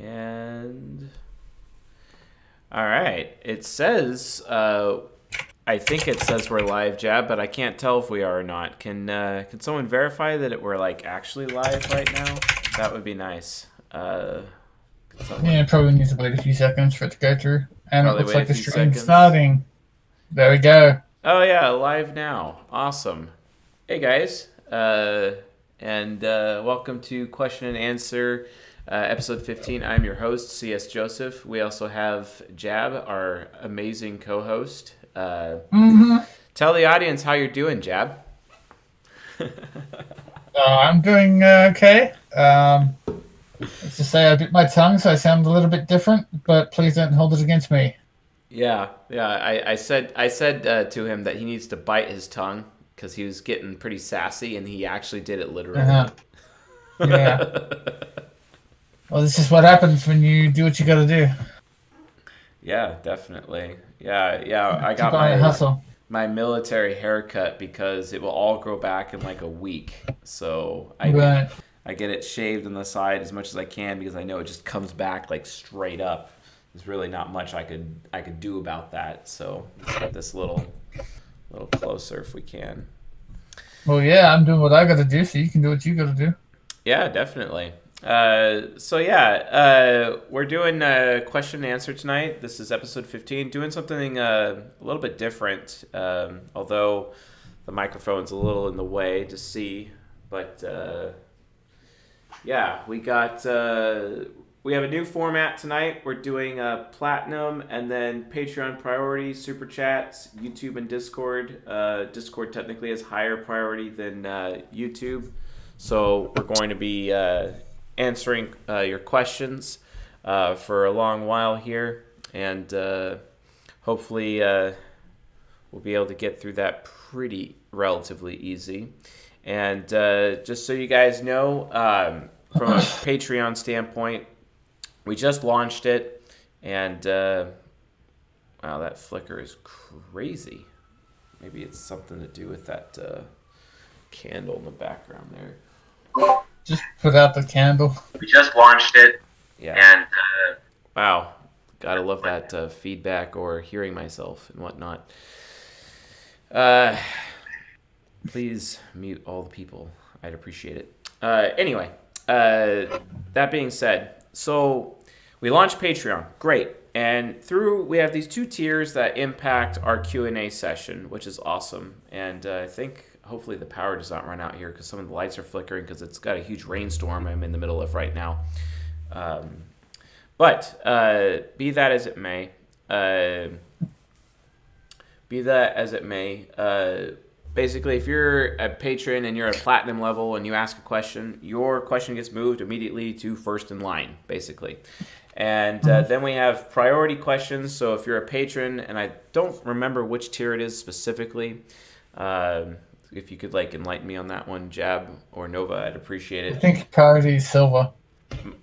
And all right, it says. Uh, I think it says we're live, Jab, but I can't tell if we are or not. Can uh, can someone verify that it, we're like actually live right now? That would be nice. Uh, someone- Yeah, probably needs to wait a few seconds for it to go through. And Probably it looks like the seconds. starting. There we go. Oh yeah, live now. Awesome. Hey guys, uh, and uh, welcome to Question and Answer, uh, episode 15. I'm your host, C.S. Joseph. We also have Jab, our amazing co-host. Uh, hmm tell the audience how you're doing, Jab. Uh, I'm doing uh, okay. Um, let's just say I bit my tongue, so I sound a little bit different, but please don't hold it against me. Yeah, yeah. I, I said I said uh, to him that he needs to bite his tongue because he was getting pretty sassy, and he actually did it literally. Uh-huh. Yeah. Well, this is what happens when you do what you gotta do. yeah, definitely. Yeah, yeah. I got my hustle. my military haircut because it will all grow back in like a week. So I Right. I get it shaved on the side as much as I can because I know it just comes back like straight up. There's really not much I could I could do about that. So let's get this little little closer if we can. Well, yeah, I'm doing what I gotta do, so you can do what you gotta do. Yeah, definitely. Uh, so yeah, uh, we're doing a question and answer tonight. This is episode 15. Doing something uh, a little bit different, um, although the microphone's a little in the way to see. But uh, yeah, we got uh, we have a new format tonight. We're doing a platinum and then Patreon priority, super chats, YouTube and Discord. Discord technically has higher priority than YouTube. So we're going to be answering uh, your questions uh, for a long while here, and uh, hopefully uh, we'll be able to get through that pretty relatively easy. And uh, just so you guys know, um, from a Patreon standpoint, we just launched it, and uh, wow, that flicker is crazy. Maybe it's something to do with that uh, candle in the background there. Just put out the candle. We just launched it, Yeah. and uh, Wow. Gotta love that uh, feedback or hearing myself and whatnot. Uh, please mute all the people. I'd appreciate it. Uh, anyway, uh, that being said, so we launched Patreon. Great. And through we have these two tiers that impact our Q&A session, which is awesome. And uh, I think hopefully the power does not run out here because some of the lights are flickering because it's got a huge rainstorm I'm in the middle of right now. Um, but uh, be that as it may, uh, be that as it may, uh, basically, if you're a patron and you're at platinum level and you ask a question, your question gets moved immediately to first in line, basically. And uh, then we have priority questions. So if you're a patron, and I don't remember which tier it is specifically, um, if you could like enlighten me on that one, Jab or Nova, I'd appreciate it I think priority is silver.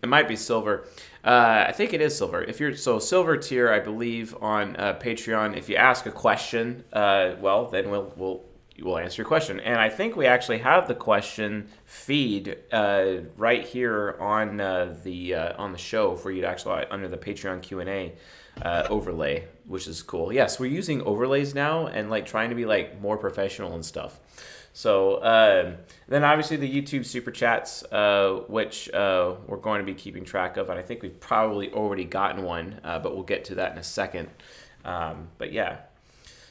it might be silver. Uh, I think it is silver. If you're so silver tier, I believe on uh, Patreon. If you ask a question, uh, well, then we'll we'll we'll answer your question. And I think we actually have the question feed uh, right here on uh, the uh, on the show for you to actually under the Patreon Q and A uh, overlay, which is cool. Yes, we're using overlays now and like trying to be like more professional and stuff. So um, then, obviously, the YouTube super chats, uh, which uh, we're going to be keeping track of, and I think we've probably already gotten one, uh, but we'll get to that in a second. Um, but yeah.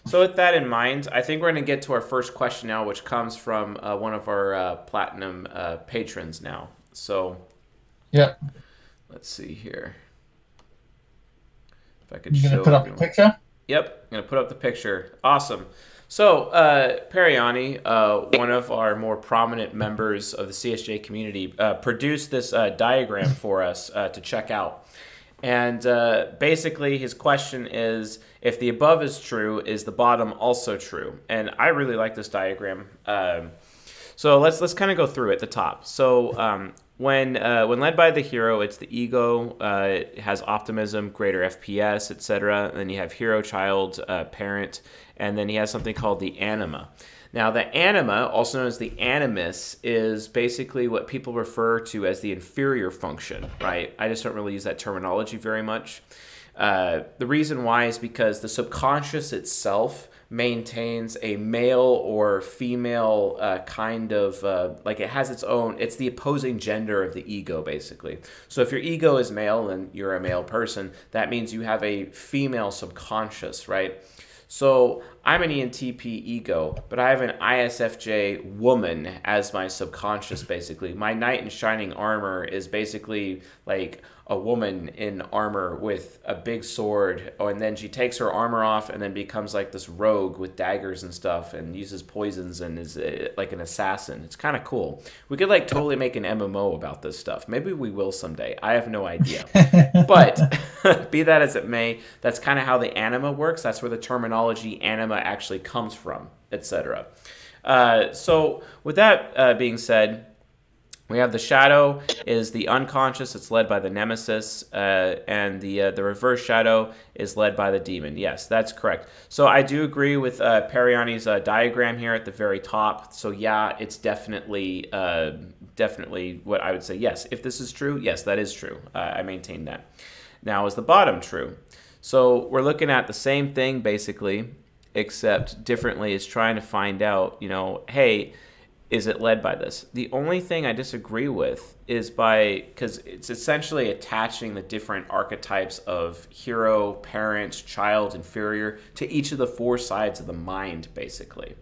So with that in mind, I think we're going to get to our first question now, which comes from uh, one of our uh, platinum uh, patrons now. So yeah, let's see here. If I could You show gonna put up a picture? Yep, I'm gonna put up the picture. Awesome. So, uh, Periani, uh, one of our more prominent members of the CSJ community, uh, produced this uh, diagram for us uh, to check out. And uh, basically, his question is if the above is true, is the bottom also true? And I really like this diagram. Um, so let's let's kind of go through at the top. So um, when uh, when led by the hero, it's the ego. Uh, it has optimism, greater FPS, etc. Then you have hero, child, uh, parent, and then he has something called the anima. Now, the anima, also known as the animus, is basically what people refer to as the inferior function, right? I just don't really use that terminology very much. Uh, the reason why is because the subconscious itself maintains a male or female uh, kind of uh, like it has its own it's the opposing gender of the ego basically. So if your ego is male and you're a male person that means you have a female subconscious right? So I'm an ENTP ego, but I have an ISFJ woman as my subconscious, basically. My knight in shining armor is basically like a woman in armor with a big sword, oh, and then she takes her armor off and then becomes like this rogue with daggers and stuff and uses poisons and is uh, like an assassin. It's kind of cool. We could like totally make an MMO about this stuff. Maybe we will someday. I have no idea. but be that as it may, that's kind of how the anima works. That's where the terminology anima actually comes from, etc. Uh, so, with that uh, being said, we have the shadow is the unconscious. It's led by the nemesis, uh, and the uh, the reverse shadow is led by the demon. Yes, that's correct. So I do agree with uh, Periani's uh, diagram here at the very top. So yeah, it's definitely uh, definitely what I would say. Yes, if this is true, yes, that is true. Uh, I maintain that. Now, is the bottom true? So we're looking at the same thing basically, except differently. Is trying to find out, you know, hey is it led by this? The only thing I disagree with is by because it's essentially attaching the different archetypes of hero, parent, child, inferior to each of the four sides of the mind, basically.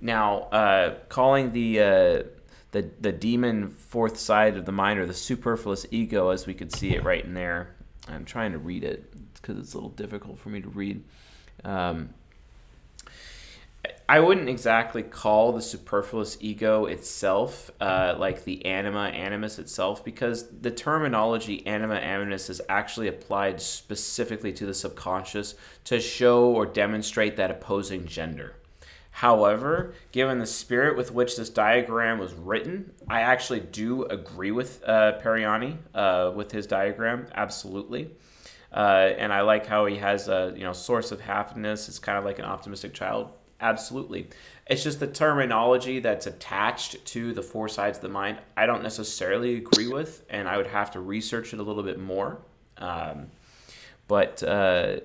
Now, uh, calling the uh, the the demon fourth side of the mind or the superfluous ego, as we could see it right in there. I'm trying to read it because it's a little difficult for me to read. Um, I wouldn't exactly call the superfluous ego itself uh, like the anima animus itself because the terminology anima animus is actually applied specifically to the subconscious to show or demonstrate that opposing gender. However, given the spirit with which this diagram was written, I actually do agree with uh, Periani uh, with his diagram, absolutely. Uh, and I like how he has a you know source of happiness. It's kind of like an optimistic child Absolutely. It's just the terminology that's attached to the four sides of the mind. I don't necessarily agree with, and I would have to research it a little bit more. Um, but uh,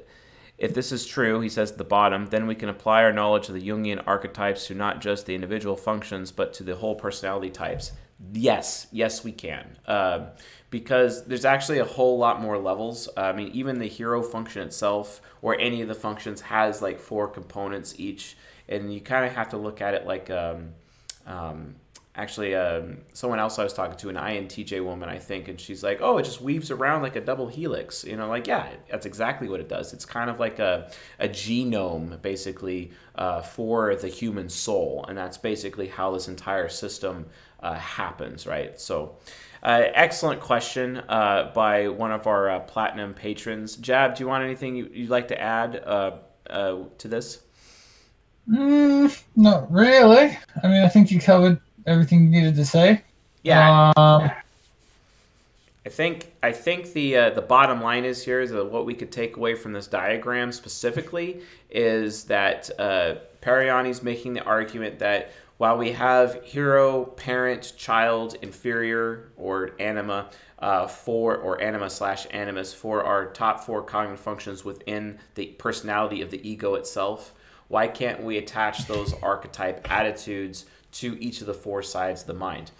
if this is true, he says at the bottom, then we can apply our knowledge of the Jungian archetypes to not just the individual functions, but to the whole personality types. Yes, yes, we can. Uh, because there's actually a whole lot more levels. I mean, even the hero function itself, or any of the functions, has like four components each and you kind of have to look at it like um, um, actually um, someone else I was talking to, an INTJ woman, I think, and she's like, "Oh, it just weaves around like a double helix." You know, like yeah, that's exactly what it does. It's kind of like a a genome basically uh, for the human soul, and that's basically how this entire system uh, happens, right? So. Uh, excellent question uh, by one of our uh, platinum patrons. Jab, do you want anything you, would like to add uh, to this? Mm, not really. I mean, I think you covered everything you needed to say. Yeah. Um, I think I think the uh, the bottom line is here is that what we could take away from this diagram specifically is that uh, Periani's making the argument that while we have hero, parent, child, inferior, or anima uh, for or anima slash animus for our top four cognitive functions within the personality of the ego itself, why can't we attach those archetype attitudes to each of the four sides of the mind?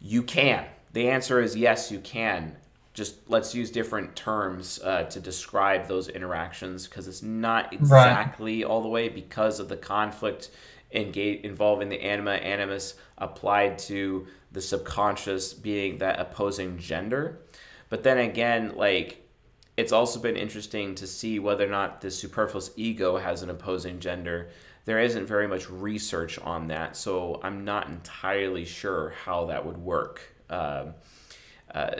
You can. The answer is yes, you can. Just let's use different terms uh, to describe those interactions because it's not exactly right. all the way because of the conflict engage, involving the anima animus applied to the subconscious being that opposing gender. But then again, like it's also been interesting to see whether or not the superfluous ego has an opposing gender. There isn't very much research on that, so I'm not entirely sure how that would work. Um, uh,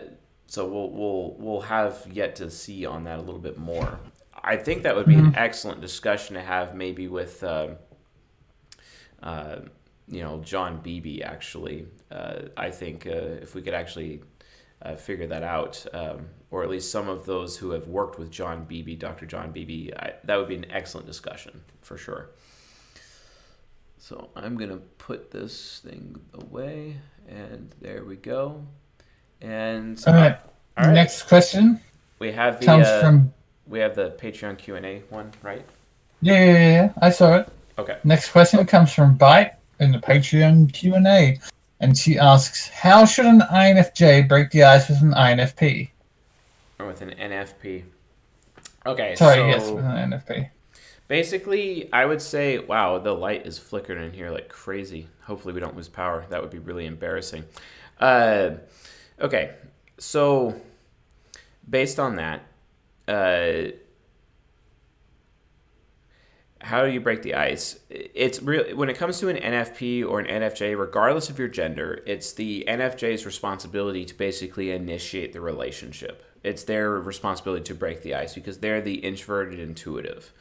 so we'll we'll we'll have yet to see on that a little bit more. I think that would be mm-hmm. an excellent discussion to have, maybe with. Uh, uh, you know John Beebe actually. Uh, I think uh, if we could actually uh, figure that out, um, or at least some of those who have worked with John Beebe, Dr. John Beebe, I, that would be an excellent discussion for sure. So I'm gonna put this thing away, and there we go. And All right. all right, Next question we have the comes uh, from. we have the Patreon Q and A one, right? Yeah, yeah, yeah. I saw it. Okay. Next question comes from Bite in the Patreon Q and A, and she asks, "How should an INFJ break the ice with an INFP?" Or with an NFP. Okay. Sorry, so yes, with an INFP. Basically, I would say, wow, the light is flickering in here like crazy. Hopefully, we don't lose power. That would be really embarrassing. Uh, okay, so based on that, uh, how do you break the ice? It's real when it comes to an NFP or an NFJ, regardless of your gender, it's the NFJ's responsibility to basically initiate the relationship. It's their responsibility to break the ice because they're the introverted intuitive.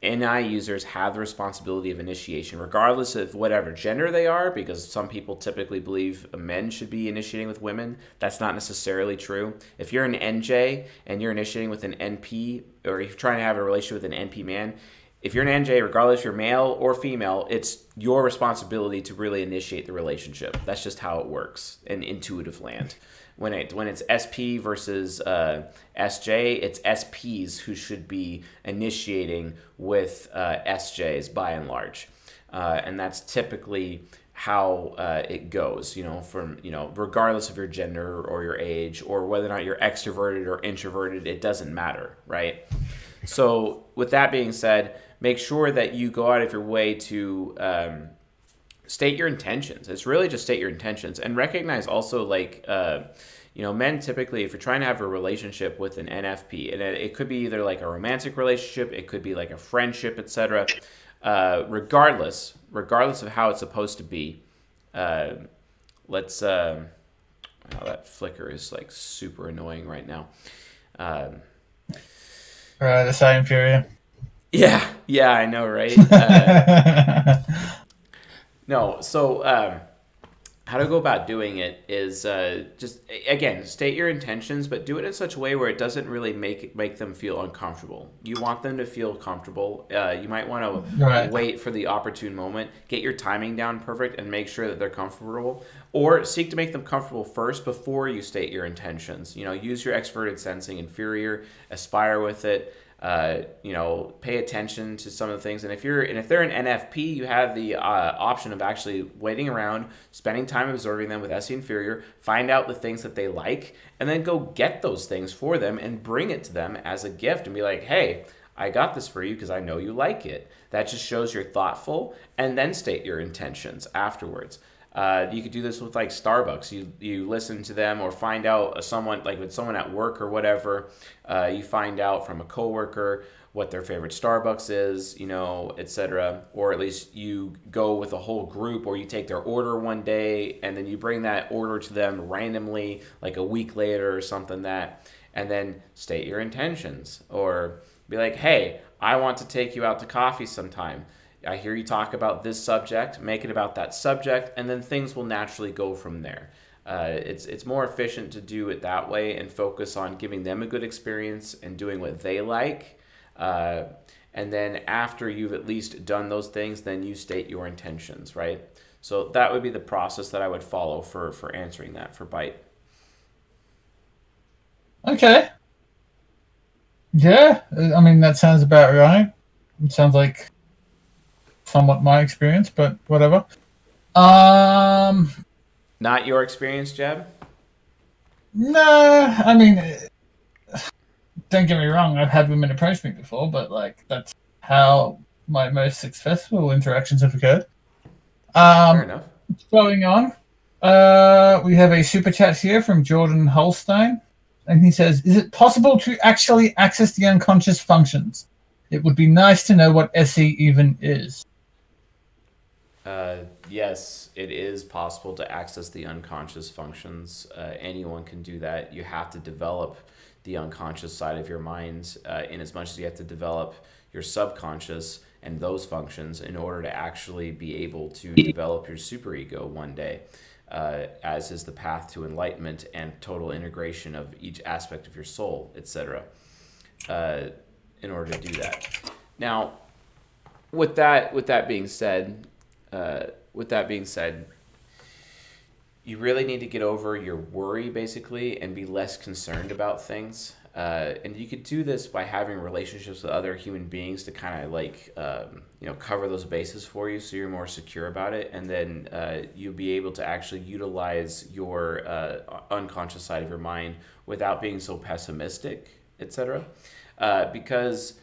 NI users have the responsibility of initiation, regardless of whatever gender they are, because some people typically believe men should be initiating with women. That's not necessarily true. If you're an NJ and you're initiating with an NP, or if you're trying to have a relationship with an NP man, if you're an NJ, regardless if you're male or female, it's your responsibility to really initiate the relationship. That's just how it works in intuitive land. When it when it's SP versus uh, SJ, it's SPs who should be initiating with uh, SJs by and large, uh, and that's typically how uh, it goes. You know, from you know, regardless of your gender or your age or whether or not you're extroverted or introverted, it doesn't matter, right? So, with that being said, make sure that you go out of your way to um, state your intentions. It's really just state your intentions and recognize also, like, uh, you know, men typically, if you're trying to have a relationship with an NFP, and it, it could be either like a romantic relationship, it could be like a friendship, etc. Uh, regardless, regardless of how it's supposed to be, uh, let's. Uh, wow, that flicker is like super annoying right now. Um, Right, the same Fury. yeah, yeah, I know, right? Uh, no, so um, how to go about doing it is uh, just again state your intentions, but do it in such a way where it doesn't really make make them feel uncomfortable. You want them to feel comfortable. Uh, you might want to Right. wait for the opportune moment, get your timing down perfect, and make sure that they're comfortable. Or seek to make them comfortable first before you state your intentions. You know, use your extroverted sensing inferior, aspire with it uh, you know, pay attention to some of the things. And if you're and if they're an NFP, you have the uh, option of actually waiting around, spending time observing them with SE inferior, find out the things that they like, and then go get those things for them and bring it to them as a gift and be like, hey. I got this for you because I know you like it. That just shows you're thoughtful, and then state your intentions afterwards. Uh, you could do this with like Starbucks. You you listen to them or find out someone like with someone at work or whatever. Uh, you find out from a coworker what their favorite Starbucks is, you know, etc. Or at least you go with a whole group, or you take their order one day and then you bring that order to them randomly, like a week later or something that, and then state your intentions or be like, hey, I want to take you out to coffee sometime. I hear you talk about this subject, make it about that subject, and then things will naturally go from there. Uh, it's it's more efficient to do it that way and focus on giving them a good experience and doing what they like. Uh, and then after you've at least done those things, then you state your intentions, right? So that would be the process that I would follow for for answering that for bite. Okay. Yeah, I mean that sounds about right. It sounds like somewhat my experience, but whatever. Um, Not your experience, Jeb. no, I mean, don't get me wrong. I've had women approach me before, but like that's how my most successful interactions have occurred. Fair Um, enough. going on. Uh, we have a super chat here from Jordan Holstein, and he says, "Is it possible to actually access the unconscious functions? It would be nice to know what SE even is." Uh, yes, it is possible to access the unconscious functions. Uh, anyone can do that. You have to develop the unconscious side of your mind uh, in as much as you have to develop your subconscious and those functions in order to actually be able to develop your superego one day, uh, as is the path to enlightenment and total integration of each aspect of your soul, etc. Uh, in order to do that. Now, with that with that being said, uh, with that being said, you really need to get over your worry basically and be less concerned about things. Uh, and you could do this by having relationships with other human beings to kind of like um, you know cover those bases for you so you're more secure about it and then uh, you'll be able to actually utilize your uh, unconscious side of your mind without being so pessimistic etc uh, because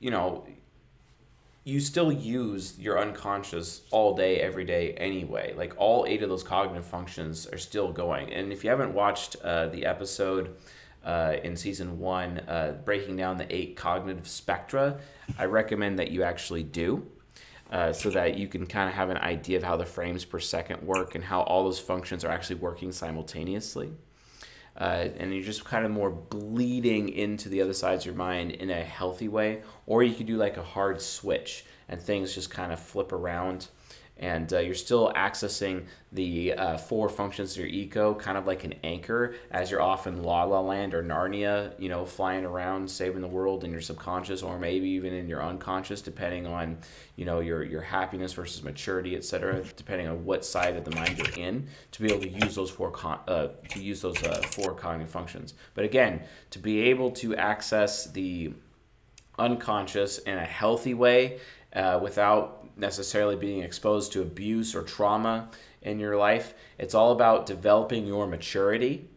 you know you still use your unconscious all day, every day anyway. Like all eight of those cognitive functions are still going. And if you haven't watched uh, the episode uh, in season one, uh, breaking down the eight cognitive spectra, I recommend that you actually do. Uh, so that you can kind of have an idea of how the frames per second work and how all those functions are actually working simultaneously uh, and you're just kind of more bleeding into the other sides of your mind in a healthy way. Or you could do like a hard switch and things just kind of flip around and uh, you're still accessing the uh, four functions of your ego, kind of like an anchor, as you're off in La La Land or Narnia, you know, flying around, saving the world in your subconscious, or maybe even in your unconscious, depending on, you know, your your happiness versus maturity, etc. Depending on what side of the mind you're in, to be able to use those four con- uh, to use those uh, four cognitive functions. But again, to be able to access the unconscious in a healthy way uh, without necessarily being exposed to abuse or trauma in your life. It's all about developing your maturity,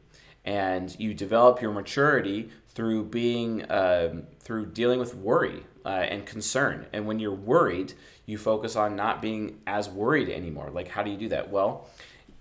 and you develop your maturity through being um, through dealing with worry uh, and concern. And when you're worried, you focus on not being as worried anymore. Like, how do you do that? Well,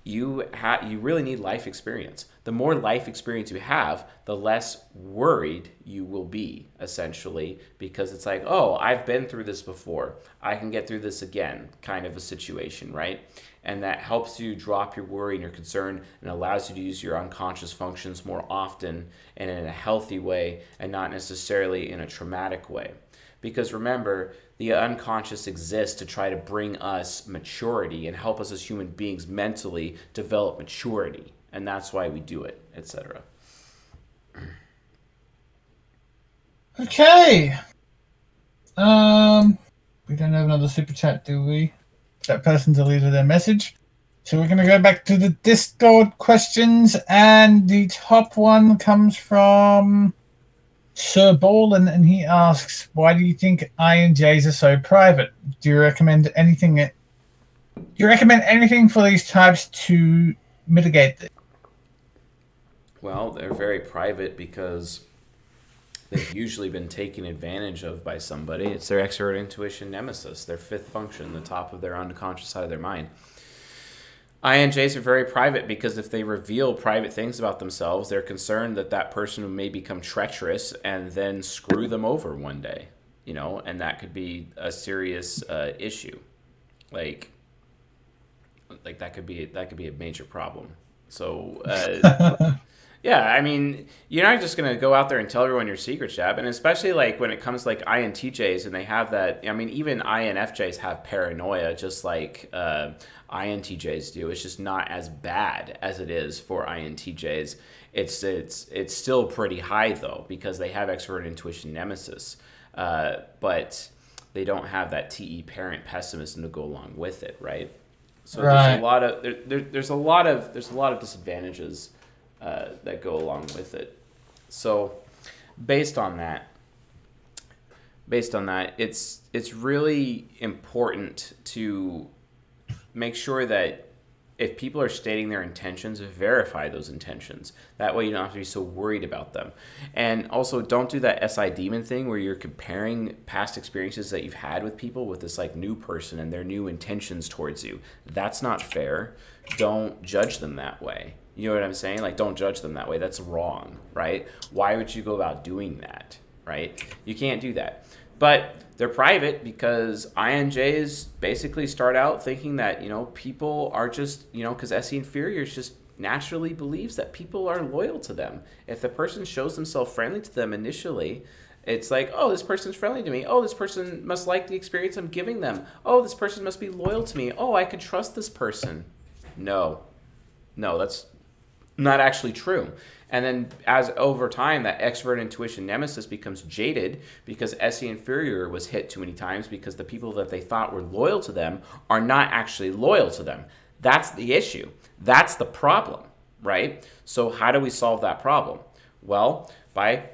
you ha- you really need life experience. The more life experience you have, the less worried you will be essentially because it's like, "Oh, I've been through this before. I can get through this again." kind of a situation, right? And that helps you drop your worry and your concern and allows you to use your unconscious functions more often and in a healthy way and not necessarily in a traumatic way. Because remember, the unconscious exists to try to bring us maturity and help us as human beings mentally develop maturity. And that's why we do it, etc. Okay. Um, we don't have another super chat, do we? That person deleted their message. So we're going to go back to the Discord questions, and the top one comes from Sir Ball, and he asks, "Why do you think INJs are so private? Do you recommend anything? Eh, do you recommend anything for these types to mitigate this?" Well, they're very private because they've usually been taken advantage of by somebody. It's their extrovert intuition nemesis, their fifth function, the top of their unconscious side of their mind. INJs are very private because if they reveal private things about themselves, they're concerned that that person may become treacherous and then screw them over one day, you know, and that could be a serious uh, issue. Like, like that could be that could be a major problem. So, uh, yeah, I mean, you're not just gonna go out there and tell everyone your secret, Shab, and especially like when it comes to like INTJs and they have that. I mean, even INFJs have paranoia, just like uh, INTJs do. It's just not as bad as it is for INTJs. It's it's it's still pretty high though because they have extrovert intuition nemesis, uh, but they don't have that TE parent pessimism to go along with it, right? So Right. there's a lot of there, there, there's a lot of there's a lot of disadvantages uh, that go along with it. So based on that, based on that, it's it's really important to make sure that if people are stating their intentions, verify those intentions. That way you don't have to be so worried about them. And also don't do that SI demon thing where you're comparing past experiences that you've had with people with this like new person and their new intentions towards you. That's not fair. Don't judge them that way. You know what I'm saying? Like don't judge them that way. That's wrong, right? Why would you go about doing that, right? You can't do that. But they're private because INJs basically start out thinking that, you know, people are just, you know, because SE Inferiors just naturally believes that people are loyal to them. If the person shows themselves friendly to them initially, it's like, oh, this person's friendly to me. Oh, this person must like the experience I'm giving them. Oh, this person must be loyal to me. Oh, I can trust this person. No. No, that's not actually true. And then as over time, that extrovert intuition nemesis becomes jaded because SE inferior was hit too many times because the people that they thought were loyal to them are not actually loyal to them. That's the issue. That's the problem, right? So how do we solve that problem? Well, by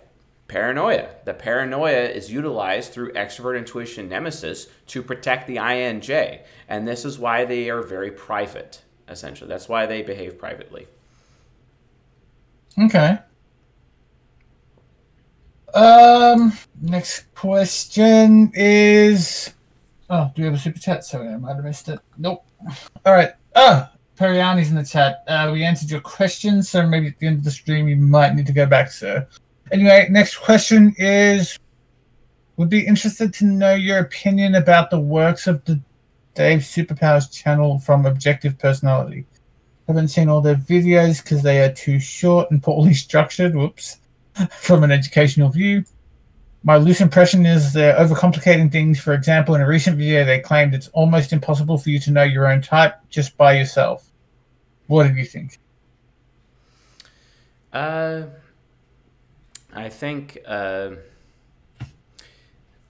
paranoia. The paranoia is utilized through extrovert intuition nemesis to protect the INJ. And this is why they are very private, essentially. That's why they behave privately. Okay. Um, next question is. Oh, do we have a super chat? Sorry, I might have missed it. Nope. All right. Oh, Periani's in the chat. Uh, we answered your question, so maybe at the end of the stream you might need to go back, sir. Anyway, next question is. Would be interested to know your opinion about the works of the Dave Superpowers channel from Objective Personality. Haven't seen all their videos because they are too short and poorly structured. Whoops. From an educational view. My loose impression is they're overcomplicating things. For example, in a recent video, they claimed it's almost impossible for you to know your own type just by yourself. What do you think? Uh, I think uh,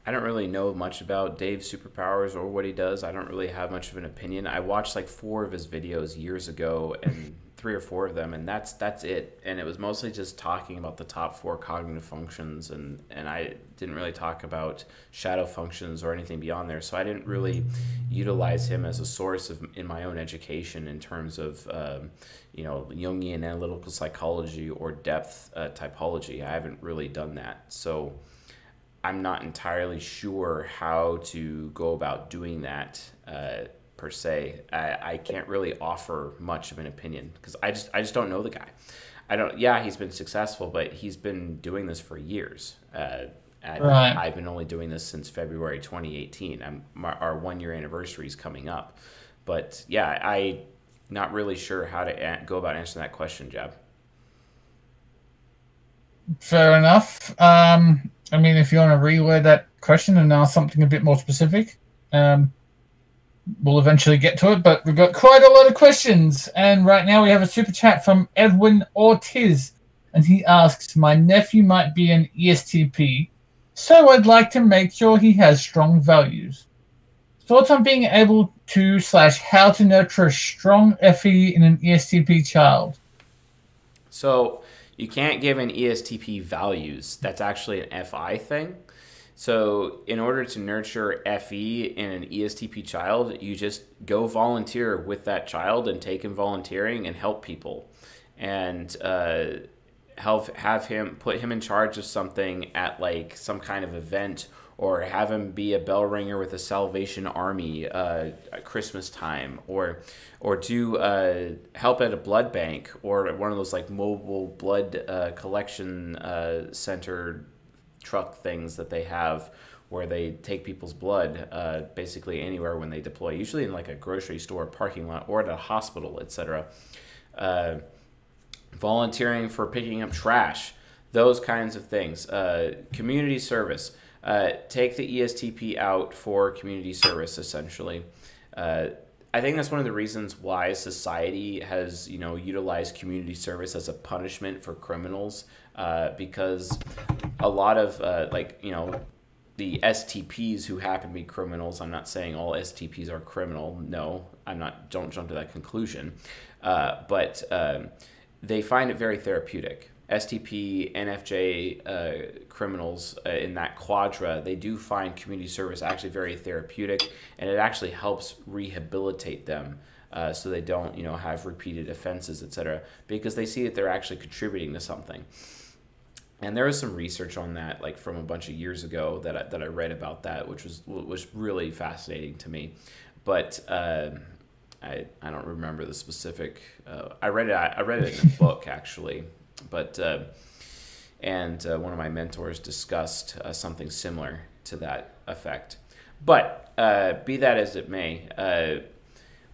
I don't really know much about Dave's superpowers or what he does. I don't really have much of an opinion. I watched like four of his videos years ago, and three or four of them, and that's that's it. And it was mostly just talking about the top four cognitive functions, and and I didn't really talk about shadow functions or anything beyond there. So I didn't really utilize him as a source of in my own education in terms of um, you know Jungian analytical psychology or depth uh, typology. I haven't really done that. So. I'm not entirely sure how to go about doing that uh, per se. I, I can't really offer much of an opinion because I just I just don't know the guy. I don't. Yeah, he's been successful, but he's been doing this for years. Uh, right. I've been only doing this since February 2018. I'm, my, our one year anniversary is coming up, but yeah, I not really sure how to a- go about answering that question, Jeb. Fair enough. Um, I mean, if you want to reword that question and ask something a bit more specific, um, we'll eventually get to it. But we've got quite a lot of questions, and right now we have a super chat from Edwin Ortiz, and he asks, "My nephew might be an ESTP, so I'd like to make sure he has strong values. Thoughts on being able to slash how to nurture a strong FE in an ESTP child?" So you can't give an ESTP values. That's actually an FI thing. So, in order to nurture FE in an ESTP child, you just go volunteer with that child and take him volunteering and help people, and uh, help have him put him in charge of something at like some kind of event, or have him be a bell ringer with a Salvation Army uh, at Christmas time, or or do uh, help at a blood bank or one of those like mobile blood uh, collection uh, center truck things that they have where they take people's blood uh, basically anywhere when they deploy, usually in like a grocery store parking lot or at a hospital, etc. Uh, volunteering for picking up trash, those kinds of things. Uh, community service. Uh, take the ESTP out for community service, essentially. Uh, I think that's one of the reasons why society has, you know, utilized community service as a punishment for criminals, uh, because a lot of uh, like you know the STPs who happen to be criminals. I'm not saying all STPs are criminal. No, I'm not. Don't jump to that conclusion. Uh, but um, they find it very therapeutic. STP, NFJ uh, criminals uh, in that quadra, they do find community service actually very therapeutic, and it actually helps rehabilitate them. Uh, so they don't, you know, have repeated offenses, etc., because they see that they're actually contributing to something. And there was some research on that, like from a bunch of years ago, that I, that I read about that, which was was really fascinating to me. But uh, I I don't remember the specific. Uh, I read it. I read it in a book actually, but uh, and uh, one of my mentors discussed uh, something similar to that effect. But uh, be that as it may, uh,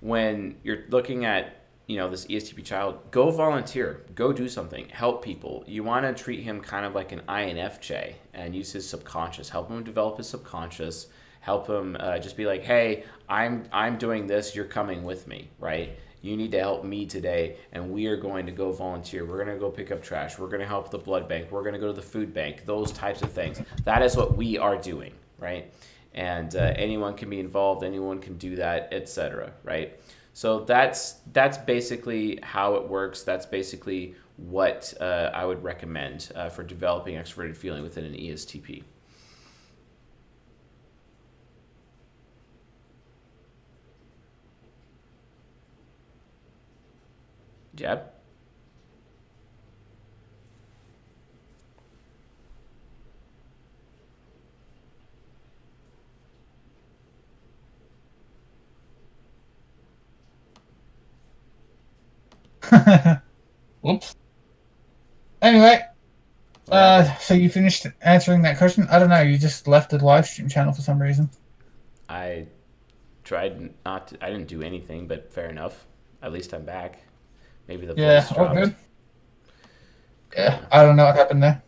when you're looking at you know this ESTP child, go volunteer, go do something, help people. You want to treat him kind of like an INFJ and use his subconscious, help him develop his subconscious, help him uh, just be like, hey, I'm I'm doing this, you're coming with me, right? You need to help me today, and we are going to go volunteer. We're going to go pick up trash. We're going to help the blood bank. We're going to go to the food bank. Those types of things. That is what we are doing, right? And uh, anyone can be involved. Anyone can do that, etc. Right? So that's that's basically how it works. That's basically what uh, I would recommend uh, for developing extroverted feeling within an ESTP. Jeb? Whoops. Anyway, uh, so you finished answering that question? I don't know. You just left the live stream channel for some reason. I tried not to, I didn't do anything, but fair enough. At least I'm back. Maybe the Yeah, voice all good. Yeah, I don't know what happened there.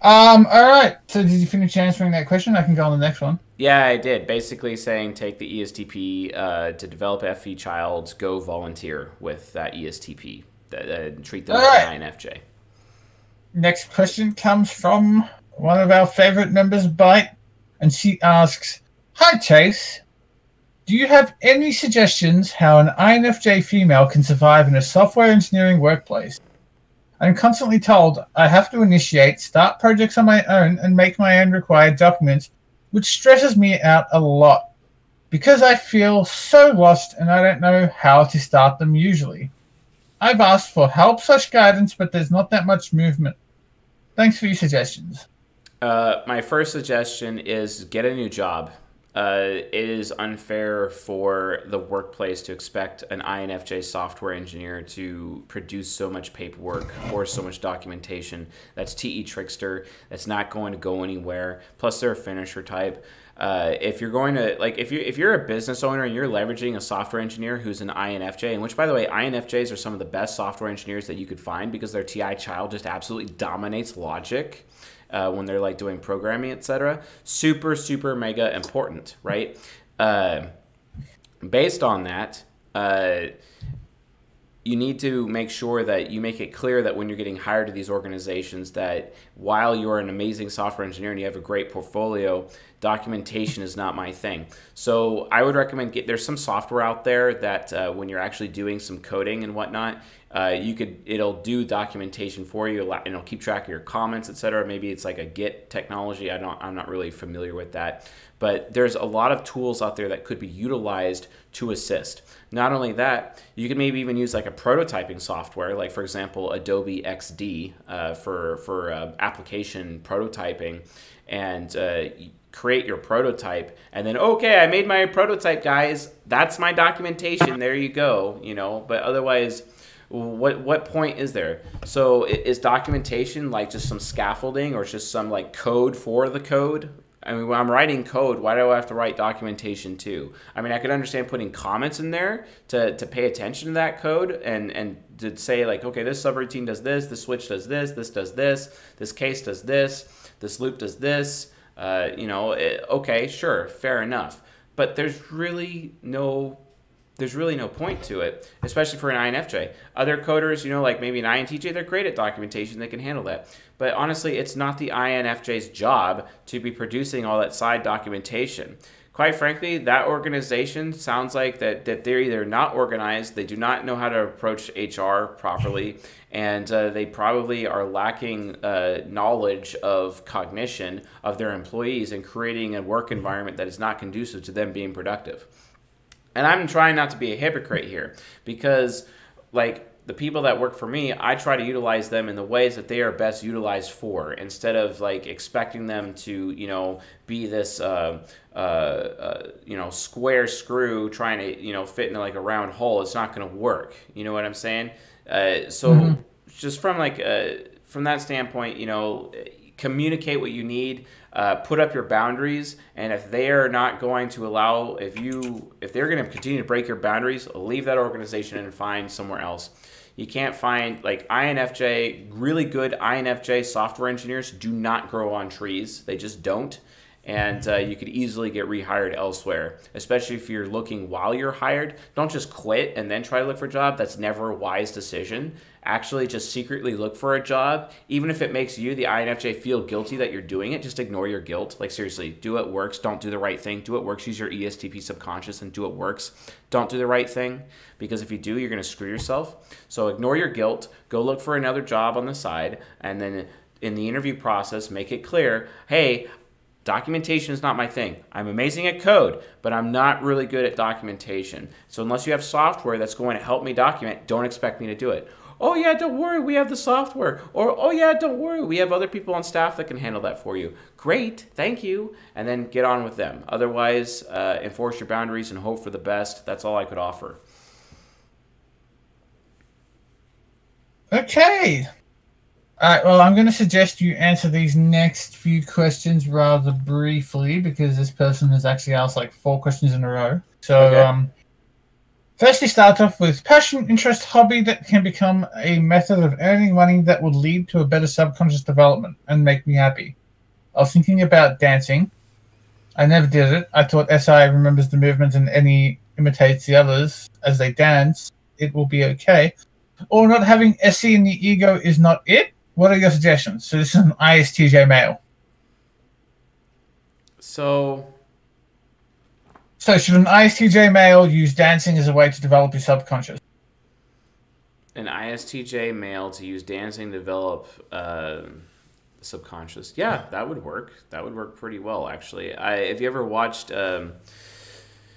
Um, all right. So did you finish answering that question? I can go on the next one. Yeah, I did. Basically saying take the ESTP uh, to develop FE childs, go volunteer with that ESTP. Uh, uh, treat them All like right. an INFJ. Next question comes from one of our favorite members, Bite, and she asks, "Hi Chase, do you have any suggestions how an INFJ female can survive in a software engineering workplace? I'm constantly told I have to initiate, start projects on my own, and make my own required documents, which stresses me out a lot because I feel so lost and I don't know how to start them usually." I've asked for help slash guidance, but there's not that much movement. Thanks for your suggestions. Uh, my first suggestion is get a new job. Uh, it is unfair for the workplace to expect an INFJ software engineer to produce so much paperwork or so much documentation. That's TE Trickster. That's not going to go anywhere. Plus, they're a finisher type. Uh, if you're going to like if you if you're a business owner and you're leveraging a software engineer who's an INFJ, and which by the way, INFJs are some of the best software engineers that you could find because their TI child just absolutely dominates logic uh, when they're like doing programming, etc. Super, super mega important, right? Uh, based on that, uh, you need to make sure that you make it clear that when you're getting hired to these organizations that while you're an amazing software engineer and you have a great portfolio documentation is not my thing. So i would recommend get there's some software out there that uh, when you're actually doing some coding and whatnot uh, you could it'll do documentation for you and it'll keep track of your comments etc maybe it's like a git technology. I don't i'm not really familiar with that. But there's a lot of tools out there that could be utilized to assist. Not only that you can maybe even use like a prototyping software like for example adobe xd uh, for for uh, application prototyping. And uh, create your prototype and then okay i made my prototype guys that's my documentation there you go you know but otherwise what what point is there so is documentation like just some scaffolding or just some like code for the code I mean, when I'm writing code, why do I have to write documentation too? I mean, I could understand putting comments in there to, to pay attention to that code and, and to say, like, okay, this subroutine does this, this switch does this, this does this, this case does this, this loop does this. Uh, you know, it, okay, sure, fair enough. But there's really no there's really no point to it, especially for an INFJ. Other coders, you know, like maybe an INTJ, they're great at documentation, they can handle that. But honestly, it's not the INFJ's job to be producing all that side documentation. Quite frankly, that organization sounds like that, that they're either not organized, they do not know how to approach HR properly, and uh, they probably are lacking uh, knowledge of cognition of their employees and creating a work environment that is not conducive to them being productive. And I'm trying not to be a hypocrite here because, like, the people that work for me, I try to utilize them in the ways that they are best utilized for instead of like expecting them to, you know, be this, uh, uh, uh, you know, square screw trying to, you know, fit into like a round hole. It's not going to work. You know what I'm saying? Uh, so, just from like, uh, from that standpoint, you know, communicate what you need uh, put up your boundaries and if they are not going to allow if you if they're going to continue to break your boundaries leave that organization and find somewhere else you can't find like infj really good infj software engineers do not grow on trees. They just don't and uh, you could easily get rehired elsewhere, especially if you're looking while you're hired. Don't just quit and then try to look for a job. That's never a wise decision. Actually, just secretly look for a job, even if it makes you, the INFJ, feel guilty that you're doing it. Just ignore your guilt. Like, seriously, do what works. Don't do the right thing. Do what works. Use your ESTP subconscious and do what works. Don't do the right thing because if you do, you're going to screw yourself. So, ignore your guilt. Go look for another job on the side, and then in the interview process, make it clear hey, Documentation is not my thing. I'm amazing at code, but I'm not really good at documentation. So unless you have software that's going to help me document, don't expect me to do it. Oh yeah, don't worry, we have the software. Or oh yeah, don't worry, we have other people on staff that can handle that for you. Great, thank you, and then get on with them. Otherwise, uh, enforce your boundaries and hope for the best. That's all I could offer. Okay. All right. Well, I'm going to suggest you answer these next few questions rather briefly because this person has actually asked like four questions in a row. So, Okay. um, firstly, start off with passion, interest, hobby that can become a method of earning money that would lead to a better subconscious development and make me happy. I was thinking about dancing. I never did it. I thought SI remembers the movements and NE imitates the others as they dance. It will be okay or not having SE in the ego is not it? What are your suggestions? So this is an ISTJ male. So So should an ISTJ male use dancing as a way to develop your subconscious? an ISTJ male to use dancing to develop uh, subconscious. Yeah, that would work. That would work pretty well, actually. I, if you ever watched, um,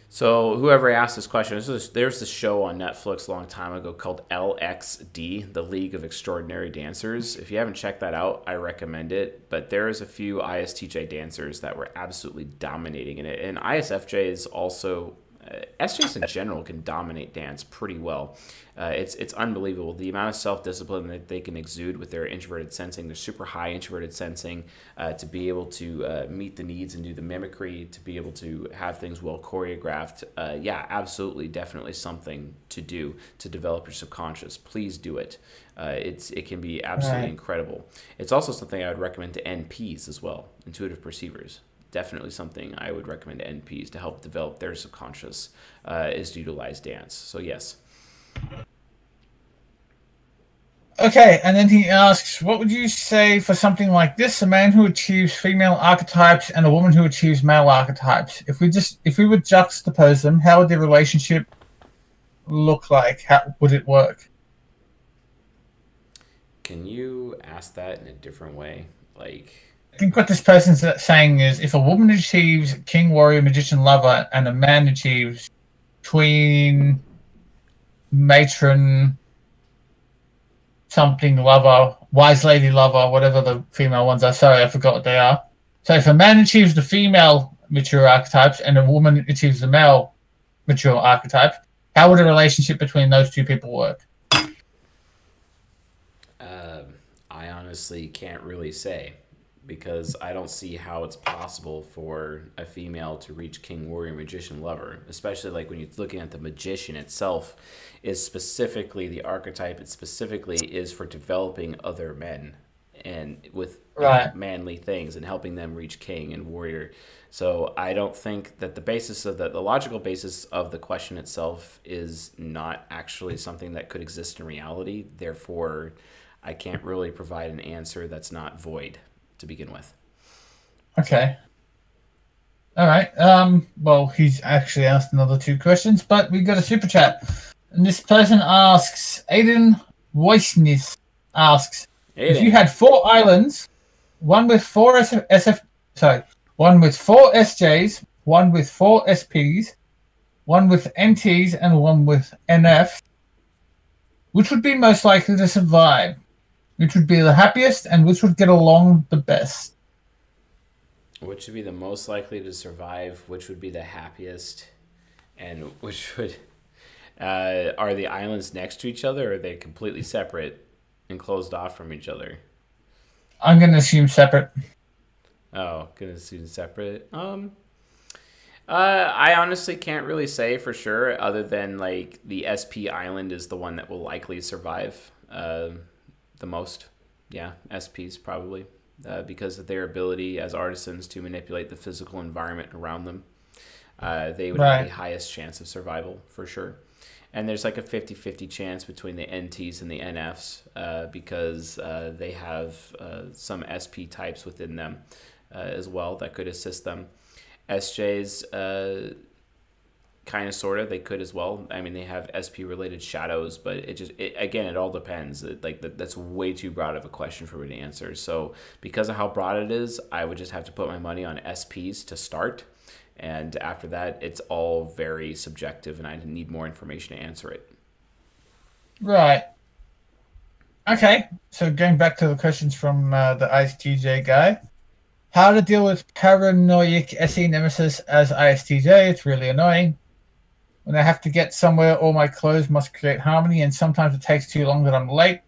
so whoever asked this question, this is, there's this show on Netflix a long time ago called LXD, the League of Extraordinary Dancers. If you haven't checked that out, I recommend it. But there's a few ISTJ dancers that were absolutely dominating in it, and ISFJs also uh, SJs in general can dominate dance pretty well. Uh, it's it's unbelievable the amount of self discipline that they can exude with their introverted sensing. Their super high introverted sensing uh, to be able to uh, meet the needs and do the mimicry, to be able to have things well choreographed. Uh, yeah, absolutely, definitely something to do to develop your subconscious. Please do it. Uh, it's it can be absolutely Right. incredible. It's also something I would recommend to NPs as well, intuitive perceivers definitely something I would recommend to NPs to help develop their subconscious uh, is to utilize dance. So yes, Okay, and then he asks, what would you say for something like this? A man who achieves female archetypes and a woman who achieves male archetypes. If we just if we would juxtapose them, how would their relationship look like? How would it work? can you ask that in a different way? Like, think what this person's saying is if a woman achieves king, warrior, magician, lover, and a man achieves queen, matron, something lover, wise lady lover, whatever the female ones are. Sorry, I forgot what they are. So if a man achieves the female mature archetypes and a woman achieves the male mature archetype, how would a relationship between those two people work? um, I honestly can't really say because I don't see how it's possible for a female to reach king, warrior, magician, lover. Especially like when you're looking at the magician itself, is specifically the archetype. It specifically is for developing other men and with Right. manly things and helping them reach king and warrior. So I don't think that the basis of the, the logical basis of the question itself is not actually something that could exist in reality. Therefore, I can't really provide an answer that's not void to begin with. Okay. All right. Um. Well, he's actually asked another two questions, but we got a super chat, and this person asks, Aiden Weissnis asks, if you had four islands, one with four SF, SF sorry, one with four SJs, one with four SPs, one with NTs, and one with NF, which would be most likely to survive? Which would be the happiest, and which would get along the best? which would be the most likely to survive, which would be the happiest, and which would uh, are the islands next to each other or are they completely separate and closed off from each other? I'm going to assume separate. Oh, gonna assume separate. Um, uh, I honestly can't really say for sure, other than like the SP island is the one that will likely survive uh, the most. Yeah, SPs probably. uh, because of their ability as artisans to manipulate the physical environment around them. Uh, they would have the highest chance of survival for sure. And there's like a 50 50 chance between the NTs and the NFs uh, because uh, they have uh, some SP types within them uh, as well that could assist them. SJs, uh, kind of sort of they could as well i mean they have sp related shadows but it just it, again it all depends It- like that, that's way too broad of a question for me to answer so because of how broad it is i would just have to put my money on sps to start and after that it's all very subjective and i need more information to answer it Right. Okay, so going back to the questions from uh, the ISTJ guy. How to deal with paranoid SE nemesis as ISTJ? It's really annoying. When I have to get somewhere, all my clothes must create harmony, and sometimes it takes too long that I'm late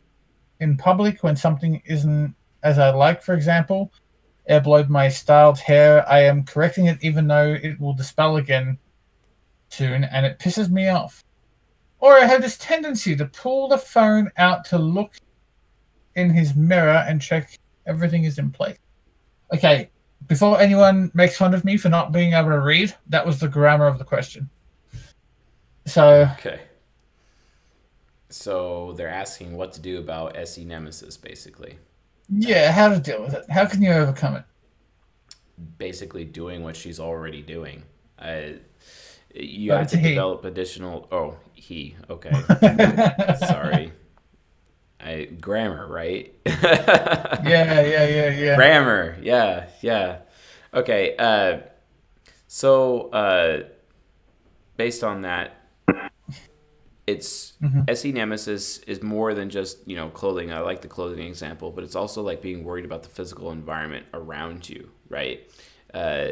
in public when something isn't as I like, for example. Air blowed my styled hair. I am correcting it even though it will dispel again soon, and it pisses me off. Or I have this tendency to pull the phone out to look in his mirror and check everything is in place. Okay, before anyone makes fun of me for not being able to read, that was the grammar of the question. So, okay so they're asking what to do about se nemesis basically yeah, how to deal with it? How can you overcome it? basically doing what she's already doing. Uh, you But have to he. develop additional. Oh, he. Okay, sorry. I grammar, right? Yeah, yeah, yeah, yeah. Grammar. Yeah, yeah. Okay. Uh, so uh, based on that, it's Mhm. SE Nemesis is more than just you know clothing. I like the clothing example, but it's also like being worried about the physical environment around you, right? Uh,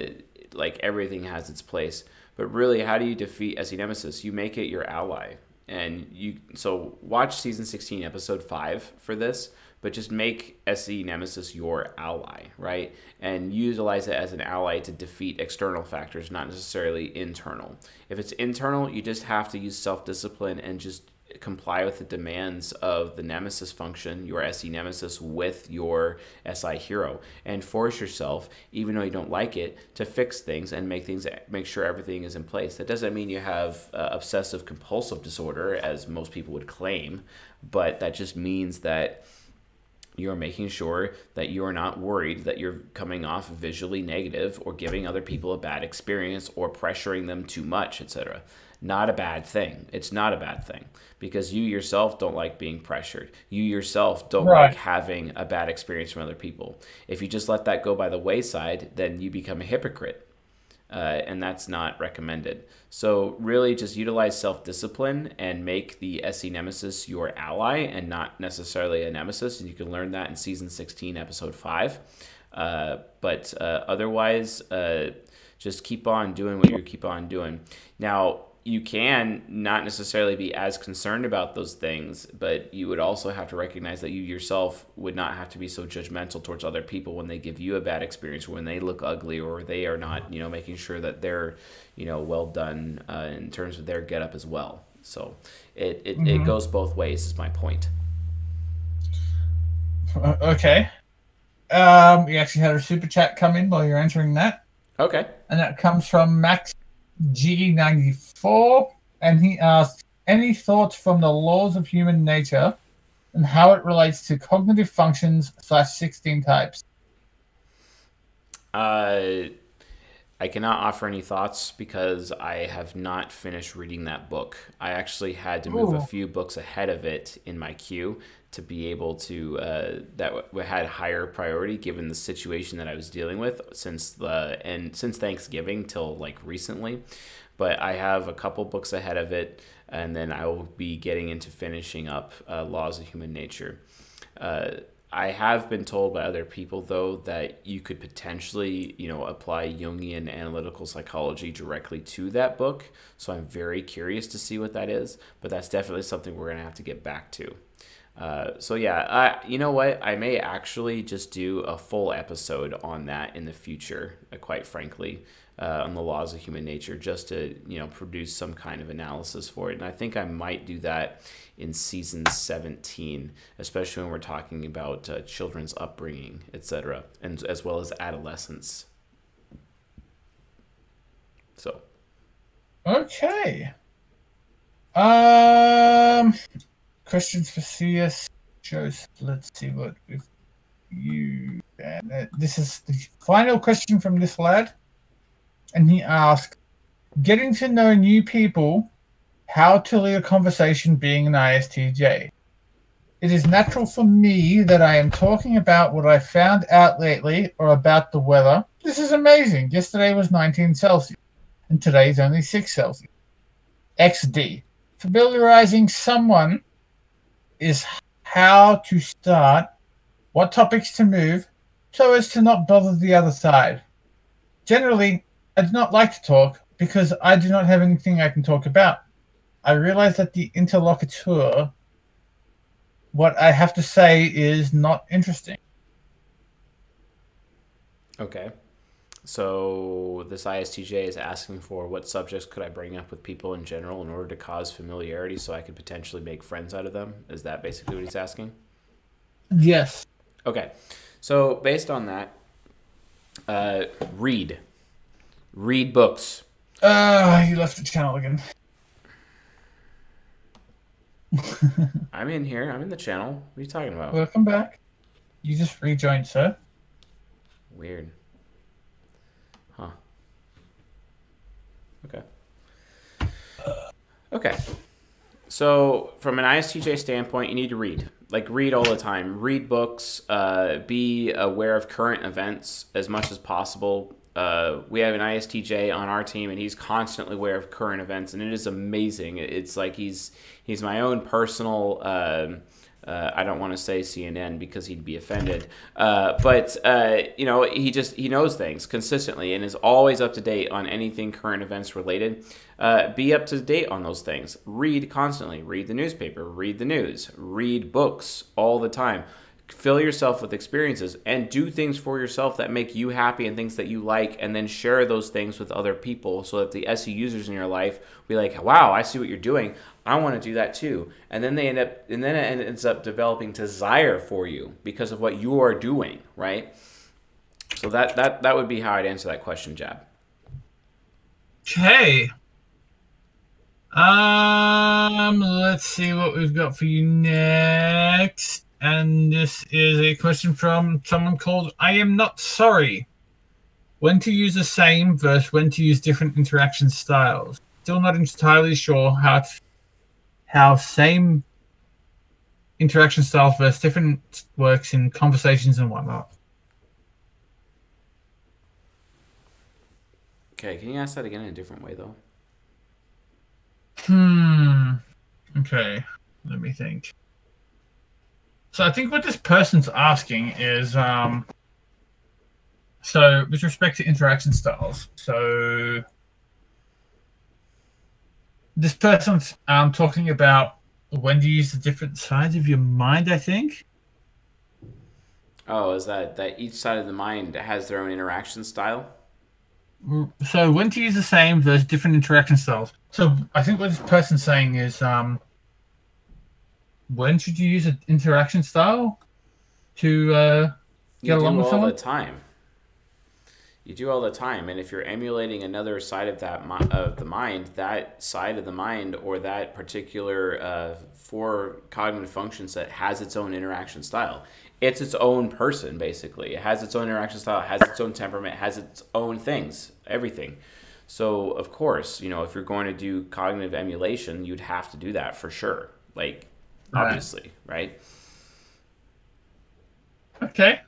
like everything has its place, but really, how do you defeat SE Nemesis? You make it your ally, and you. So watch season sixteen, episode five for this. But just make SE Nemesis your ally, right? And utilize it as an ally to defeat external factors, not necessarily internal. If it's internal, you just have to use self discipline and just comply with the demands of the Nemesis function, your SE Nemesis, with your SI hero, and force yourself, even though you don't like it, to fix things and make things make sure everything is in place. That doesn't mean you have uh, obsessive compulsive disorder, as most people would claim, but that just means that you're making sure that you are not worried that you're coming off visually negative or giving other people a bad experience or pressuring them too much, etc. Not a bad thing. It's not a bad thing because you yourself don't like being pressured. You yourself don't Right. like having a bad experience from other people. If you just let that go by the wayside, then you become a hypocrite. Uh, and that's not recommended. So really, just utilize self-discipline and make the SE Nemesis your ally, and not necessarily a nemesis. And you can learn that in season 16, episode five. Uh, but uh, otherwise, uh, just keep on doing what you keep on doing. Now, you can not necessarily be as concerned about those things, but you would also have to recognize that you yourself would not have to be so judgmental towards other people when they give you a bad experience, or when they look ugly, or they are not, you know, making sure that they're, you know, well done uh, in terms of their getup as well. So it, it, it goes both ways. Is my point. Uh, Okay. Um, we actually had a super chat come in while you're answering that. Okay. and that comes from Max G94, and he asked, "Any thoughts from the laws of human nature and how it relates to cognitive functions slash sixteen types?" Uh, I cannot offer any thoughts because I have not finished reading that book. I actually had to move a few books ahead of it in my queue to be able to uh, that w- had higher priority given the situation that I was dealing with since the and since Thanksgiving till like recently. But I have a couple books ahead of it, and then I will be getting into finishing up uh, Laws of Human Nature. Uh, I have been told by other people though that you could potentially, you know, apply Jungian analytical psychology directly to that book. So I'm very curious to see what that is, but that's definitely something we're going to have to get back to. Uh, so yeah, you know what? I may actually just do a full episode on that in the future. Uh, quite frankly, uh, on the laws of human nature, just to you know produce some kind of analysis for it. And I think I might do that in season 17, especially when we're talking about uh, children's upbringing, etc., and as well as adolescence. So. Okay. Um, questions for CS Joseph. Let's see what we've you. And uh, this is the final question from this lad, and he asked, "Getting to know new people, how to lead a conversation being an ISTJ." It is natural for me that I am talking about what I found out lately or about the weather. This is amazing. Yesterday was 19 Celsius, and today is only 6 Celsius. XD familiarizing someone is how to start, what topics to move, so as to not bother the other side. Generally, I do not like to talk because I do not have anything I can talk about. I realize that the interlocutor, what I have to say is not interesting. Okay. So this ISTJ is asking for what subjects could I bring up with people in general in order to cause familiarity so I could potentially make friends out of them? Is that basically what he's asking? Yes. Okay. So based on that, uh, read. Read books. Uh, you left the channel again. I'm in here. I'm in the channel. What are you talking about? Welcome back. You just rejoined, sir. Weird. Okay. Okay. So, from an ISTJ standpoint, you need to read. Like, read all the time. Read books. Uh, be aware of current events as much as possible. Uh, we have an ISTJ on our team, and he's constantly aware of current events, and it is amazing. It's like he's he's my own personal. Um, uh, I don't want to say CNN because he'd be offended, uh, but uh, you know he just he knows things consistently and is always up to date on anything current events related. Uh, be up to date on those things. Read constantly. Read the newspaper. Read the news. Read books all the time. Fill yourself with experiences and do things for yourself that make you happy and things that you like, and then share those things with other people so that the SE users in your life be like, "Wow, I see what you're doing. I want to do that too. And then they end up, and then it ends up developing desire for you because of what you are doing, right? So that that that would be how I'd answer that question, Jab. Okay. Um, let's see what we've got for you next. And this is a question from someone called I Am Not Sorry. When to use the same versus when to use different interaction styles. Still not entirely sure how to how same interaction styles versus different works in conversations and whatnot. Okay, can you ask that again in a different way though? Hmm. Okay. Let me think. So I think what this person's asking is um so with respect to interaction styles, so this person's um talking about when you use the different sides of your mind, I think. Oh, is that that each side of the mind has their own interaction style? So when to use the same versus different interaction styles. So I think what this person's saying is um when should you use an interaction style to uh You get do along with all someone? the time. You do all the time, and if you're emulating another side of that mi- of the mind, that side of the mind or that particular uh, four cognitive functions that has its own interaction style, it's its own person basically. It has its own interaction style, it has its own temperament, it has its own things, everything. So of course, you know, if you're going to do cognitive emulation, you'd have to do that for sure. Like Right. obviously, right? Okay.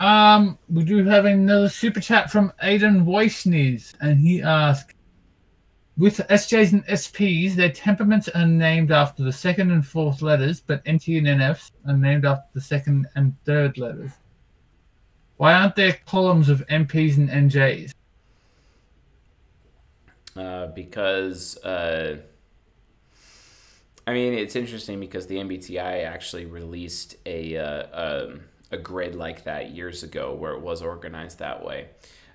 Um, we do have another super chat from Aidan Weissnes, and he asked, "With SJs and SPs, their temperaments are named after the second and fourth letters, but NT and NFs are named after the second and third letters. Why aren't there columns of NPs and NJs?" uh, because uh, I mean, it's interesting because the MBTI actually released a uh, um, a grid like that years ago, where it was organized that way.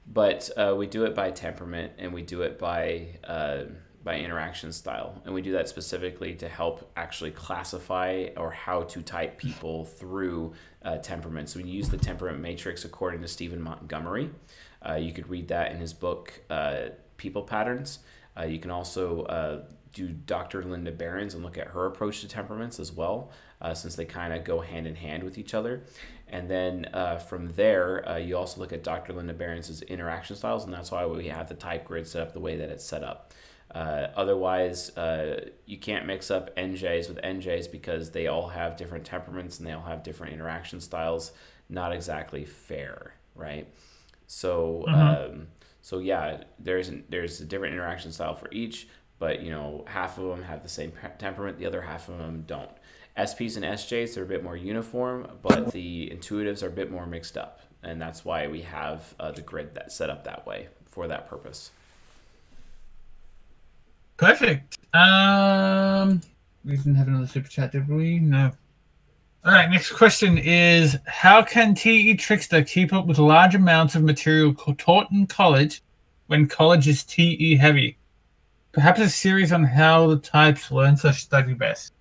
But uh, we do it by temperament, and we do it by uh, by interaction style, and we do that specifically to help actually classify or how to type people through uh, temperament. So we use the temperament matrix according to Stephen Montgomery. Uh, you could read that in his book uh, People Patterns. Uh, you can also do Dr. Linda Berens and look at her approach to temperaments as well, uh, since they kind of go hand in hand with each other. And then uh, from there, uh, you also look at Dr. Linda Berens' interaction styles, and that's why we have the type grid set up the way that it's set up. Uh, otherwise, uh, you can't mix up NJs with NJs because they all have different temperaments and they all have different interaction styles. Not exactly fair, right? So, mm-hmm. um, so yeah, there's an, there's a different interaction style for each, but you know, half of them have the same temperament, the other half of them don't. SPs and SJs are a bit more uniform, but the intuitives are a bit more mixed up, and that's why we have uh, the grid that set up that way for that purpose. Perfect. Um, we didn't have another super chat, did we? No. All right. Next question is: How can TE Trickster keep up with large amounts of material taught in college when college is TE heavy? Perhaps a series on how the types learn to study best.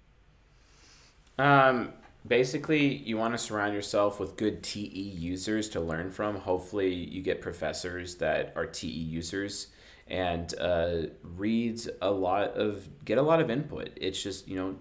Um, basically, you want to surround yourself with good TE users to learn from. Hopefully, you get professors that are TE users and uh, reads a lot of get a lot of input. It's just you know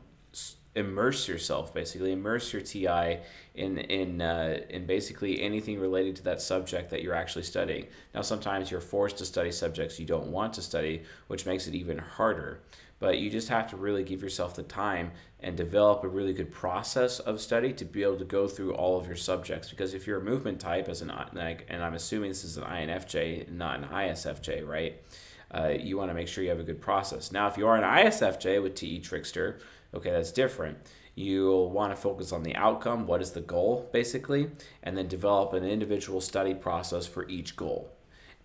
immerse yourself basically immerse your TI in in uh, in basically anything related to that subject that you're actually studying. Now sometimes you're forced to study subjects you don't want to study, which makes it even harder. But you just have to really give yourself the time and develop a really good process of study to be able to go through all of your subjects. Because if you're a movement type as an like, and I'm assuming this is an INFJ, not an ISFJ, right? Uh, you want to make sure you have a good process. Now, if you are an ISFJ with TE Trickster, okay, that's different. You'll want to focus on the outcome, what is the goal, basically, and then develop an individual study process for each goal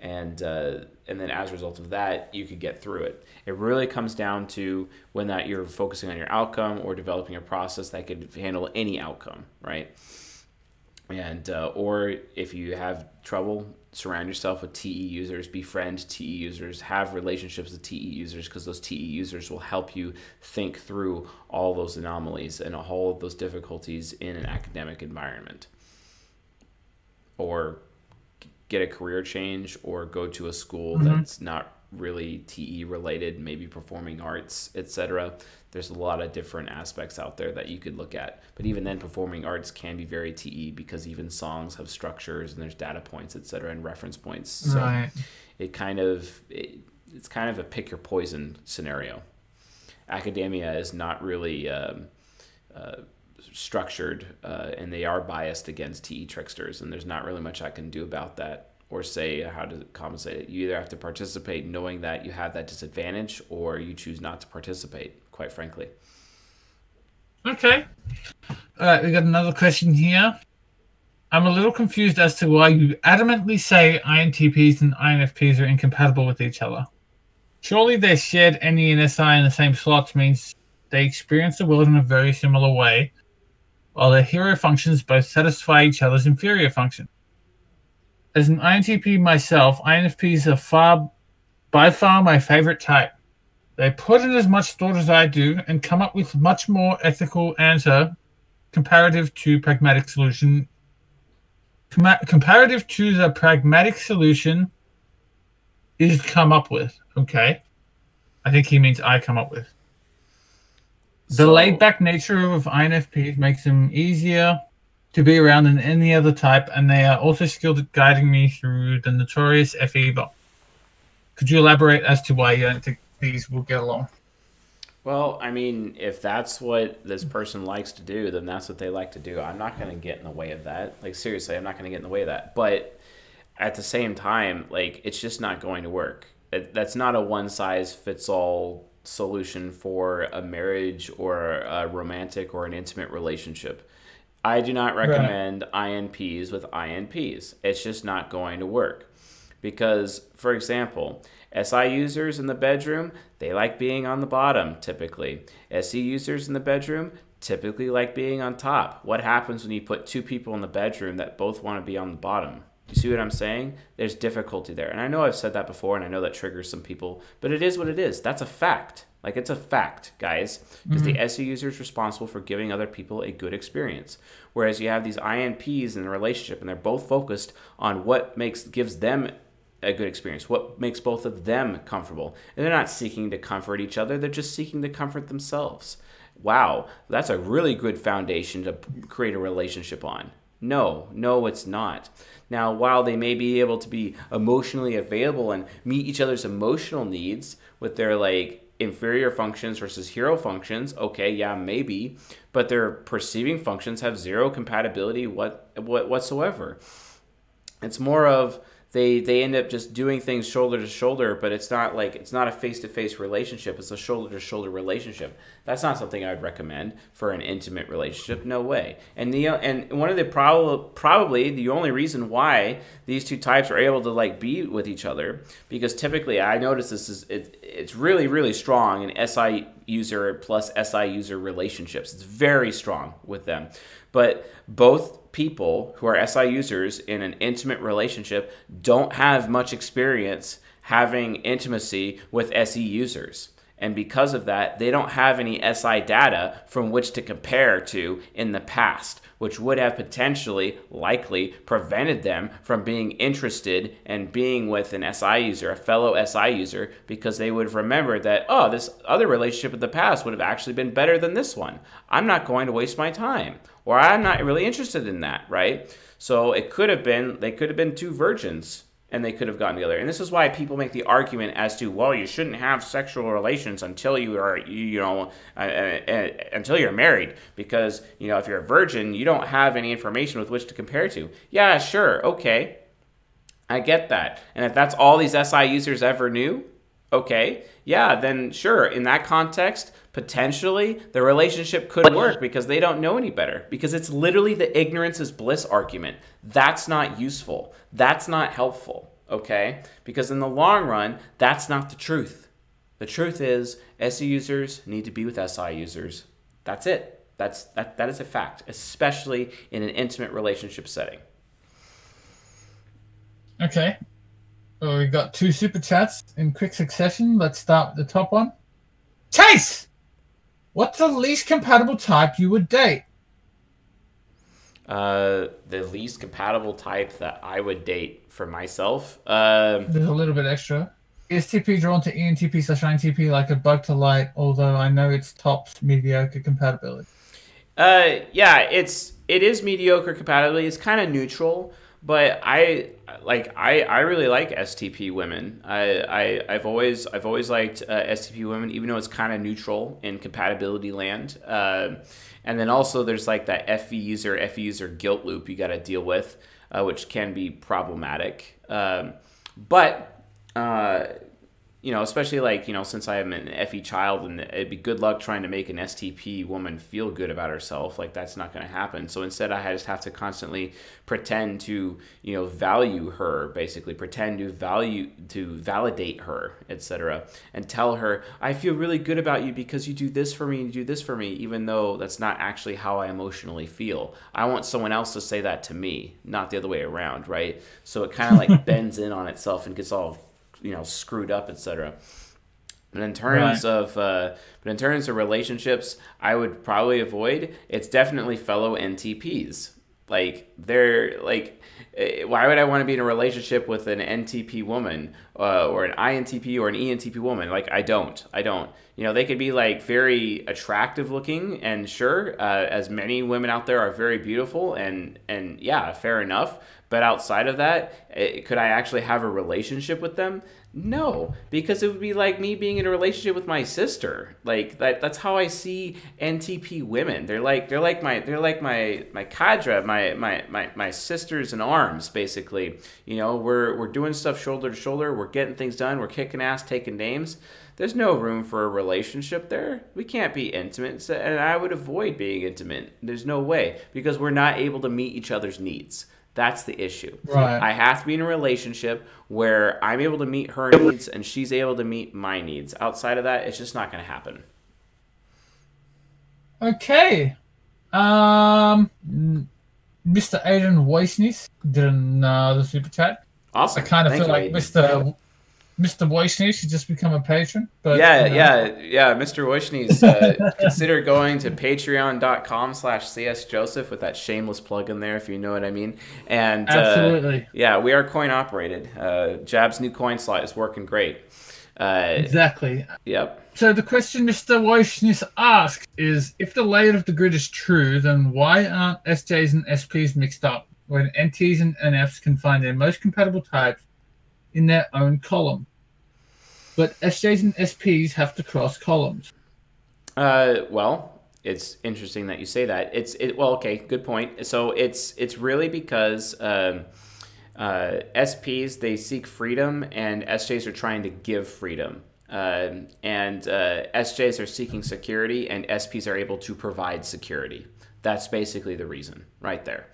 and uh, and then as a result of that you could get through it. It really comes down to when that you're focusing on your outcome or developing a process that could handle any outcome right? And uh, or if you have trouble surround yourself with te users befriend te users have relationships with te users because those te users will help you think through all those anomalies and all of those difficulties in an academic environment. Or get a career change or go to a school mm-hmm. that's not really TE related, maybe performing arts, etc. There's a lot of different aspects out there that you could look at. But even then, performing arts can be very TE because even songs have structures and there's data points, etc., and reference points. So right. it kind of it, it's kind of a pick your poison scenario. Academia is not really. Um, uh, structured uh, and they are biased against TE tricksters, and there's not really much I can do about that or say how to compensate it. You either have to participate knowing that you have that disadvantage, or you choose not to participate, quite frankly. Okay. All right, we got another question here. I'm a little confused as to why you adamantly say INTPs and INFPs are incompatible with each other. Surely their shared NE and SI in the same slots means they experience the world in a very similar way, while the hero functions both satisfy each other's inferior function. As an INTP myself, INFPs are far, by far my favorite type. They put in as much thought as I do and come up with much more ethical answer comparative to pragmatic solution. Com- comparative to the pragmatic solution is come up with. Okay, I think he means I come up with. The so, laid back nature of INFPs makes them easier to be around than any other type, and they are also skilled at guiding me through the notorious FE bot. Could you elaborate as to why you don't think these will get along? Well, I mean, if that's what this person likes to do, then that's what they like to do. I'm not going to get in the way of that. Like, seriously, I'm not going to get in the way of that. But at the same time, like, it's just not going to work. It, that's not a one size fits all solution for a marriage or a romantic or an intimate relationship. I do not recommend right. INPs with INPs. It's just not going to work Because, for example, SI users in the bedroom, they like being on the bottom typically. SE users in the bedroom typically like being on top. What happens when you put two people in the bedroom that both want to be on the bottom? You see what I'm saying? There's difficulty there. And I know I've said that before and I know that triggers some people, but it is what it is. That's a fact. Like it's a fact, guys, because mm-hmm. the SE user is responsible for giving other people a good experience. Whereas you have these INPs in the relationship and they're both focused on what makes gives them a good experience, what makes both of them comfortable. And they're not seeking to comfort each other, they're just seeking to comfort themselves. Wow, that's a really good foundation to create a relationship on. No, no, it's not. Now, while they may be able to be emotionally available and meet each other's emotional needs with their like inferior functions versus hero functions, okay, yeah, maybe, but their perceiving functions have zero compatibility what, what whatsoever. It's more of they they end up just doing things shoulder to shoulder, but it's not like it's not a face to face relationship. It's a shoulder to shoulder relationship. That's not something I would recommend for an intimate relationship. No way. And the uh, and one of the probably probably the only reason why these two types are able to like be with each other because typically I notice this is it, it's really really strong in SI user plus SI user relationships. It's very strong with them, but both people who are SI users in an intimate relationship don't have much experience having intimacy with SE users. And because of that, they don't have any SI data from which to compare to in the past, which would have potentially, likely, prevented them from being interested and being with an SI user, a fellow SI user, because they would have remembered that, oh, this other relationship in the past would have actually been better than this one. I'm not going to waste my time or I'm not really interested in that, right? So it could have been, they could have been two virgins and they could have gotten together. And this is why people make the argument as to, well, you shouldn't have sexual relations until you are, you know, uh, uh, uh, until you're married, because you know if you're a virgin, you don't have any information with which to compare to. Yeah, sure, okay, I get that. And if that's all these SI users ever knew, okay, yeah, then sure, in that context, potentially the relationship could work because they don't know any better. Because it's literally the ignorance is bliss argument. That's not useful. That's not helpful. Okay? Because in the long run, that's not the truth. The truth is SE users need to be with SI users. That's it. That's that that is a fact, especially in an intimate relationship setting. Okay. So we've got two super chats in quick succession. Let's start with the top one. Chase! What's the least compatible type you would date? Uh, the least compatible type that I would date for myself. Um, There's a little bit extra. Is TP drawn to ENTP slash INTP like a bug to light? Although I know it's tops mediocre compatibility. Uh, yeah, it's it is mediocre compatibility. It's kind of neutral, but I like I, I really like STP women. I, I I've always I've always liked uh, STP women, even though it's kind of neutral in compatibility land. Uh, and then also there's like that FE user FE user guilt loop you got to deal with, uh, which can be problematic. Um, but uh, you know, especially like, you know, since I am an FE child and it'd be good luck trying to make an STP woman feel good about herself. Like that's not going to happen. So instead I just have to constantly pretend to, you know, value her, basically pretend to value, to validate her, etc. And tell her, I feel really good about you because you do this for me and you do this for me, even though that's not actually how I emotionally feel. I want someone else to say that to me, not the other way around, right? So it kind of like bends in on itself and gets all you know screwed up, etc. But in terms right. of uh, but in terms of relationships, I would probably avoid. It's definitely fellow NTPs. Like they're like, eh, why would I want to be in a relationship with an NTP woman uh, or an INTP or an ENTP woman? Like I don't. I don't. You know, they could be like very attractive looking, and sure, uh, as many women out there are very beautiful, and and yeah, fair enough. But outside of that, it, could I actually have a relationship with them? No, because it would be like me being in a relationship with my sister. Like that that's how I see NTP women. They're like they're like my they're like my my cadre, my my my, my sisters in arms basically. You know, we're we're doing stuff shoulder to shoulder, we're getting things done, we're kicking ass, taking names. There's no room for a relationship there. We can't be intimate, and I would avoid being intimate. There's no way because we're not able to meet each other's needs That's the issue. Right. I have to be in a relationship where I'm able to meet her needs and she's able to meet my needs. Outside of that, it's just not going to happen. Okay. Um, Mr. Aiden Weissnis did another super chat. Awesome. I kind of Thank feel you, like Aiden. Mr. Mr. Weissnis should just become a patron. But yeah, you know, yeah, yeah. Mr. Wishneys, uh, consider going to patreon.com slash csjoseph with that shameless plug in there, if you know what I mean. And uh, Absolutely. yeah, we are coin operated. Uh, Jab's new coin slot is working great. Uh, Exactly. yep. So the question Mr. Weissnis asks is, if the layout of the grid is true, then why aren't SJs and SPs mixed up when NTs and NFs can find their most compatible types in their own column? But SJs and SPs have to cross columns. Uh, well, it's interesting that you say that. It's it. Well, okay, good point. So it's it's really because um, uh, SPs they seek freedom and SJs are trying to give freedom. Um, and uh, SJs are seeking security, and SPs are able to provide security. That's basically the reason, right there.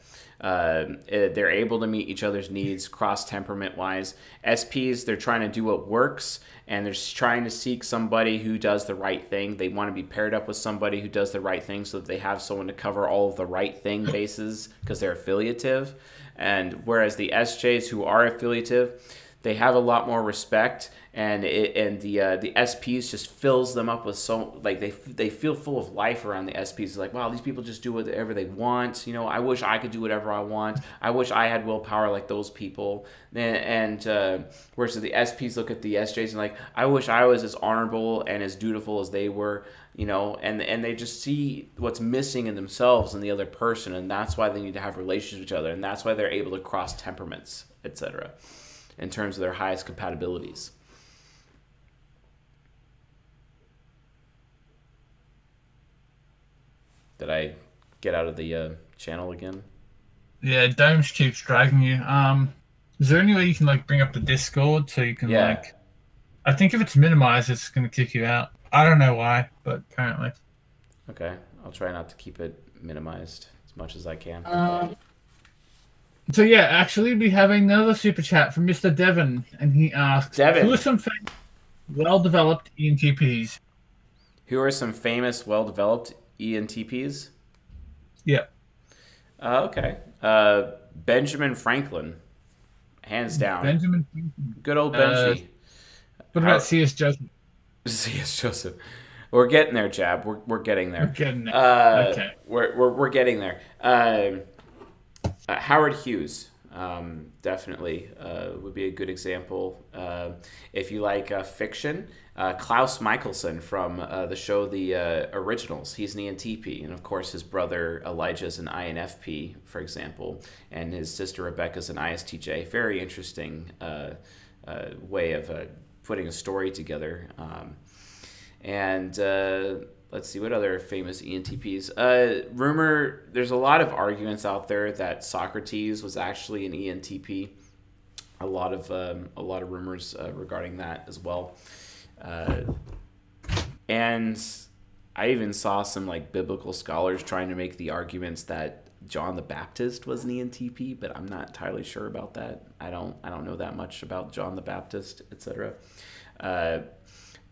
Um, uh, they're able to meet each other's needs cross temperament wise. SPs, they're trying to do what works and they're trying to seek somebody who does the right thing. They want to be paired up with somebody who does the right thing so that they have someone to cover all of the right thing bases because they're affiliative. And whereas the SJs who are affiliative, they have a lot more respect and it, and the uh, the SPs just fills them up with so like they they feel full of life around the SPs. It's like wow, these people just do whatever they want. You know, I wish I could do whatever I want. I wish I had willpower like those people. And, and uh, whereas the SPs look at the SJs and like I wish I was as honorable and as dutiful as they were. You know, and and they just see what's missing in themselves and the other person, and that's why they need to have relationships with each other, and that's why they're able to cross temperaments, etc in terms of their highest compatibilities. Did I get out of the uh, channel again? Yeah, Domes keeps dragging you. Um, is there any way you can like bring up the Discord so you can Yeah. like? I think if it's minimized, it's gonna kick you out. I don't know why, but apparently. Okay, I'll try not to keep it minimized as much as I can. Um, so yeah, actually, we have another super chat from Mr. Devon, and he asks, Devon. "Who are some famous, well-developed ENTPs?" Who are some famous, well-developed ENTPs? Yeah, Uh, okay, uh, Benjamin Franklin, hands down. Benjamin. Good old Uh, Benji. What How- about C.S. Joseph? C.S. Joseph. We're getting there, Jab. We're, we're getting there. We're getting there. Uh, Okay. We're, we're, we're getting there. Um uh, Howard Hughes, um, definitely uh, would be a good example. Uh, if you like uh, fiction, uh, Klaus Mikaelson from uh, the show The uh, Originals, he's an ENTP. And of course, his brother Elijah is an INFP, for example, and his sister Rebekah is an ISTJ. Very interesting way of putting a story together. Um, and let's see what other famous ENTPs. Uh, rumor there's a lot of arguments out there that Socrates was actually an ENTP. A lot of um, a lot of rumors uh, regarding that as well. Uh, and I even saw some like biblical scholars trying to make the arguments that John the Baptist was an ENTP, but I'm not entirely sure about that. I don't I don't know that much about John the Baptist, etc.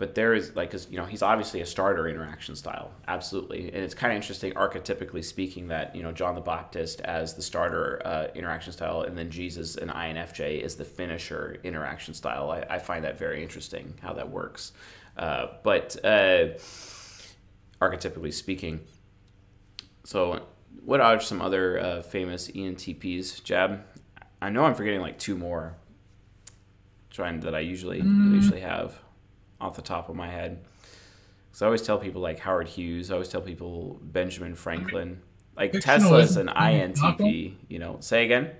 But there is like because you know he's obviously a starter interaction style absolutely. And it's kind of interesting archetypically speaking that you know john the baptist as the starter uh, interaction style and then jesus and infj is the finisher interaction style. I, I find that very interesting how that works. Uh, but uh, archetypically speaking so what are some other uh, famous entps jab i know i'm forgetting like two more trying that i usually usually have off the top of my head. Because I always tell people like Howard Hughes. I always tell people Benjamin Franklin. Like Fictional, Tesla's an INTP. You know, say again.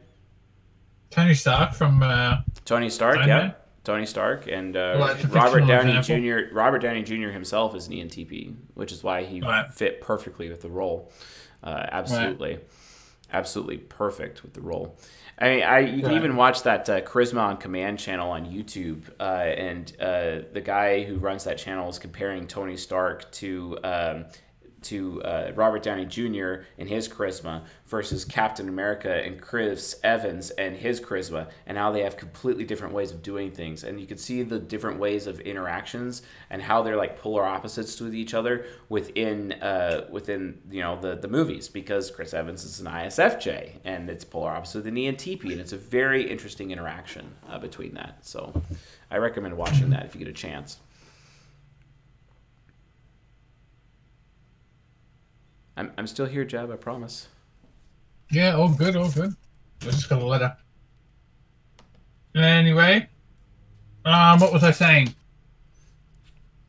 Tony Stark from uh, Tony Stark, Iron yeah. Man? Tony Stark and uh, Well, Robert Downey example. Jr. Robert Downey Jr. himself is an ENTP, which is why he Right. fit perfectly with the role. Uh, absolutely, absolutely perfect with the role. I mean, I you can Right. even watch that uh, Charisma on Command channel on YouTube, uh, and uh, the guy who runs that channel is comparing Tony Stark to um, to uh, Robert Downey Jr. and his charisma versus Captain America and Chris Evans and his charisma, and how they have completely different ways of doing things. And you can see the different ways of interactions and how they're like polar opposites to each other within uh, within you know the the movies because Chris Evans is an ISFJ and it's polar opposite than ENTP, and it's a very interesting interaction uh, between that. So I recommend watching that if you get a chance. I'm, I'm still here, Jeb. I promise. Yeah, all good, all good. I just got a letter. Anyway, um, what was I saying?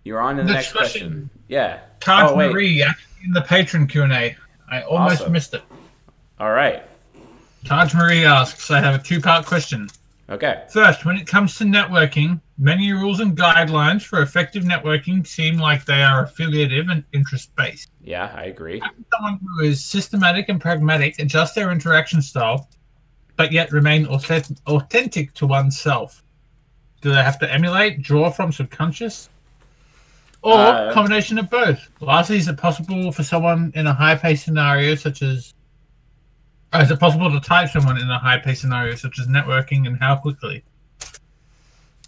You're on to the Next question. question. Yeah. Card Oh. Marie in the patron Q and A. I almost Awesome. missed it. All right. Taj Marie asks, I have a two-part question. Okay. First, when it comes to networking, many rules and guidelines for effective networking seem like they are affiliative and interest-based. Yeah, I agree. Someone who is systematic and pragmatic adjust their interaction style, but yet remain authentic, authentic to oneself. Do they have to emulate, draw from subconscious, or Uh, combination of both? Lastly, is it possible for someone in a high-paced scenario such as or is it possible to type someone in a high-paced scenario such as networking, and how quickly?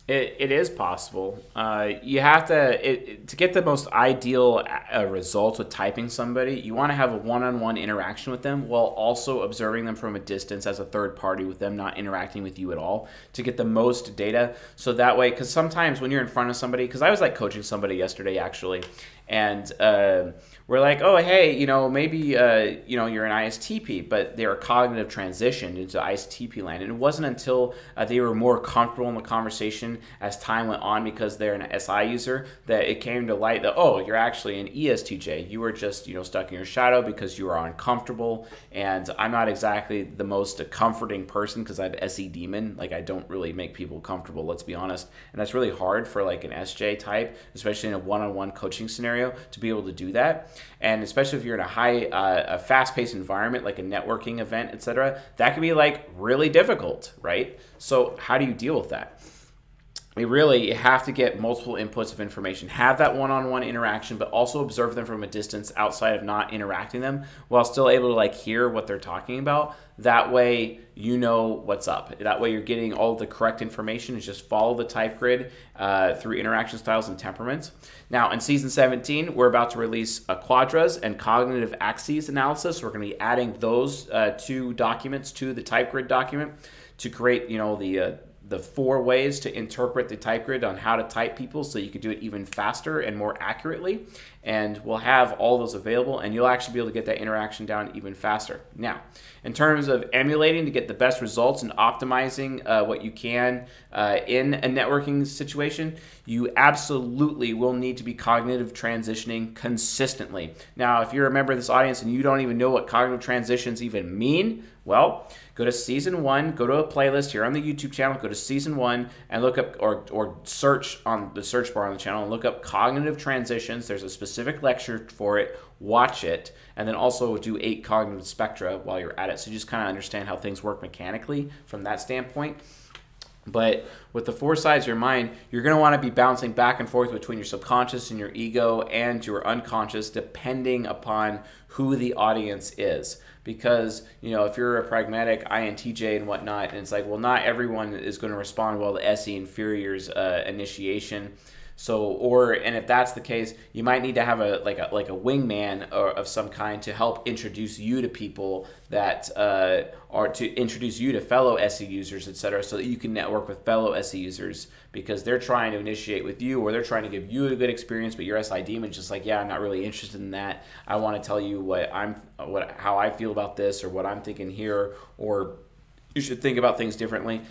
It, it is possible. Uh, you have to it, to get the most ideal uh, results with typing somebody. You want to have a one-on-one interaction with them while also observing them from a distance as a third party, with them not interacting with you at all, to get the most data. So that way, because sometimes when you're in front of somebody, because I was like coaching somebody yesterday actually, and uh, we're like, oh hey, you know maybe uh, you know you're an ISTP, but they're a cognitive transition into ISTP land, and it wasn't until uh, they were more comfortable in the conversation as time went on because they're an SI user that it came to light that oh you're actually an ESTJ. You were just you know stuck in your shadow because you were uncomfortable, and I'm not exactly the most comforting person because I have SE demon. Like I don't really make people comfortable. Let's be honest, and that's really hard for like an SJ type, especially in a one-on-one coaching scenario, to be able to do that. And especially if you're in a high, uh, a fast-paced environment like a networking event, etc., that can be like really difficult, right? So how do you deal with that? We really have to get multiple inputs of information have that one-on-one interaction but also observe them from a distance outside of not interacting them while still able to like hear what they're talking about. That way you know what's up. That way you're getting all the correct information. Is just follow the type grid uh, through interaction styles and temperaments. Now in season 17 we're about to release a quadras and cognitive axes analysis. We're going to be adding those uh, two documents to the type grid document to create you know the uh, the four ways to interpret the type grid on how to type people so you can do it even faster and more accurately. And we'll have all those available, and you'll actually be able to get that interaction down even faster. Now, in terms of emulating to get the best results and optimizing uh, what you can uh, in a networking situation, you absolutely will need to be cognitive transitioning consistently. Now, if you're a member of this audience and you don't even know what cognitive transitions even mean, well, go to season one, go to a playlist here on the YouTube channel, go to season one and look up or, or search on the search bar on the channel and look up cognitive transitions. There's a specific lecture for it. Watch it, and then also do eight cognitive spectra while you're at it. So you just kind of understand how things work mechanically from that standpoint. But with the four sides of your mind, you're going to want to be bouncing back and forth between your subconscious and your ego and your unconscious, depending upon who the audience is. Because, you know, if you're a pragmatic INTJ and whatnot, and it's like, well, not everyone is going to respond well to SE Inferior's uh, initiation. So, or and if that's the case, you might need to have a like a like a wingman or of some kind to help introduce you to people that uh, are to introduce you to fellow SE users, etc., so that you can network with fellow SE users because they're trying to initiate with you or they're trying to give you a good experience, but your SI demon's just like, yeah, I'm not really interested in that. I want to tell you what I'm what how I feel about this or what I'm thinking here, or you should think about things differently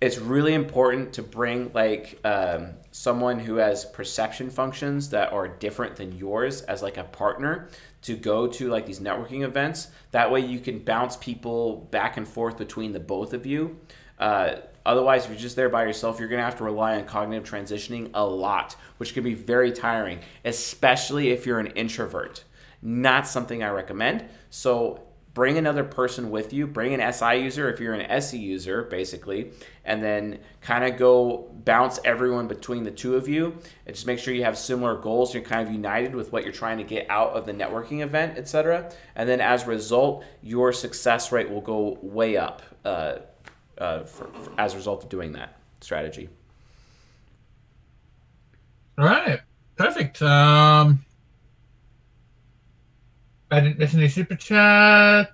it's really important to bring like um, someone who has perception functions that are different than yours as like a partner to go to like these networking events. That way you can bounce people back and forth between the both of you. Uh, otherwise if you're just there by yourself you're going to have to rely on cognitive transitioning a lot which can be very tiring especially if you're an introvert. Not something i recommend. So bring another person with you, bring an SI user if you're an SE user, basically, and then kind of go bounce everyone between the two of you and just make sure you have similar goals. You're kind of united with what you're trying to get out of the networking event, etc. And then as a result, your success rate will go way up uh, uh, for, for, as a result of doing that strategy. All right, perfect. Um, I didn't miss any super chat.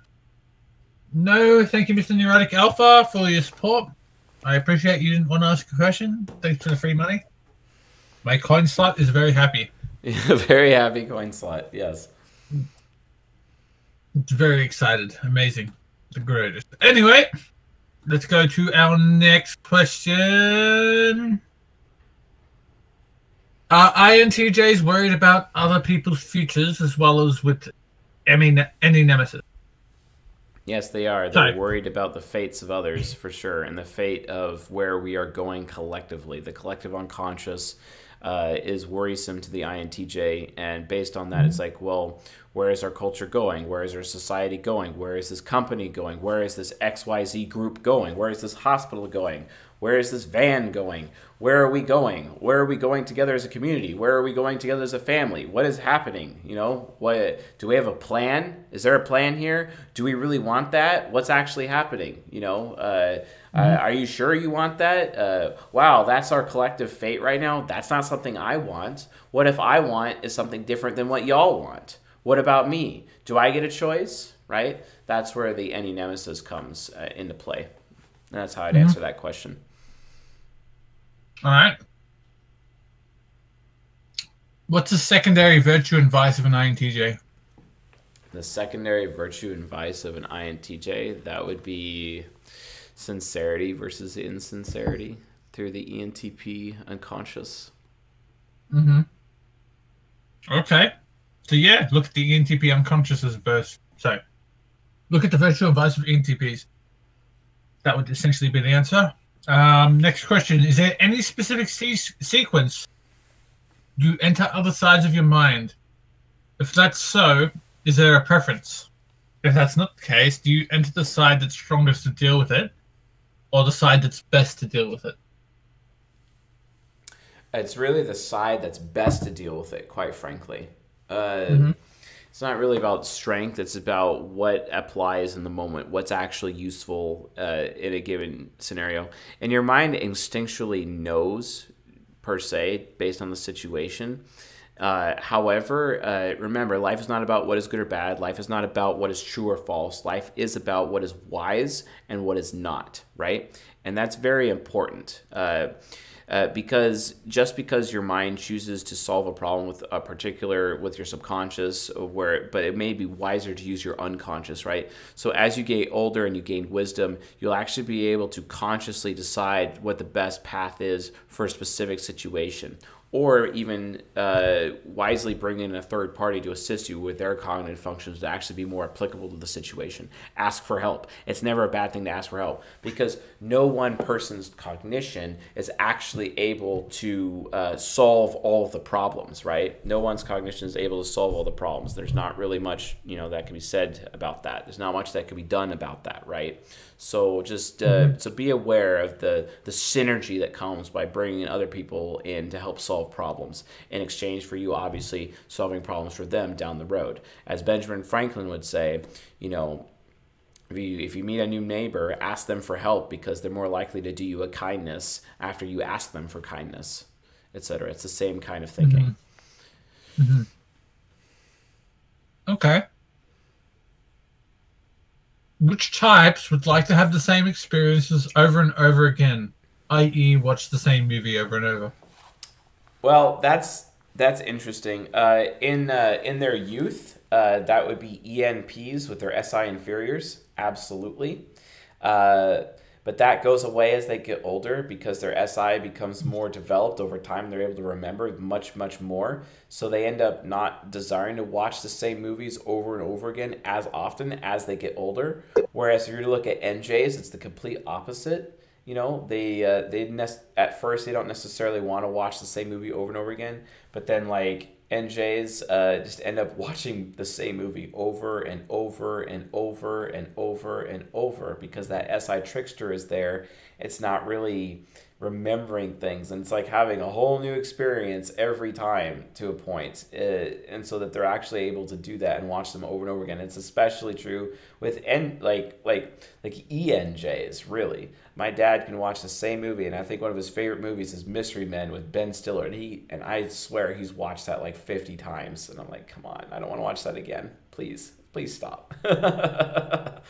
No, thank you, Mr. Neurotic Alpha, for your support. I appreciate you didn't want to ask a question. Thanks for the free money. My coin slot is very happy. very happy coin slot, yes. It's very excited. Amazing. The greatest. Anyway, let's go to our next question. Are INTJs worried about other people's futures as well as with any, NE nemesis? Yes, they are. They're Sorry. worried about the fates of others for sure, and the fate of where we are going collectively. The collective unconscious uh, is worrisome to the INTJ, and based on that, mm-hmm. it's like, well, where is our culture going? Where is our society going? Where is this company going? Where is this XYZ group going? Where is this hospital going? Where is this van going? Where are we going? Where are we going together as a community? Where are we going together as a family? What is happening? You know, what do we have a plan? Is there a plan here? Do we really want that? What's actually happening? You know, uh, uh, mm-hmm. are you sure you want that? Uh, wow, that's our collective fate right now. That's not something I want. What if I want is something different than what y'all want? What about me? Do I get a choice? Right? That's where the NE nemesis comes uh, into play. And that's how I'd mm-hmm. answer that question. All right. What's the secondary virtue and vice of an INTJ? The secondary virtue and vice of an INTJ, that would be sincerity versus insincerity through the ENTP unconscious. Mm-hmm. Okay. So yeah, look at the ENTP unconscious as a verse. So look at the virtue and vice of ENTPs. That would essentially be the answer. Um, next question: Is there any specific se- sequence you enter other sides of your mind? If that's so, is there a preference? If that's not the case, do you enter the side that's strongest to deal with it, or the side that's best to deal with it? It's really the side that's best to deal with it, quite frankly. Uh, mm-hmm it's not really about strength. It's about what applies in the moment, what's actually useful uh, in a given scenario. And your mind instinctually knows, per se, based on the situation. Uh, however, uh, remember, life is not about what is good or bad. Life is not about what is true or false. Life is about what is wise and what is not, right? And that's very important. Uh, because just because your mind chooses to solve a problem with a particular with your subconscious where but it may be wiser to use your unconscious right? So as you get older and you gain wisdom you'll actually be able to consciously decide what the best path is for a specific situation or even uh, wisely bring in a third party to assist you with their cognitive functions to actually be more applicable to the situation. Ask for help. It's never a bad thing to ask for help because no one person's cognition is actually able to uh, solve all the problems, right? No one's cognition is able to solve all the problems. There's not really much, you know, that can be said about that. There's not much that can be done about that, right? So just uh, mm-hmm. so be aware of the the synergy that comes by bringing other people in to help solve problems in exchange for you obviously solving problems for them down the road. As Benjamin Franklin would say, you know, if you, if you meet a new neighbor, ask them for help because they're more likely to do you a kindness after you ask them for kindness, etc. It's the same kind of thinking. Mm-hmm. Mm-hmm. Okay which types would like to have the same experiences over and over again, i.e., watch the same movie over and over? Well, that's that's interesting. Uh, in uh, in their youth, uh, that would be ENPs with their SI inferiors. Absolutely. But that goes away as they get older because their SI becomes more developed over time. They're able to remember much, much more. So they end up not desiring to watch the same movies over and over again as often as they get older. Whereas if you look at NJs, it's the complete opposite. You know, they uh, they at first they don't necessarily want to watch the same movie over and over again, but then like NJs uh, just end up watching the same movie over and over and over and over and over because that SI trickster is there. It's not really remembering things. And it's like having a whole new experience every time to a point uh, and so that they're actually able to do that and watch them over and over again. It's especially true with n like like like enjs really. My dad can watch the same movie and i think one of his favorite movies is mystery men with ben stiller and he and i swear he's watched that like 50 times and i'm like come on i don't want to watch that again. Please please stop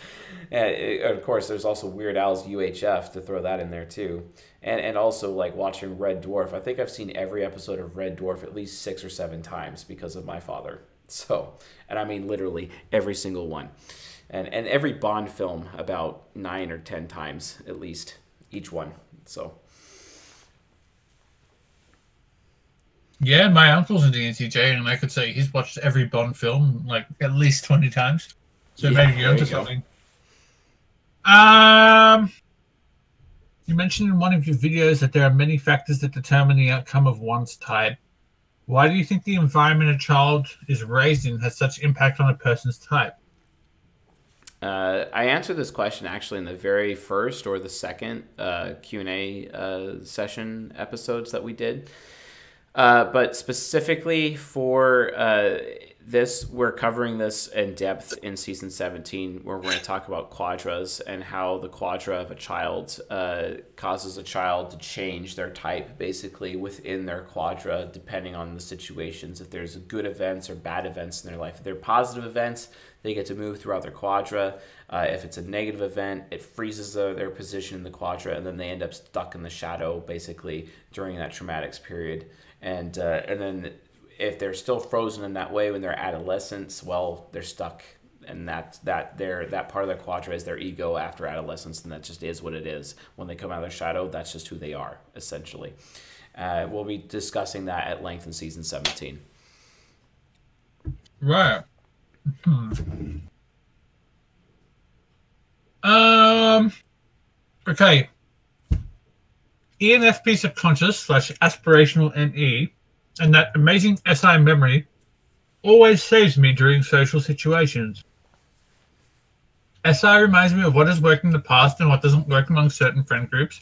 and eh, of course there's also weird al's uhf to throw that in there too and and also like watching Red Dwarf. I think I've seen every episode of Red Dwarf at least six or seven times because of my father. So, and I mean literally every single one, and and every Bond film about nine or ten times at least each one. So. Yeah, my uncle's an ENTJ, and I could say he's watched every Bond film like at least twenty times. So Yeah, maybe you're onto you go. Um, you mentioned in one of your videos that there are many factors that determine the outcome of one's type. Why do you think the environment a child is raised in has such impact on a person's type? Uh, I answered this question actually in the very first or the second uh, Q and A uh, session episodes that we did. Uh, but specifically for uh, this, we're covering this in depth in season 17, where we're going to talk about quadras and how the quadra of a child uh, causes a child to change their type basically within their quadra, depending on the situations. If there's good events or bad events in their life, if they're positive events, they get to move throughout their quadra. Uh, if it's a negative event, it freezes their, their position in the quadra, and then they end up stuck in the shadow basically during that traumatics period. And uh, and then if they're still frozen in that way when they're adolescents, well, they're stuck, and that that their that part of their quadra is their ego after adolescence, and that just is what it is. When they come out of their shadow, that's just who they are essentially. Uh, we'll be discussing that at length in season 17. Right. Hmm. Um. Okay. ENFP subconscious slash aspirational NE, and that amazing SI memory always saves me during social situations. SI reminds me of what has worked in the past and what doesn't work among certain friend groups.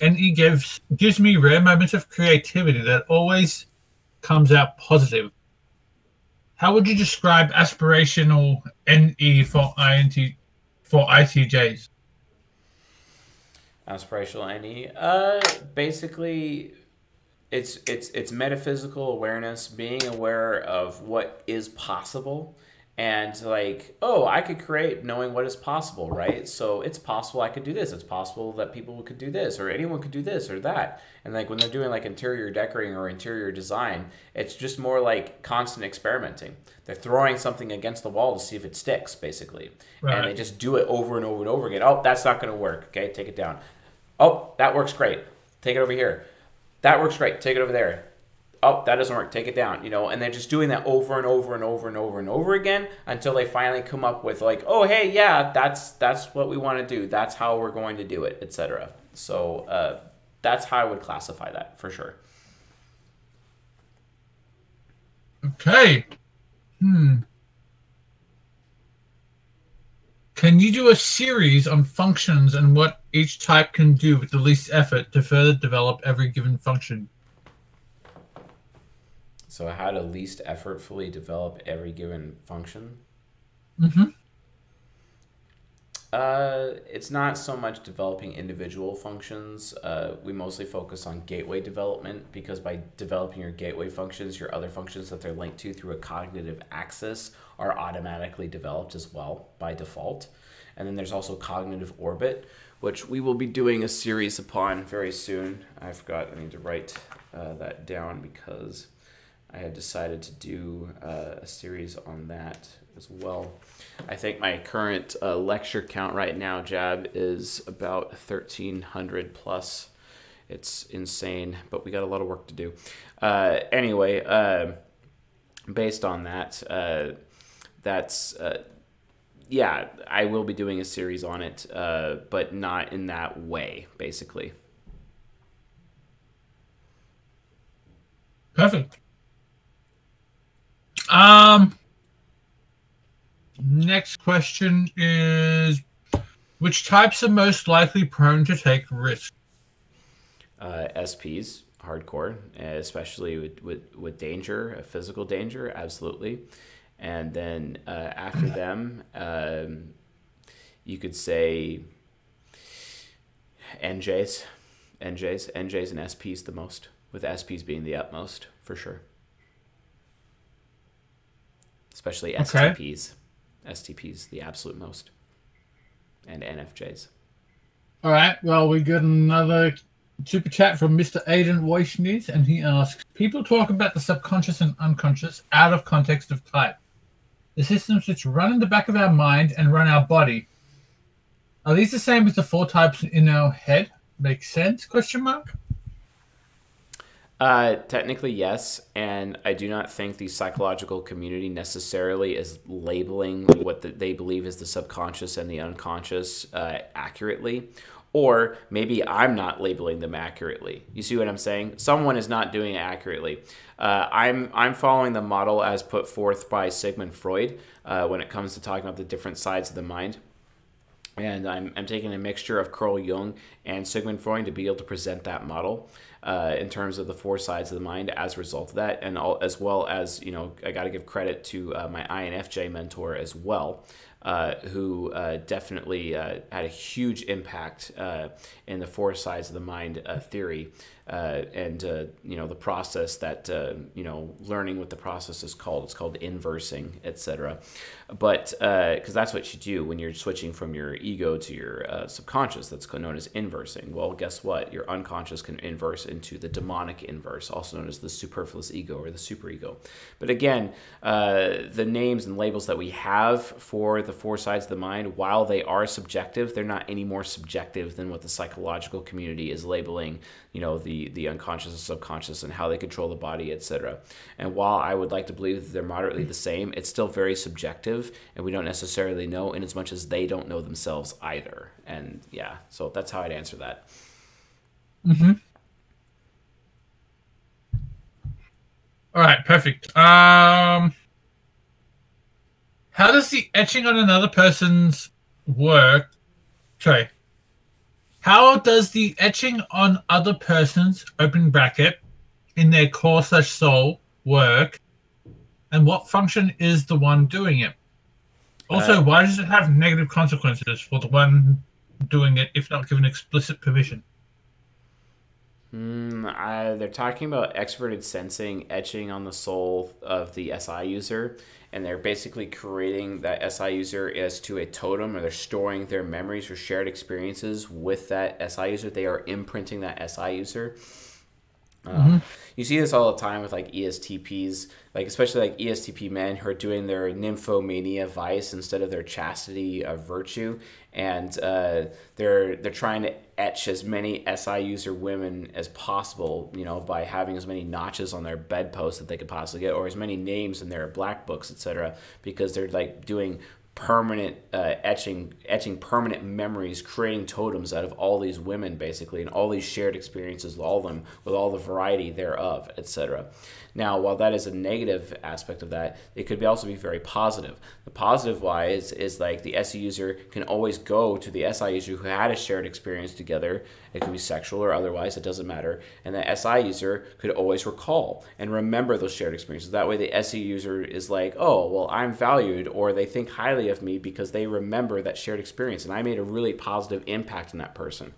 NE gives gives me rare moments of creativity that always comes out positive. How would you describe aspirational NE for INT for ITJs? Aspirational NE. Uh, basically, it's it's it's metaphysical awareness, being aware of what is possible, and like, oh, I could create knowing what is possible, right? So it's possible I could do this. It's possible that people could do this, or anyone could do this or that. And like when they're doing like interior decorating or interior design, it's just more like constant experimenting. They're throwing something against the wall to see if it sticks, basically, and they just do it over and over and over again. Oh, that's not going to work. Okay, take it down. Oh, that works great. Take it over here. That works great. Take it over there. Oh, that doesn't work. Take it down. You know, and they're just doing that over and over and over and over and over again until they finally come up with like, oh, hey, yeah, that's that's what we want to do. That's how we're going to do it, etc. So uh, that's how I would classify that for sure. Okay. Hmm. Can you do a series on functions and what each type can do with the least effort to further develop every given function? So how to least effortfully develop every given function. Mm-hmm. Uh, it's not so much developing individual functions. Uh, we mostly focus on gateway development because by developing your gateway functions, your other functions that they're linked to through a cognitive axis are automatically developed as well by default. And then there's also cognitive orbit, which we will be doing a series upon very soon. I forgot, I need to write uh, that down because I had decided to do uh, a series on that as well. I think my current uh, lecture count right now, Jab, is about 1,300 plus. It's insane, but we got a lot of work to do. Uh, anyway, uh, based on that, uh, that's. Uh, yeah, I will be doing a series on it, uh, but not in that way, basically. Perfect. Um. Next question is which types are most likely prone to take risks? Uh, SPs, hardcore, especially with, with, with danger, physical danger, absolutely. And then uh, after them, um, you could say NJs, NJs, NJs and SPs the most, with SPs being the utmost for sure. Especially Okay. STPs. The absolute most. And NFJs. All right. Well, we got another super chat from Mr. Aiden Weishniz, and he asks People talk about the subconscious and unconscious out of context of type. The systems which run in the back of our mind and run our body. Are these the same as the four types in our head? Makes sense? Question mark. Uh, technically, yes, and I do not think the psychological community necessarily is labeling what the, they believe is the subconscious and the unconscious uh, accurately, or maybe I'm not labeling them accurately. You see what I'm saying? Someone is not doing it accurately. Uh, I'm I'm following the model as put forth by Sigmund Freud uh, when it comes to talking about the different sides of the mind and I'm, I'm taking a mixture of Carl Jung and Sigmund Freud to be able to present that model uh, in terms of the four sides of the mind as a result of that, and all, as well as you know, I got to give credit to uh, my INFJ mentor as well. Uh, who uh, definitely uh, had a huge impact uh, in the four sides of the mind uh, theory uh, and uh, you know the process that uh, you know learning what the process is called it's called inversing etc but because that's what you do when you're switching from your ego to your uh, subconscious that's known as inversing. Well guess what? Your unconscious can inverse into the demonic inverse also known as the superfluous ego or the superego. But again uh, the names and labels that we have for the four sides of the mind while they are subjective they're not any more subjective than what the psychological community is labeling you know the the unconscious and subconscious and how they control the body etc and while i would like to believe that they're moderately the same it's still very subjective and we don't necessarily know in as much as they don't know themselves either and yeah so that's how i'd answer that Mm-hmm. All right, perfect. Um, how does the etching on another person's work? Sorry. How does the etching on other person's open bracket in their core slash soul work, and what function is the one doing it? Also, Uh, why does it have negative consequences for the one doing it if not given explicit permission? Mm, I, they're talking about extroverted sensing etching on the soul of the SI user, and they're basically creating that SI user as to a totem, or they're storing their memories or shared experiences with that SI user. They are imprinting that SI user. Um, You see this all the time with like ESTPs, like especially like ESTP men who are doing their nymphomania vice instead of their chastity of virtue, and uh, they're they're trying to etch as many SI user women as possible, you know, by having as many notches on their bedpost that they could possibly get, or as many names in their black books, etc., because they're like doing permanent uh, etching etching permanent memories creating totems out of all these women basically and all these shared experiences all of them with all the variety thereof etc now while that is a negative aspect of that it could be also be very positive. The positive wise is like the SE user can always go to the SI user who had a shared experience together. It could be sexual or otherwise it doesn't matter. And the SI user could always recall and remember those shared experiences. That way the SE user is like oh well I'm valued or they think highly of me because they remember that shared experience. And I made a really positive impact on that person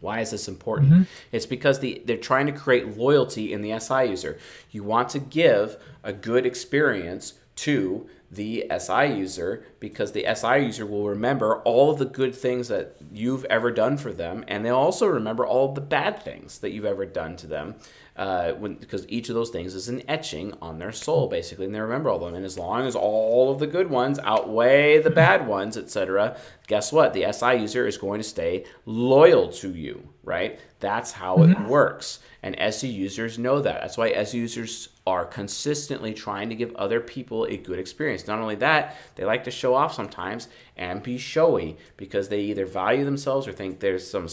why is this important? Mm-hmm. It's because the, they're trying to create loyalty in the SI user. You want to give a good experience to the SI user because the SI user will remember all of the good things that you've ever done for them, and they'll also remember all the bad things that you've ever done to them. Uh, when, because each of those things is an etching on their soul, basically, and they remember all of them. And as long as all of the good ones outweigh the bad ones, etc., guess what? The SI user is going to stay loyal to you, right? That's how it works. And SE users know that. That's why SE users are consistently trying to give other people a good experience. Not only that, they like to show off sometimes and be showy because they either value themselves or think there's some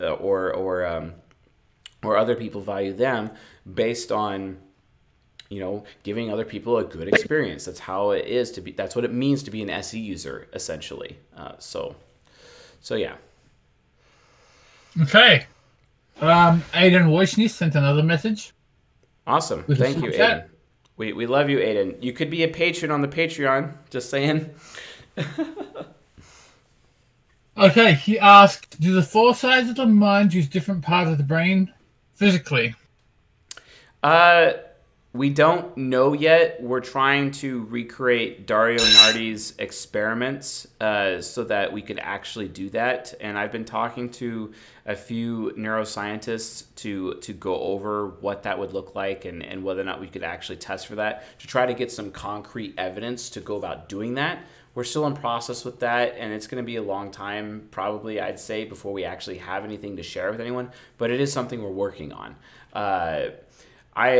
uh, or or um, or other people value them based on you know, giving other people a good experience. That's how it is to be. That's what it means to be an SE user, essentially. Uh, so, so yeah. Okay. Um, Aiden Wojcicki sent another message. Awesome. With Thank you. Aiden. We, we love you, Aiden. You could be a patron on the Patreon. Just saying. Okay, he asked, do the four sides of the mind use different parts of the brain physically? Uh, we don't know yet. We're trying to recreate Dario Nardi's experiments uh, so that we could actually do that. And I've been talking to a few neuroscientists to to go over what that would look like and, and whether or not we could actually test for that to try to get some concrete evidence to go about doing that. We're still in process with that, and it's going to be a long time, probably, I'd say, before we actually have anything to share with anyone. But it is something we're working on. Uh, I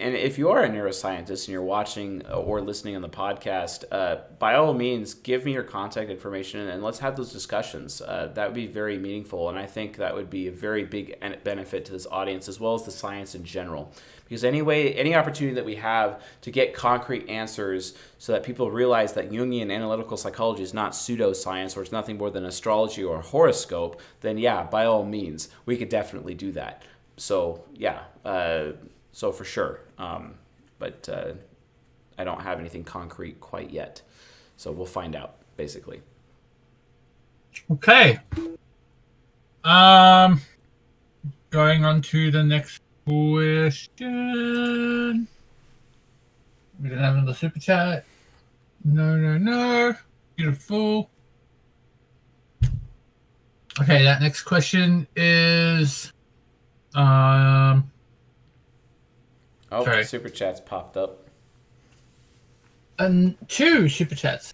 and if you are a neuroscientist and you're watching or listening on the podcast, uh, by all means, give me your contact information and let's have those discussions. Uh, that would be very meaningful, and I think that would be a very big benefit to this audience as well as the science in general. Because anyway, any opportunity that we have to get concrete answers, so that people realize that Jungian analytical psychology is not pseudoscience or it's nothing more than astrology or horoscope, then yeah, by all means, we could definitely do that. So yeah. Uh, so for sure. Um, but uh, I don't have anything concrete quite yet. So we'll find out, basically. Okay. Um, going on to the next question. We didn't have another super chat. No, no, no. Beautiful. Okay, that next question is um Oh, Okay. super chats popped up. and two super chats.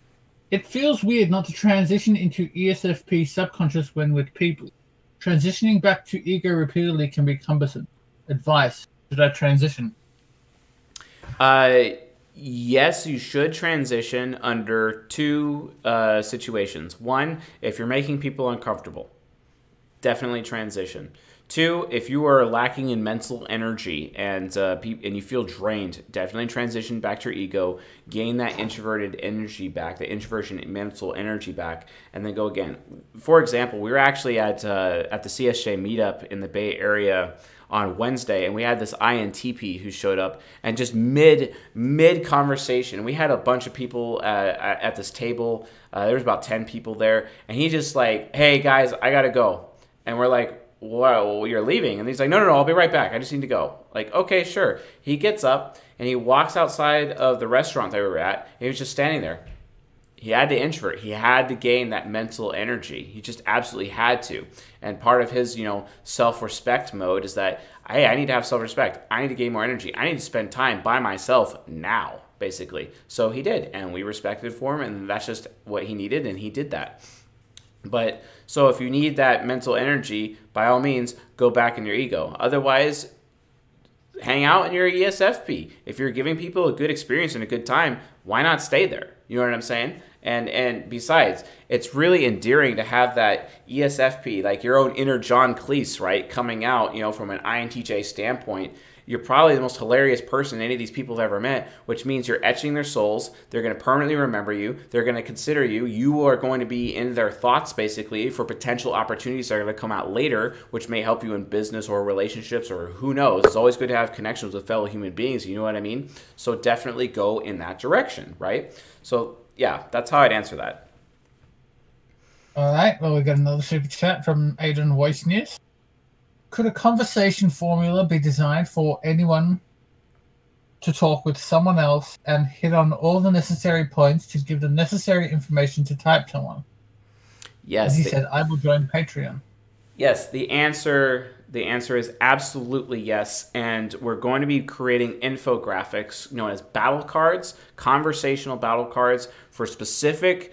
It feels weird not to transition into ESFP subconscious when with people. Transitioning back to ego repeatedly can be cumbersome. Advice: Should I transition? Uh, yes, you should transition under two uh, situations. One, if you're making people uncomfortable, definitely transition. Two, if you are lacking in mental energy and uh, pe- and you feel drained, definitely transition back to your ego, gain that introverted energy back, the introversion mental energy back, and then go again. For example, we were actually at uh, at the CSJ meetup in the Bay Area on Wednesday, and we had this INTP who showed up, and just mid mid conversation, we had a bunch of people uh, at, this table. Uh, there was about ten people there, and he just like, "Hey guys, I gotta go," and we're like, "Wow, you're leaving?" And he's like, "No, no, no, I'll be right back. I just need to go." Like, okay, sure. He gets up and he walks outside of the restaurant that we were at. He was just standing there he had to introvert. He had to gain that mental energy. He just absolutely had to. And part of his, you know, self-respect mode is that, hey, I need to have self-respect. I need to gain more energy. I need to spend time by myself now, basically. So he did, and we respected for him, and that's just what he needed, and he did that. But so if you need that mental energy, by all means, go back in your ego. Otherwise, hang out in your ESFP. If you're giving people a good experience and a good time, why not stay there? You know what I'm saying? And and besides, it's really endearing to have that ESFP, like your own inner John Cleese, right, coming out, you know, from an INTJ standpoint. You're probably the most hilarious person any of these people have ever met, which means you're etching their souls. They're going to permanently remember you. They're going to consider you. You are going to be in their thoughts, basically, for potential opportunities that are going to come out later, which may help you in business or relationships or who knows. It's always good to have connections with fellow human beings. You know what I mean? So definitely go in that direction, right? So, yeah, that's how I'd answer that. All right. Well, we got another super chat from Aidan Weissnius. Could a conversation formula be designed for anyone to talk with someone else and hit on all the necessary points to give the necessary information to type someone? Yes. As he the- said, I will join Patreon. Yes, the answer the answer is absolutely yes, and we're going to be creating infographics known as battle cards, conversational battle cards for specific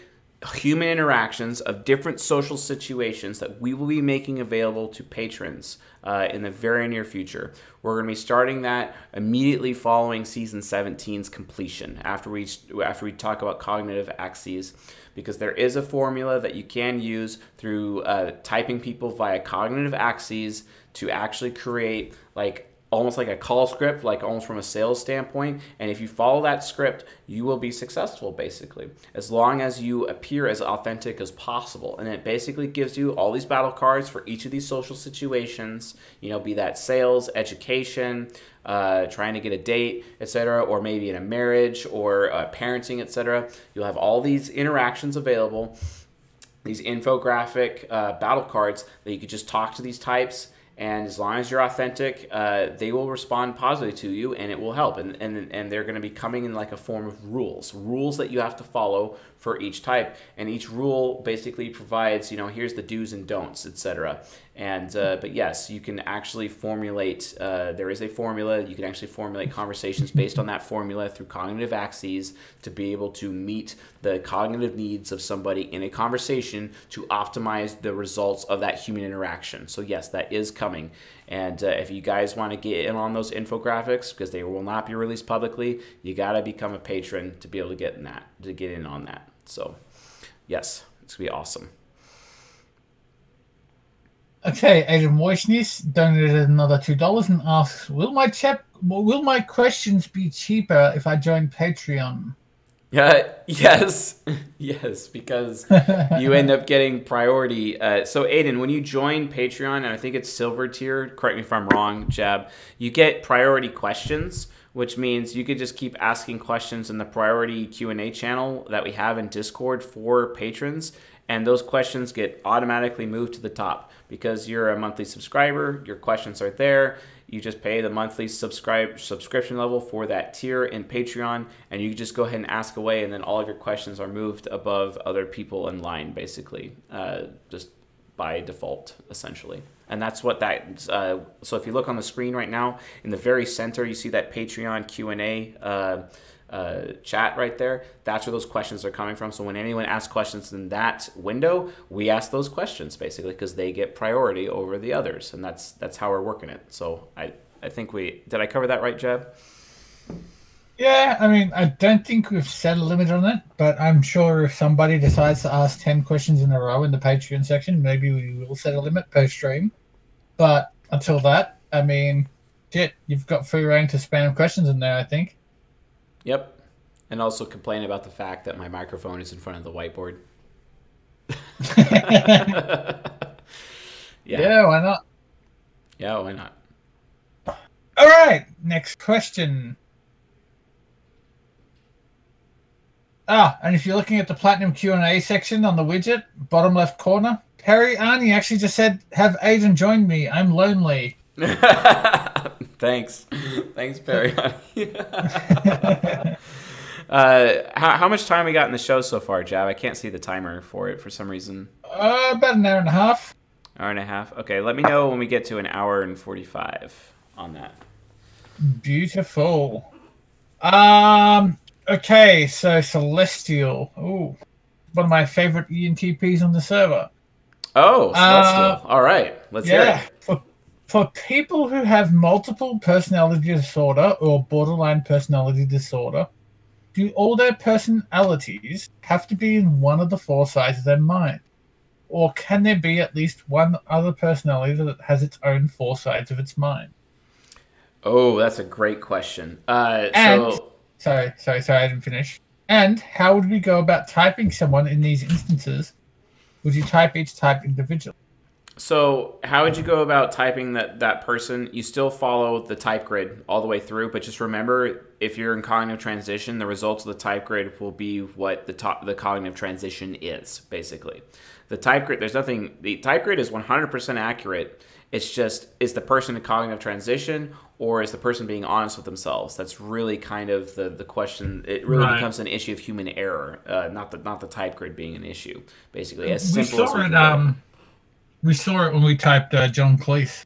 human interactions of different social situations that we will be making available to patrons uh, in the very near future. We're going to be starting that immediately following season 17's completion after we after we talk about cognitive axes because there is a formula that you can use through uh, typing people via cognitive axes to actually create like almost like a call script, like almost from a sales standpoint. And if you follow that script, you will be successful basically, as long as you appear as authentic as possible. And it basically gives you all these battle cards for each of these social situations, you know, be that sales, education, uh, trying to get a date, etc., or maybe in a marriage or uh, parenting, etc. You'll have all these interactions available, these infographic uh, battle cards that you could just talk to these types and as long as you're authentic, uh, they will respond positively to you, and it will help. And and and they're going to be coming in like a form of rules, rules that you have to follow for each type, and each rule basically provides, you know, here's the do's and don'ts, etc. And uh, but yes, you can actually formulate. Uh, there is a formula. You can actually formulate conversations based on that formula through cognitive axes to be able to meet the cognitive needs of somebody in a conversation to optimize the results of that human interaction. So yes, that is coming. And uh, if you guys want to get in on those infographics, because they will not be released publicly, you got to become a patron to be able to get in that, to get in on that. So, yes, it's gonna be awesome. Okay, Adam Wojnis donated another two dollars and asks, "Will my chap, will my questions be cheaper if I join Patreon?" Yeah, yes, yes, because you end up getting priority. Uh, so, Aiden, when you join Patreon, and I think it's silver tier, correct me if I'm wrong, Jab, you get priority questions, which means you could just keep asking questions in the priority Q and A channel that we have in Discord for patrons, and those questions get automatically moved to the top because you're a monthly subscriber. Your questions are there. You just pay the monthly subscribe subscription level for that tier in Patreon, and you just go ahead and ask away, and then all of your questions are moved above other people in line, basically, uh, just by default, essentially. And that's what that. Uh, so if you look on the screen right now, in the very center, you see that Patreon Q and A. Uh, uh, chat right there. That's where those questions are coming from. So when anyone asks questions in that window, we ask those questions basically because they get priority over the others, and that's that's how we're working it. So I I think we did I cover that right, Jeb? Yeah, I mean, I don't think we've set a limit on it, but I'm sure if somebody decides to ask 10 questions in a row in the Patreon section, maybe we will set a limit per stream. But until that, I mean, shit, you've got free reign to spam questions in there, I think. Yep. And also complain about the fact that my microphone is in front of the whiteboard. yeah. yeah, why not? Yeah, why not? All right, next question. Ah, and if you're looking at the platinum Q and A section on the widget, bottom left corner, Perry Arnie actually just said, "Have Aiden join me? I'm lonely." Thanks. Thanks, Perry. uh, how, how much time we got in the show so far, Jab? I can't see the timer for it for some reason. Uh, about an hour and a half. Hour and a half. Okay, let me know when we get to an hour and forty-five on that. Beautiful. Um. Okay, so Celestial. Ooh, one of my favorite ENTPs on the server. Oh. Uh, All right, let's yeah, hear it. For for people who have multiple personality disorder or borderline personality disorder, do all their personalities have to be in one of the four sides of their mind? Or can there be at least one other personality that has its own four sides of its mind? Oh, that's a great question. Uh, and, so, sorry, sorry, sorry, I didn't finish. And how would we go about typing someone in these instances? Would you type each type individually? So, how would you go about typing that that person? You still follow the type grid all the way through, but just remember, if you're in cognitive transition, the results of the type grid will be what the top the cognitive transition is. Basically, the type grid. There's nothing. The type grid is 100% accurate. It's just is the person in cognitive transition or is the person being honest with themselves? That's really kind of the, the question. It really right. becomes an issue of human error, uh, not the not the type grid being an issue. Basically, as simple as we um, we saw it when we typed uh, John Cleese.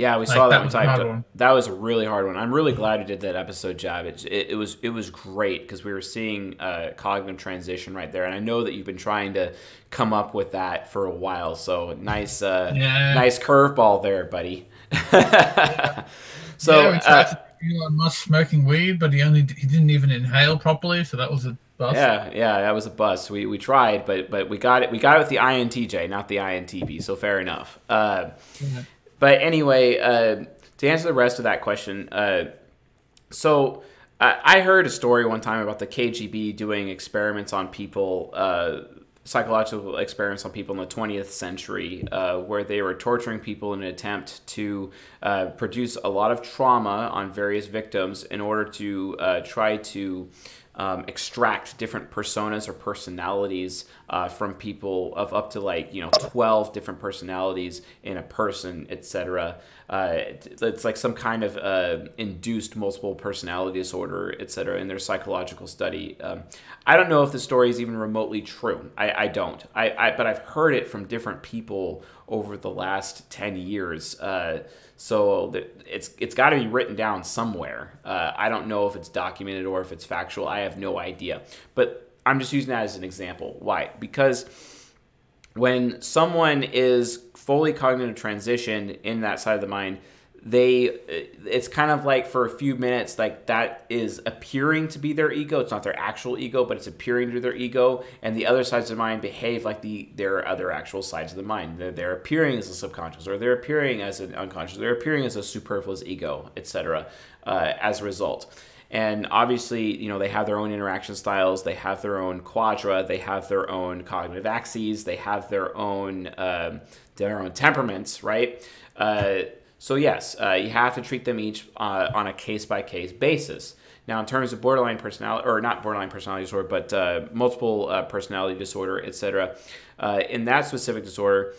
Yeah, we like, saw that, that typed. That was a really hard one. I'm really glad you did that episode job. It, it, it was it was great because we were seeing uh, cognitive transition right there, and I know that you've been trying to come up with that for a while. So nice, uh, yeah. nice curveball there, buddy. so yeah, we tried uh, Elon Musk smoking weed, but he only he didn't even inhale properly, so that was a bust. Yeah, yeah, that was a bust. We we tried, but but we got it. We got it with the INTJ, not the INTP. So fair enough. Uh, yeah. But anyway, uh, to answer the rest of that question, uh, so I I heard a story one time about the KGB doing experiments on people, uh, psychological experiments on people in the 20th century, uh, where they were torturing people in an attempt to uh, produce a lot of trauma on various victims in order to uh, try to um, extract different personas or personalities uh, from people of up to like you know 12 different personalities in a person etc uh, it's like some kind of uh, induced multiple personality disorder etc in their psychological study. Um, i don't know if the story is even remotely true. I, I don't. I, I, but i've heard it from different people over the last 10 years. Uh, so it's it's got to be written down somewhere. Uh, I don't know if it's documented or if it's factual. I have no idea. But I'm just using that as an example. Why? Because when someone is fully cognitive transition in that side of the mind, they it's kind of like for a few minutes like that is appearing to be their ego. It's not their actual ego but it's appearing to their ego. And the other sides of the mind behave like the their other actual sides of the mind. They're, they're appearing as a subconscious or they're appearing as an unconscious they're appearing as a superfluous ego etc uh, as a result. And obviously you know they have their own interaction styles they have their own quadra they have their own cognitive axes they have their own um, their own temperaments right? Uh, so yes, uh, you have to treat them each uh, on a case by case basis. Now, in terms of borderline personality, or not borderline personality disorder, but uh, multiple uh, personality disorder, etc., uh, in that specific disorder,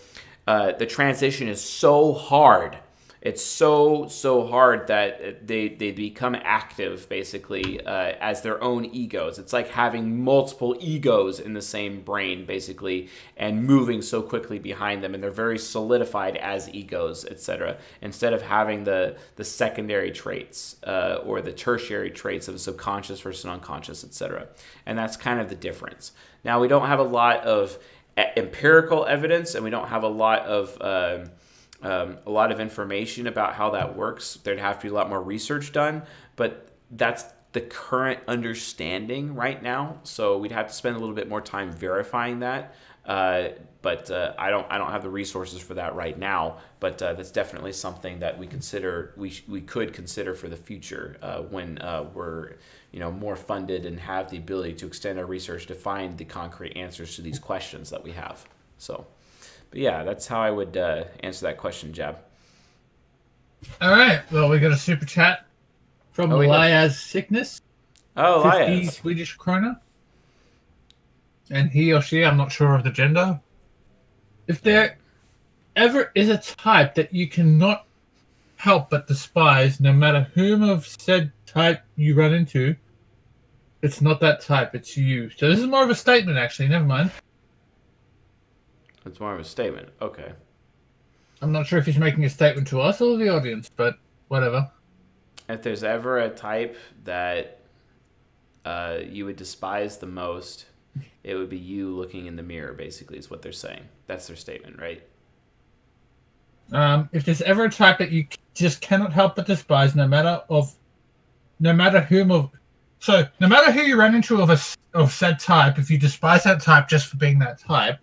uh, the transition is so hard it's so so hard that they they become active basically uh, as their own egos. It's like having multiple egos in the same brain basically and moving so quickly behind them and they're very solidified as egos etc instead of having the the secondary traits uh, or the tertiary traits of subconscious versus unconscious etc and that's kind of the difference. Now we don't have a lot of empirical evidence and we don't have a lot of um, um, a lot of information about how that works. There'd have to be a lot more research done, but that's the current understanding right now. So we'd have to spend a little bit more time verifying that. Uh, but uh, I don't I don't have the resources for that right now. But uh, that's definitely something that we consider we we could consider for the future uh, when uh, we're you know more funded and have the ability to extend our research to find the concrete answers to these questions that we have. So. But yeah, that's how I would uh, answer that question, Jab. All right. Well, we got a super chat from oh, Elias Sickness. Oh, Elias. Swedish krona. And he or she, I'm not sure of the gender. If there ever is a type that you cannot help but despise, no matter whom of said type you run into, it's not that type, it's you. So this is more of a statement, actually. Never mind. It's more of a statement. Okay. I'm not sure if he's making a statement to us or the audience, but whatever. If there's ever a type that uh, you would despise the most, it would be you looking in the mirror. Basically, is what they're saying. That's their statement, right? Um, if there's ever a type that you just cannot help but despise, no matter of, no matter whom of, so no matter who you run into of a of said type, if you despise that type just for being that type,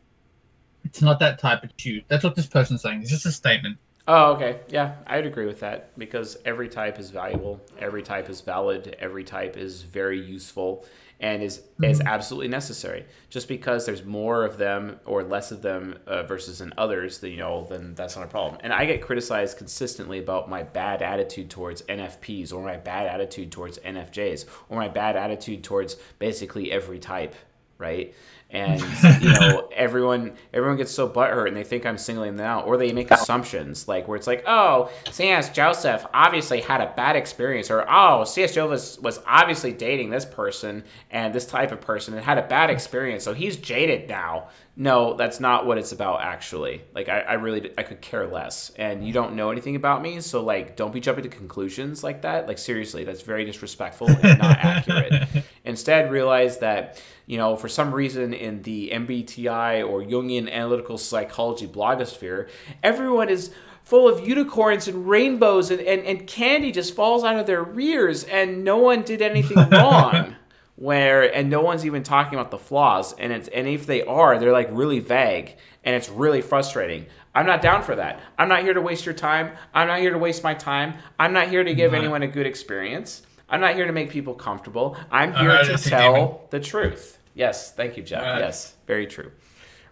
it's not that type of shoe. That's what this person's saying. It's just a statement. Oh, okay. Yeah, I'd agree with that because every type is valuable, every type is valid, every type is very useful and is mm-hmm. is absolutely necessary. Just because there's more of them or less of them uh, versus in others, then you know, then that's not a problem. And I get criticized consistently about my bad attitude towards NFPs or my bad attitude towards NFJs or my bad attitude towards basically every type, right? and you know everyone everyone gets so butthurt and they think I'm singling them out, or they make assumptions like where it's like, oh, C.S. Joseph obviously had a bad experience, or oh, C.S. Joseph was, was obviously dating this person and this type of person and had a bad experience, so he's jaded now. No, that's not what it's about actually. Like I, I really I could care less, and you don't know anything about me, so like don't be jumping to conclusions like that. Like seriously, that's very disrespectful and not accurate. Instead, realize that you know, for some reason in the MBTI or Jungian analytical psychology blogosphere, everyone is full of unicorns and rainbows and, and, and candy just falls out of their rears and no one did anything wrong. Where and no one's even talking about the flaws and it's and if they are they're like really vague and it's really frustrating. I'm not down for that. I'm not here to waste your time. I'm not here to waste my time. I'm not here to give anyone a good experience. I'm not here to make people comfortable. I'm here right, to tell David. the truth. Yes. Thank you jeff Right. yes. Very true.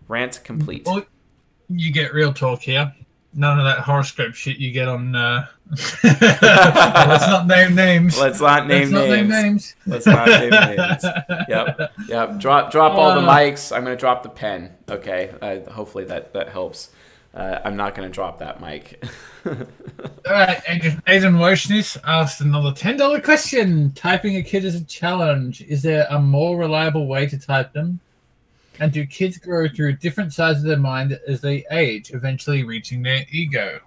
Rant complete. Well, you get real talk here. None of that horoscope shit you get on. Uh... Let's not name names. let's not name Let's not name names names. let's not name names yep yep drop drop all the Uh. mics i'm gonna drop the pen okay uh, hopefully that that helps uh, i'm not gonna drop that mic All right, Adrian, Adrian asked another ten dollar question. Typing a kid is a challenge. Is there a more reliable way to type them? And do kids grow through different sides of their mind as they age, eventually reaching their ego?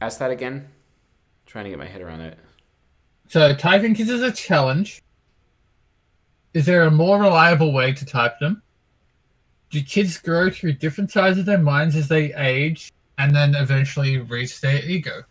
ask that again trying to get my head around it So typing kids is a challenge. Is there a more reliable way to type them? Do kids grow through different sides of their minds as they age and then eventually reach their ego?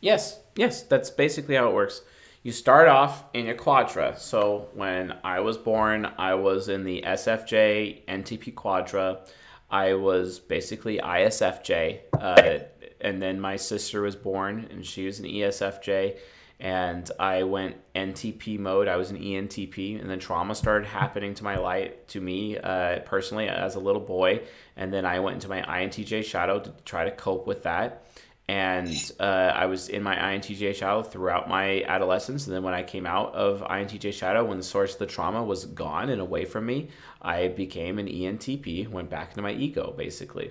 Yes, yes, that's basically how it works. You start off in your quadra. So when I was born, I was in the SFJ NTP quadra. I was basically ISFJ. Uh, and then my sister was born and she was an ESFJ. And I went NTP mode. I was an ENTP. And then trauma started happening to my life, to me uh, personally as a little boy. And then I went into my INTJ shadow to try to cope with that and uh, I was in my INTJ shadow throughout my adolescence. And then when I came out of INTJ shadow, when the source of the trauma was gone and away from me, I became an ENTP, went back into my ego, basically.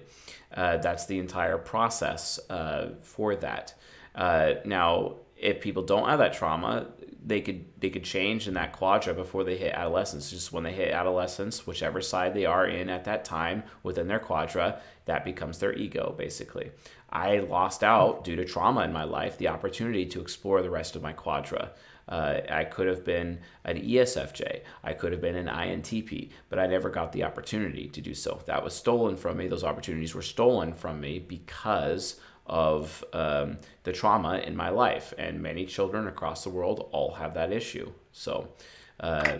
Uh, that's the entire process uh, for that. Uh, now, if people don't have that trauma, they could they could change in that quadra before they hit adolescence. Just when they hit adolescence, whichever side they are in at that time within their quadra, that becomes their ego, basically. I lost out due to trauma in my life the opportunity to explore the rest of my quadra. Uh, I could have been an ESFJ. I could have been an INTP, but I never got the opportunity to do so. That was stolen from me. Those opportunities were stolen from me because of um, the trauma in my life. And many children across the world all have that issue. So, uh,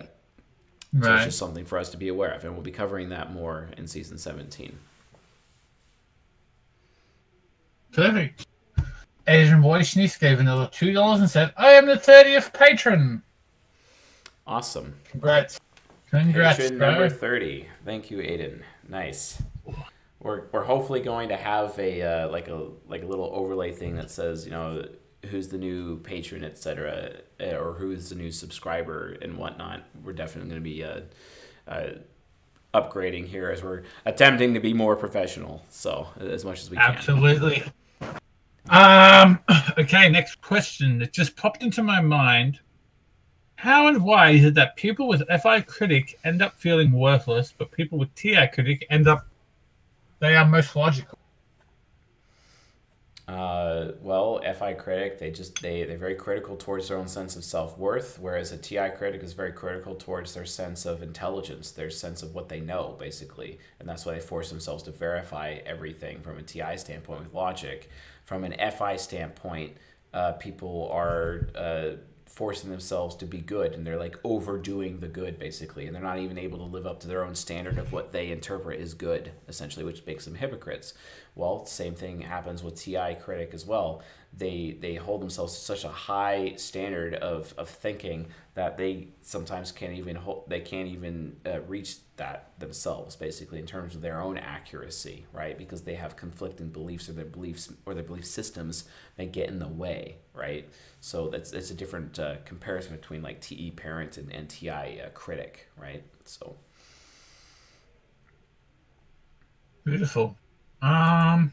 so it's just something for us to be aware of. And we'll be covering that more in season 17. Perfect. Asian Wojnis gave another two dollars and said, "I am the thirtieth patron." Awesome. Congrats. Congrats, Patron bro. number 30. Thank you, Aiden. Nice. We're, we're hopefully going to have a uh, like a like a little overlay thing that says you know who's the new patron etc or who's the new subscriber and whatnot. We're definitely going to be uh, uh, upgrading here as we're attempting to be more professional. So as much as we can. Absolutely. Um. Okay. Next question. It just popped into my mind. How and why is it that people with FI critic end up feeling worthless, but people with TI critic end up they are most logical? Uh, well, FI critic, they just they they're very critical towards their own sense of self worth, whereas a TI critic is very critical towards their sense of intelligence, their sense of what they know, basically, and that's why they force themselves to verify everything from a TI standpoint with logic. From an FI standpoint, uh, people are uh, forcing themselves to be good, and they're like overdoing the good, basically, and they're not even able to live up to their own standard of what they interpret is good, essentially, which makes them hypocrites. Well, same thing happens with TI critic as well. They they hold themselves to such a high standard of, of thinking that they sometimes can't even hold, they can't even uh, reach that themselves basically in terms of their own accuracy, right? Because they have conflicting beliefs or their beliefs or their belief systems may get in the way, right? So that's it's a different uh, comparison between like TE parent and, and TI uh, critic, right? So Beautiful. Um.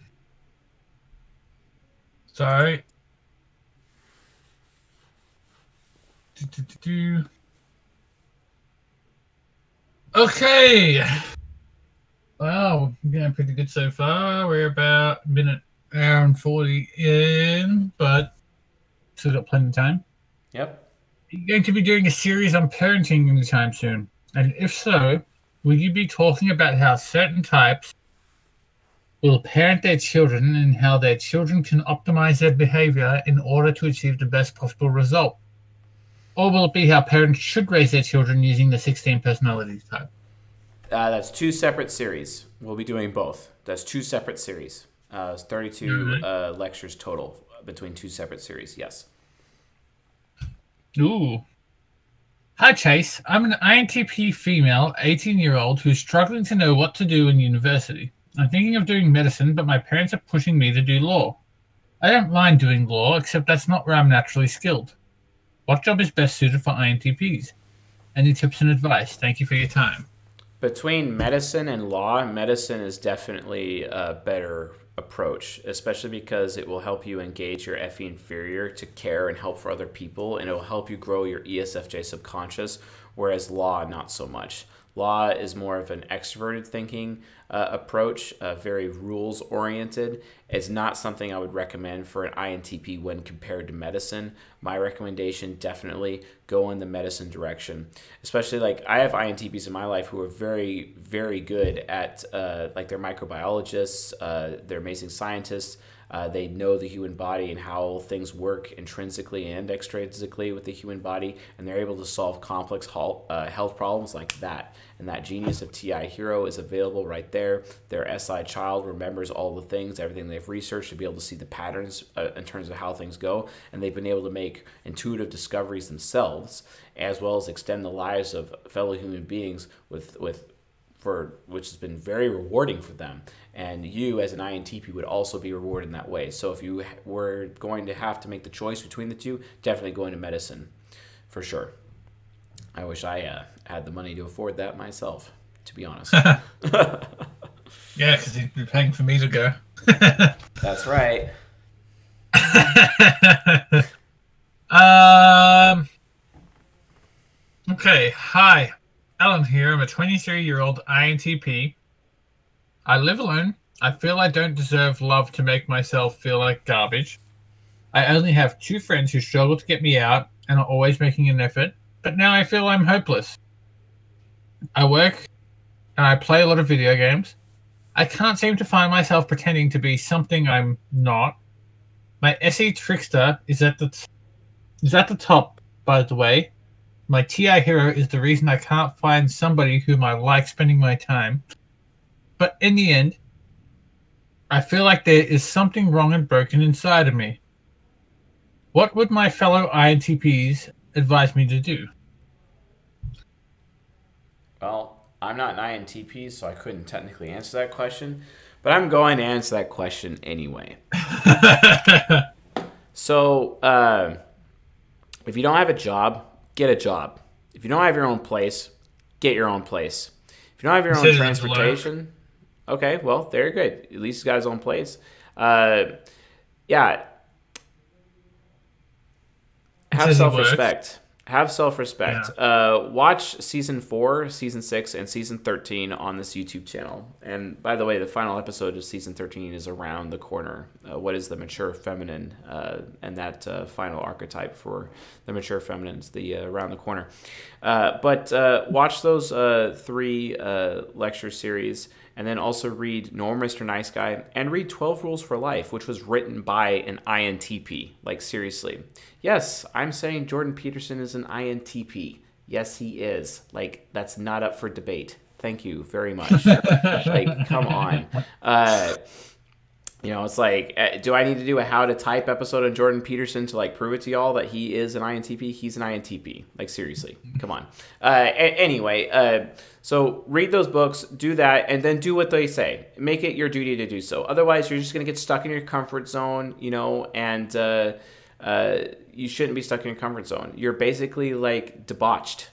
Sorry. Do, do, do, do. Okay. Wow, we're getting pretty good so far. We're about a minute, hour and 40 in, but still got plenty of time. yep. Are you going to be doing a series on parenting anytime soon? And if so, will you be talking about how certain types will parent their children and how their children can optimize their behavior in order to achieve the best possible result? Or will it be how parents should raise their children using the 16 personality type? Uh, that's two separate series. We'll be doing both. That's two separate series. Uh, it's 32 Mhm. uh, lectures total between two separate series. Yes. Ooh. Hi, Chase. I'm an INTP female, 18 year old, who's struggling to know what to do in university. I'm thinking of doing medicine, but my parents are pushing me to do law. I don't mind doing law, except that's not where I'm naturally skilled. What job is best suited for INTPs? Any tips and advice? Thank you for your time. Between medicine and law, medicine is definitely a better approach, especially because it will help you engage your FE inferior to care and help for other people, and it will help you grow your ESFJ subconscious, whereas law, not so much. Law is more of an extroverted thinking uh, approach, uh, very rules oriented. It's not something I would recommend for an INTP when compared to medicine. My recommendation definitely go in the medicine direction, especially like I have INTPs in my life who are very, very good at uh, like they're microbiologists, uh, they're amazing scientists. Uh, they know the human body and how things work intrinsically and extrinsically with the human body, and they're able to solve complex uh, health problems like that. And that genius of TI Hero is available right there. Their SI child remembers all the things, everything they've researched to be able to see the patterns uh, in terms of how things go, and they've been able to make intuitive discoveries themselves, as well as extend the lives of fellow human beings with with for which has been very rewarding for them. And you, as an INTP, would also be rewarded in that way. So if you were going to have to make the choice between the two, definitely go into medicine, for sure. I wish I uh, had the money to afford that myself, to be honest. Yeah, because you'd be paying for me to go. That's right. um. Okay. Hi, Alan here. I'm a 23 year old INTP. I live alone. I feel I don't deserve love to make myself feel like garbage. I only have two friends who struggle to get me out and are always making an effort, but now I feel I'm hopeless. I work and I play a lot of video games. I can't seem to find myself pretending to be something I'm not. My SE Trickster is at the t- is at the top, by the way. My TI hero is the reason I can't find somebody whom I like spending my time. But in the end, I feel like there is something wrong and broken inside of me. What would my fellow INTPs advise me to do? Well, I'm not an INTP, so I couldn't technically answer that question, but I'm going to answer that question anyway. So, uh, if you don't have a job, get a job. If you don't have your own place, get your own place. If you don't have your own transportation, okay, well, very good. At least he's got his own place. Uh, yeah. Have self respect. Have self respect. Uh, watch season four, season six, and season 13 on this YouTube channel. And by the way, the final episode of season 13 is around the corner. Uh, what is the mature feminine? Uh, and that uh, final archetype for the mature feminine is the uh, around the corner. Uh, but uh, watch those uh, three uh, lecture series and then also read No More Mr. Nice Guy and read 12 Rules for Life, which was written by an INTP. Like, seriously. Yes, I'm saying Jordan Peterson is an INTP. Yes, he is. Like, that's not up for debate. Thank you very much. like, come on. Uh, you know, it's like, uh, do I need to do a how to type episode on Jordan Peterson to like prove it to y'all that he is an INTP? He's an INTP. Like seriously, come on. Uh, anyway, uh, so read those books, do that, and then do what they say. Make it your duty to do so. Otherwise, you're just gonna get stuck in your comfort zone, you know, and uh, uh, you shouldn't be stuck in your comfort zone. You're basically like debauched,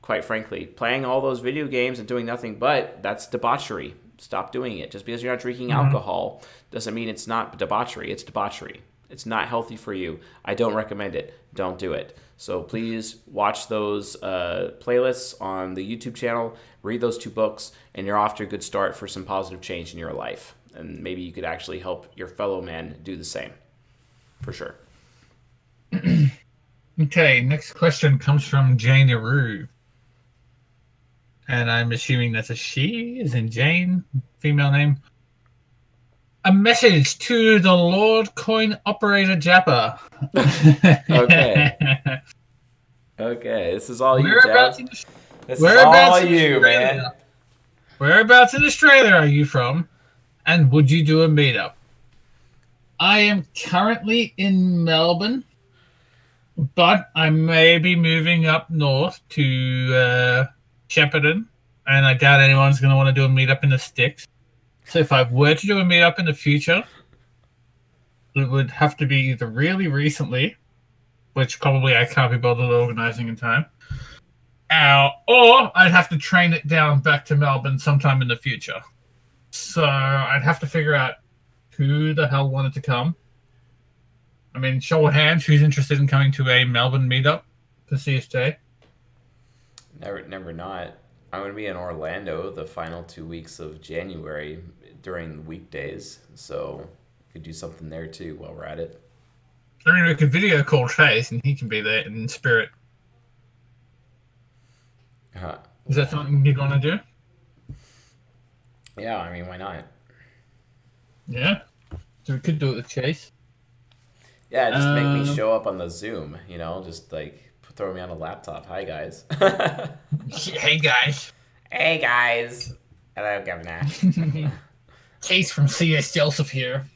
quite frankly. Playing all those video games and doing nothing but that's debauchery. Stop doing it. Just because you're not drinking alcohol doesn't mean it's not debauchery. It's debauchery. It's not healthy for you. I don't recommend it. Don't do it. So please watch those uh, playlists on the YouTube channel, read those two books, and you're off to a good start for some positive change in your life. And maybe you could actually help your fellow man do the same. For sure. Okay, next question comes from Jane Aru. And I'm assuming that's a she, is in Jane, female name. A message to the Lord Coin Operator Japper. Okay. Okay, this is all you, Whereabouts in, Aus- This is all you, Australia? man. Whereabouts in Australia are you from? And would you do a meetup? I am currently in Melbourne, but I may be moving up north to uh, Shepparton, and I doubt anyone's going to want to do a meetup in the sticks. So if I were to do a meetup in the future, it would have to be either really recently, which probably I can't be bothered organizing in time, uh, or I'd have to train it down back to Melbourne sometime in the future. So I'd have to figure out who the hell wanted to come. I mean, show of hands, who's interested in coming to a Melbourne meetup for CSJ? Never, never not. I'm going to be in Orlando the final two weeks of January during the weekdays, so we could do something there too while we're at it. I mean, we could video call Chase and he can be there in spirit. Uh, Is that something you'd want to do? yeah, I mean, why not? Yeah. So we could do it with Chase. Yeah, just make me Um, show up on the Zoom, you know, just like throw me on a laptop. Hi, guys. Hey guys. hey, guys. Hello, Governor. Chase from CS Joseph here.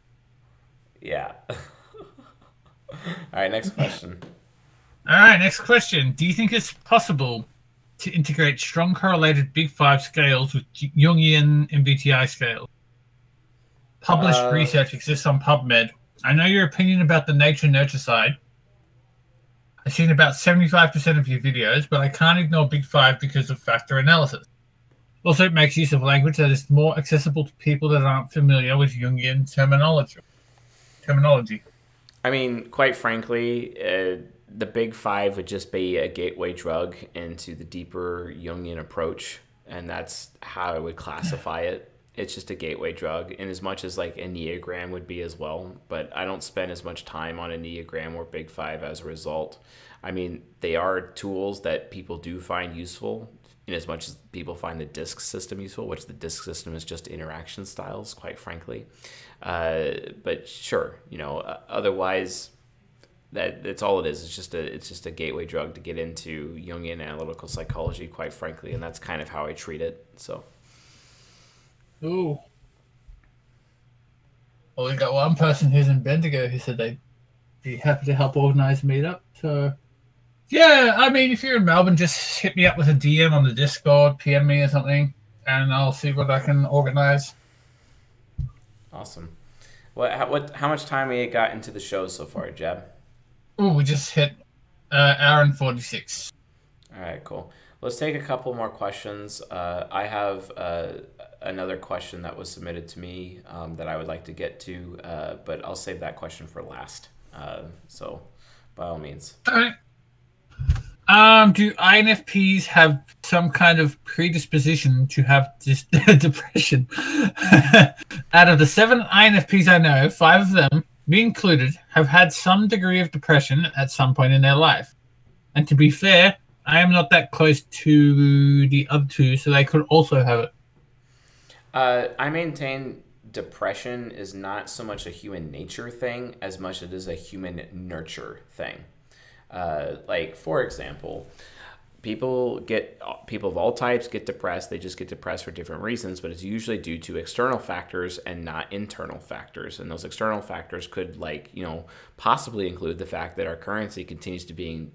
Yeah. All right, next question. All right, next question. Do you think it's possible to integrate strong correlated Big Five scales with J- Jungian MBTI scales? Published Uh, research exists on PubMed. I know your opinion about the nature nurture side. I've seen about 75% of your videos, but I can't ignore Big Five because of factor analysis. Also, it makes use of language that is more accessible to people that aren't familiar with Jungian terminology. Terminology. I mean, quite frankly, uh, the big five would just be a gateway drug into the deeper Jungian approach, and that's how I would classify it. It's just a gateway drug, in as much as like Enneagram would be as well. But I don't spend as much time on Enneagram or Big Five as a result. I mean, they are tools that people do find useful, in as much as people find the disc system useful, which the disc system is just interaction styles, quite frankly. Uh, but sure, you know, uh, otherwise, that that's all it is. It's just a it's just a gateway drug to get into Jungian analytical psychology, quite frankly, and that's kind of how I treat it. So Ooh. Well, we got one person who's in Bendigo who said they'd be happy to help organise a meetup. So, yeah, I mean, if you're in Melbourne, just hit me up with a DM on the Discord, PM me or something, and I'll see what I can organise. awesome. What how, what how much time we got into the show so far, Jeb? Oh, we just hit uh, hour and 46. All right, cool. Let's take a couple more questions. Uh, I have uh, another question that was submitted to me um, that I would like to get to, uh, but I'll save that question for last. Uh, so, by all means. All right. Um, do INFPs have some kind of predisposition to have dis- depression? Out of the seven INFPs I know, five of them, me included, have had some degree of depression at some point in their life. And to be fair, I am not that close to the other two, so they could also have it. Uh, I maintain depression is not so much a human nature thing as much as it is a human nurture thing. Uh, like for example, people get people of all types get depressed. They just get depressed for different reasons, but it's usually due to external factors and not internal factors. And those external factors could like you know possibly include the fact that our currency continues to being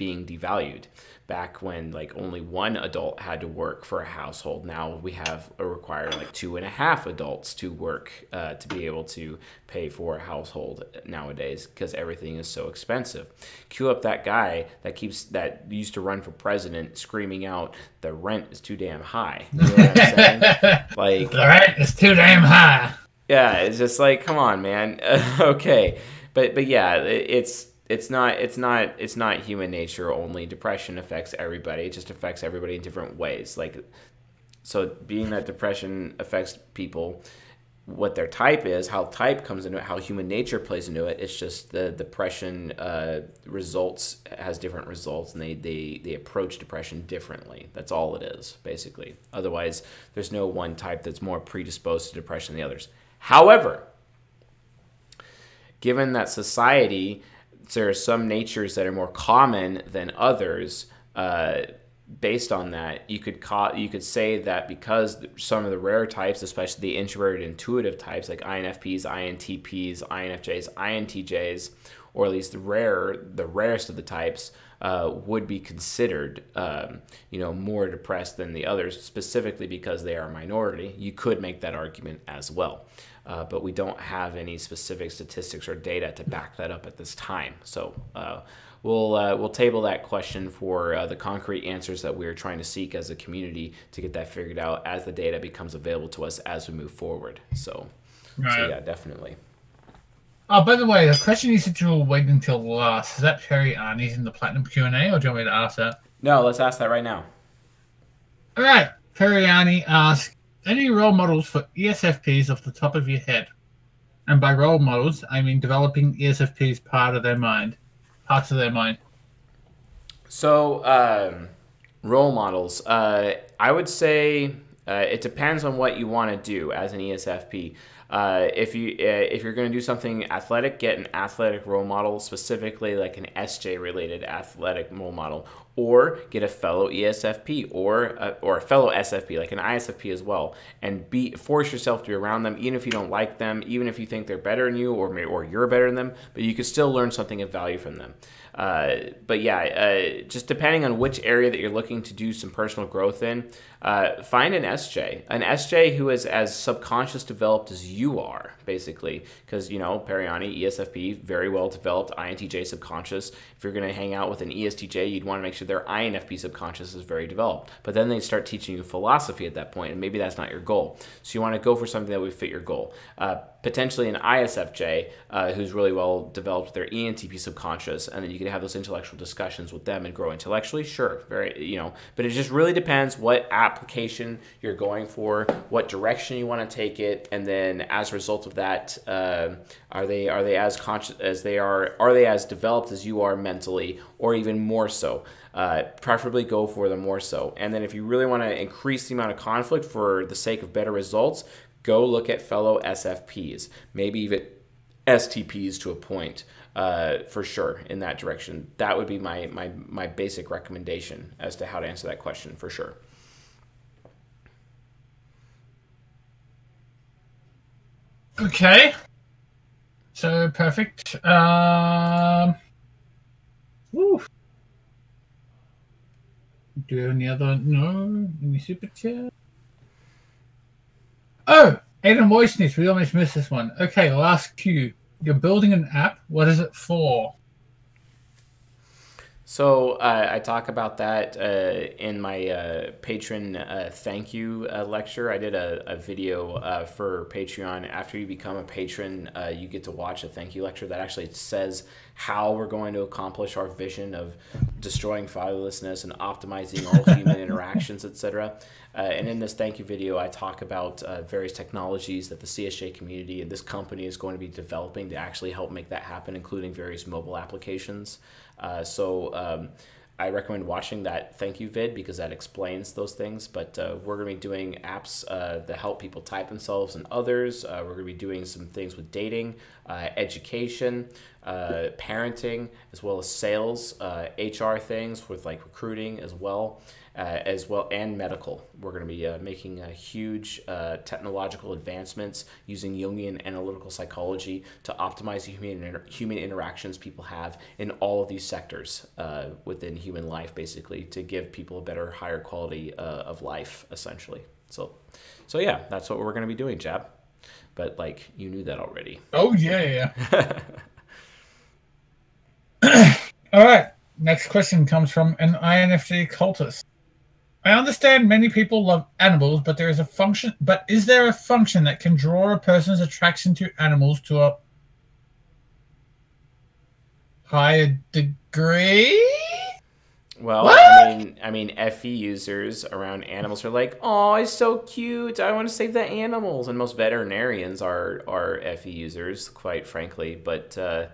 being devalued. Back when like only one adult had to work for a household now we have a require like two and a half adults to work uh, to be able to pay for a household nowadays because everything is so expensive. Cue up that guy that keeps that used to run for president screaming out the rent is too damn high. You know what i'm saying? Like All right, it's too damn high. yeah it's just like come on man. Okay. But but yeah it- it's it's not it's not it's not human nature only. Depression affects everybody. It just affects everybody in different ways. Like so being that depression affects people what their type is how type comes into it how human nature plays into it it's just the depression uh, results has different results and they, they they approach depression differently. That's all it is basically. Otherwise there's no one type that's more predisposed to depression than the others. However given that society there are some natures that are more common than others. Uh, based on that, you could call, you could say that because some of the rare types, especially the introverted intuitive types like INFPs, INTPs, INFJs, INTJs, or at least the rare, the rarest of the types, uh, would be considered, um, you know, more depressed than the others, specifically because they are a minority. You could make that argument as well, uh, but we don't have any specific statistics or data to back that up at this time. So. Uh, we'll uh, we'll table that question for uh, the concrete answers that we're trying to seek as a community to get that figured out as the data becomes available to us as we move forward. So, right. so yeah, definitely. Oh, by the way, the question you said you were waiting until last is that Perry Arnie's in the Platinum Q and A, or do you want me to ask that? No, let's ask that right now. All right, Perry Arnie asks any role models for ESFPs off the top of your head, and by role models, I mean developing ESFPs part of their mind parts of their mind? So, um, role models. Uh, I would say uh, it depends on what you want to do as an ESFP. Uh, if you uh, if you're going to do something athletic, get an athletic role model, specifically like an SJ related athletic role model, or get a fellow ESFP or a, or a fellow SFP, like an ISFP as well, and be force yourself to be around them, even if you don't like them, even if you think they're better than you, or or you're better than them, but you can still learn something of value from them. Uh, but yeah, uh, just depending on which area that you're looking to do some personal growth in, uh, find an SJ, an SJ who is as subconscious developed as you are, basically. Because, you know, Periani, ESFP, very well developed, INTJ subconscious. If you're going to hang out with an ESTJ, you'd want to make sure their INFP subconscious is very developed. But then they start teaching you philosophy at that point, and maybe that's not your goal. So you want to go for something that would fit your goal. Uh, potentially an ISFJ uh, who's really well developed their ENTP subconscious, and then you can have those intellectual discussions with them and grow intellectually. Sure, very, you know, but it just really depends what application you're going for, what direction you want to take it, and then as a result of that, uh, are they are they as conscious as they are? Are they as developed as you are mentally, or even more so? Uh, preferably go for the more so. And then if you really want to increase the amount of conflict for the sake of better results, go look at fellow SFPs, maybe even STPs to a point, uh, for sure in that direction. That would be my, my, my basic recommendation as to how to answer that question for sure. Okay. So perfect. Um, woo. Do you have any other? No? Any super chat? Oh, Adam Moistness, we almost missed this one. Okay, last cue. You're building an app. What is it for? So uh, I talk about that uh, in my uh, patron uh, thank you uh, lecture. I did a, a video uh, for Patreon. After you become a patron, you get to watch a thank you lecture that actually says how we're going to accomplish our vision of destroying fatherlessness and optimizing all human interactions, etc. Uh, and in this thank you video, I talk about uh, various technologies that the CSJ community and this company is going to be developing to actually help make that happen, including various mobile applications. Uh, so um, I recommend watching that thank you vid because that explains those things. But uh, we're going to be doing apps uh, that help people type themselves and others. Uh, we're going to be doing some things with dating, uh, education, uh, parenting, as well as sales, HR things with like recruiting as well uh, as well and medical. We're going to be uh, making huge uh, technological advancements using Jungian analytical psychology to optimize the human inter- human interactions people have in all of these sectors uh, within human life, basically to give people a better, higher quality uh, of life, essentially. So, so yeah, that's what we're going to be doing, Jab. But like you knew that already. Oh yeah, yeah. all right. Next question comes from an INFJ cultist. I understand many people love animals, but there is a function. But is there a function that can draw a person's attraction to animals to a higher degree? Well, what? I mean, I mean, FE users around animals are like, "Oh, it's so cute. I want to save the animals." And most veterinarians are are FE users, quite frankly. But uh,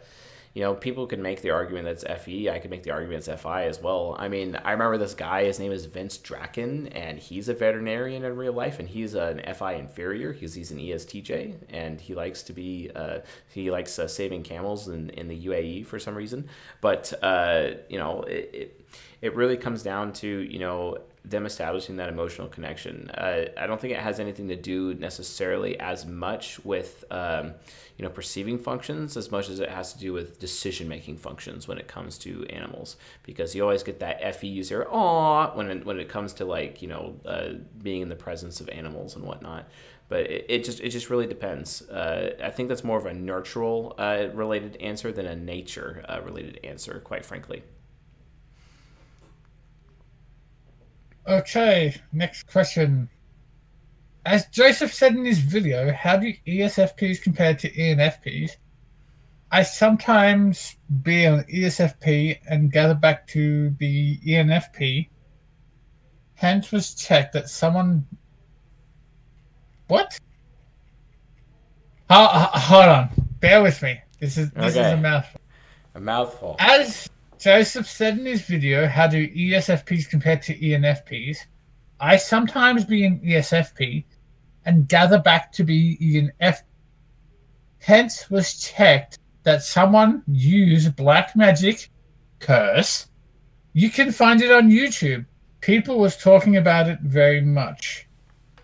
you know, people could make the argument that's FE. I could make the argument it's FI as well. I mean, I remember this guy. His name is Vince Draken, and he's a veterinarian in real life, and he's an FI inferior because he's an ESTJ, and he likes to be uh, he likes uh, saving camels in, in the UAE for some reason. But uh, you know, it, it it really comes down to you know them establishing that emotional connection. Uh, I don't think it has anything to do necessarily as much with um, you know perceiving functions as much as it has to do with decision making functions when it comes to animals. Because you always get that fe user aw when it, when it comes to like you know uh, being in the presence of animals and whatnot. But it, it just it just really depends. Uh, i think that's more of a nurtural uh, related answer than a nature uh, related answer quite frankly Okay, next question. As Joseph said in his video, how do ESFPs compare to ENFPs? I sometimes be an ESFP and gather back to be ENFP. Hence was checked that someone. What? hold on. Bear with me. This is this okay. is a mouthful. A mouthful. As Joseph said in his video, How do ESFPs compare to ENFPs? I sometimes be an ESFP and gather back to be ENF. Hence was checked that someone used black magic curse. You can find it on YouTube. People was talking about it very much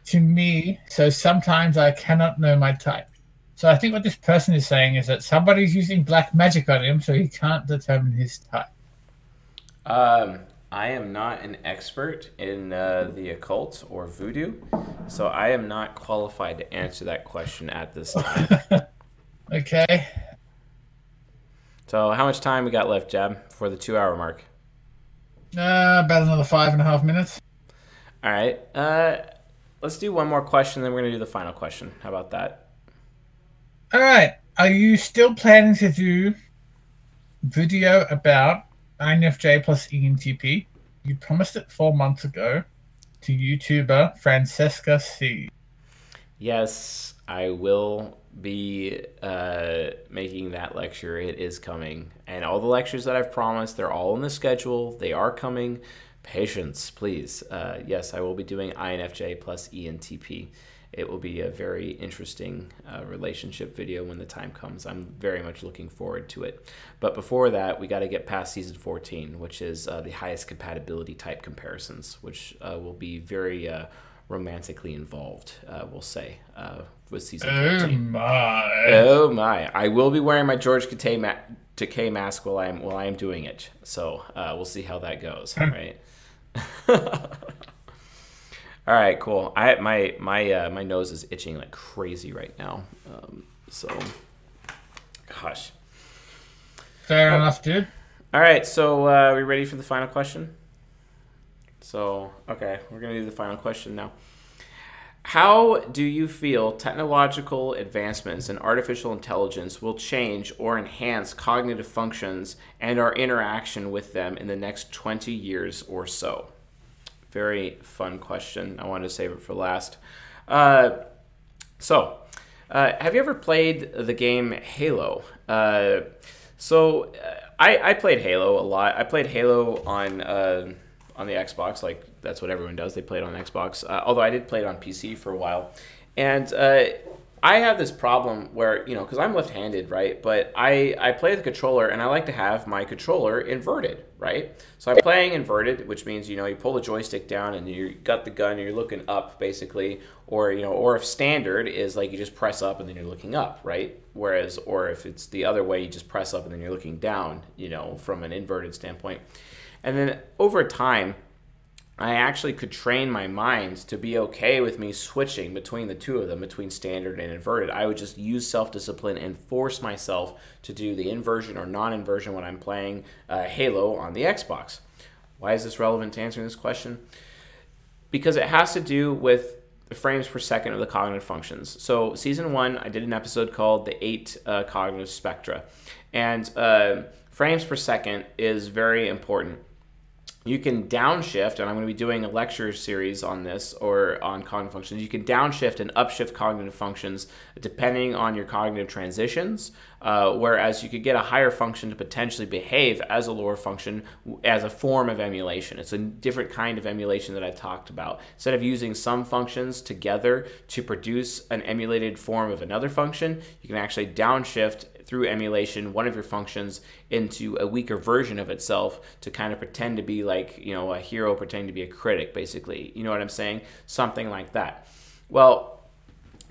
to me, so sometimes I cannot know my type. So I think what this person is saying is that somebody's using black magic on him, so he can't determine his type. Um, I am not an expert in uh, the occult or voodoo, so I am not qualified to answer that question at this time. okay. So, how much time we got left, Jab, for the two-hour mark? Uh, about another five and a half minutes. All right. Uh, let's do one more question, then we're gonna do the final question. How about that? All right. Are you still planning to do video about INFJ plus ENTP? You promised it four months ago to YouTuber Francesca C. Yes, I will be uh, making that lecture. It is coming. And all the lectures that I've promised, they're all in the schedule. They are coming. Patience, please. Uh, yes, I will be doing INFJ plus ENTP it will be a very interesting uh, relationship video when the time comes. I'm very much looking forward to it. But before that, we got to get past season 14, which is uh, the highest compatibility type comparisons, which uh, will be very uh, romantically involved, uh, we'll say, uh, with season 14. Oh my! Oh my! I will be wearing my George Takei, ma- Takei mask while I'm while I'm doing it. So we'll see how that goes. right. All right, cool. I my my uh, my nose is itching like crazy right now. Um, so, gosh. Fair oh. enough, dude. All right, so uh, are we ready for the final question? So, okay, we're gonna do the final question now. How do you feel technological advancements in artificial intelligence will change or enhance cognitive functions and our interaction with them in the next 20 years or so? Very fun question. I wanted to save it for last. Uh, so, uh, have you ever played the game Halo? Uh, so, uh, I, I played Halo a lot. I played Halo on uh, on the Xbox. Like that's what everyone does. They play it on Xbox. Uh, although I did play it on PC for a while, and I have this problem where you know because I'm left-handed, right? But I I play the controller and I like to have my controller inverted, right? So I'm playing inverted, which means you know you pull the joystick down and you got the gun and you're looking up basically, or you know, or if standard is like you just press up and then you're looking up, right? Whereas, or if it's the other way, you just press up and then you're looking down, you know, from an inverted standpoint. And then over time, I actually could train my mind to be okay with me switching between the two of them, between standard and inverted. I would just use self discipline and force myself to do the inversion or non inversion when I'm playing uh, Halo on the Xbox. Why is this relevant to answering this question? Because it has to do with the frames per second of the cognitive functions. So, season one, I did an episode called The Eight uh, Cognitive Spectra. And uh, frames per second is very important you can downshift, and I'm going to be doing a lecture series on this or on cognitive functions. You can downshift and upshift cognitive functions depending on your cognitive transitions, uh, whereas you could get a higher function to potentially behave as a lower function as a form of emulation. It's a different kind of emulation that I talked about. Instead of using some functions together to produce an emulated form of another function, you can actually downshift through emulation one of your functions into a weaker version of itself to kind of pretend to be like, you know, a hero pretending to be a critic, basically. You know what I'm saying? Something like that. Well,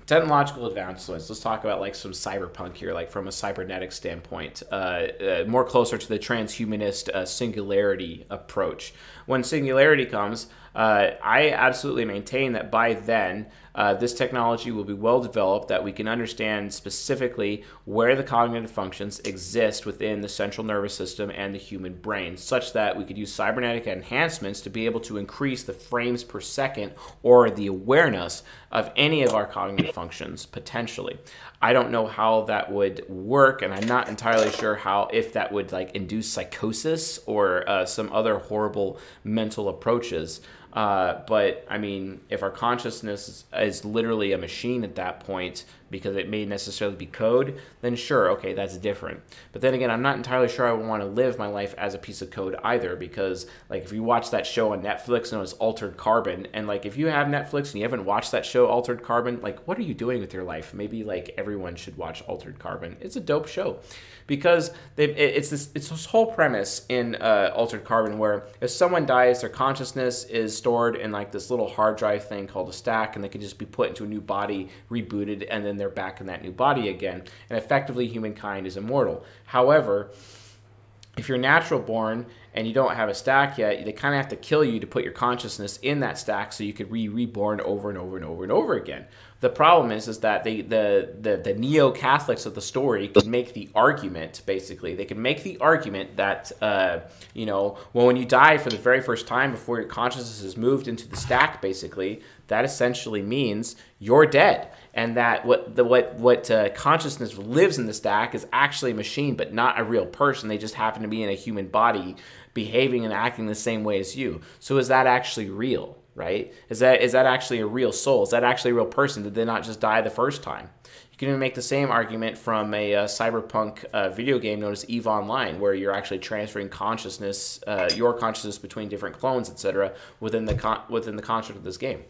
technological advancements let's talk about like some cyberpunk here like from a cybernetic standpoint uh, uh, more closer to the transhumanist uh, singularity approach when singularity comes uh, i absolutely maintain that by then uh, this technology will be well developed that we can understand specifically where the cognitive functions exist within the central nervous system and the human brain, such that we could use cybernetic enhancements to be able to increase the frames per second or the awareness of any of our cognitive functions potentially. I don't know how that would work, and I'm not entirely sure how if that would like induce psychosis or uh, some other horrible mental approaches. Uh, but I mean, if our consciousness is, is, literally a machine at that point, because it may necessarily be code, then sure, okay, that's different. But then again, I'm not entirely sure I want to live my life as a piece of code either, because like if you watch that show on Netflix known as Altered Carbon, and like if you have Netflix and you haven't watched that show Altered Carbon, like what are you doing with your life? Maybe like everyone should watch Altered Carbon. It's a dope show because it's this it's this whole premise in uh, Altered Carbon where if someone dies, their consciousness is stored in like this little hard drive thing called a stack, and they can just be put into a new body, rebooted, and then they're back in that new body again. And effectively, humankind is immortal. However, if you're natural born and you don't have a stack yet, they kind of have to kill you to put your consciousness in that stack so you could be reborn over and over and over and over again. The problem is, is that they, the the the neo Catholics of the story can make the argument. Basically, they can make the argument that uh, you know, well, when you die for the very first time before your consciousness is moved into the stack, basically, that essentially means you're dead, and that what the what what uh, consciousness lives in the stack is actually a machine, but not a real person. They just happen to be in a human body, behaving and acting the same way as you. So, is that actually real? Right? Is that is that actually a real soul? Is that actually a real person? Did they not just die the first time? You can even make the same argument from a, uh, cyberpunk uh, video game known as Eve Online, where you're actually transferring consciousness, uh, your consciousness between different clones, etc., within the con- within the construct of this game.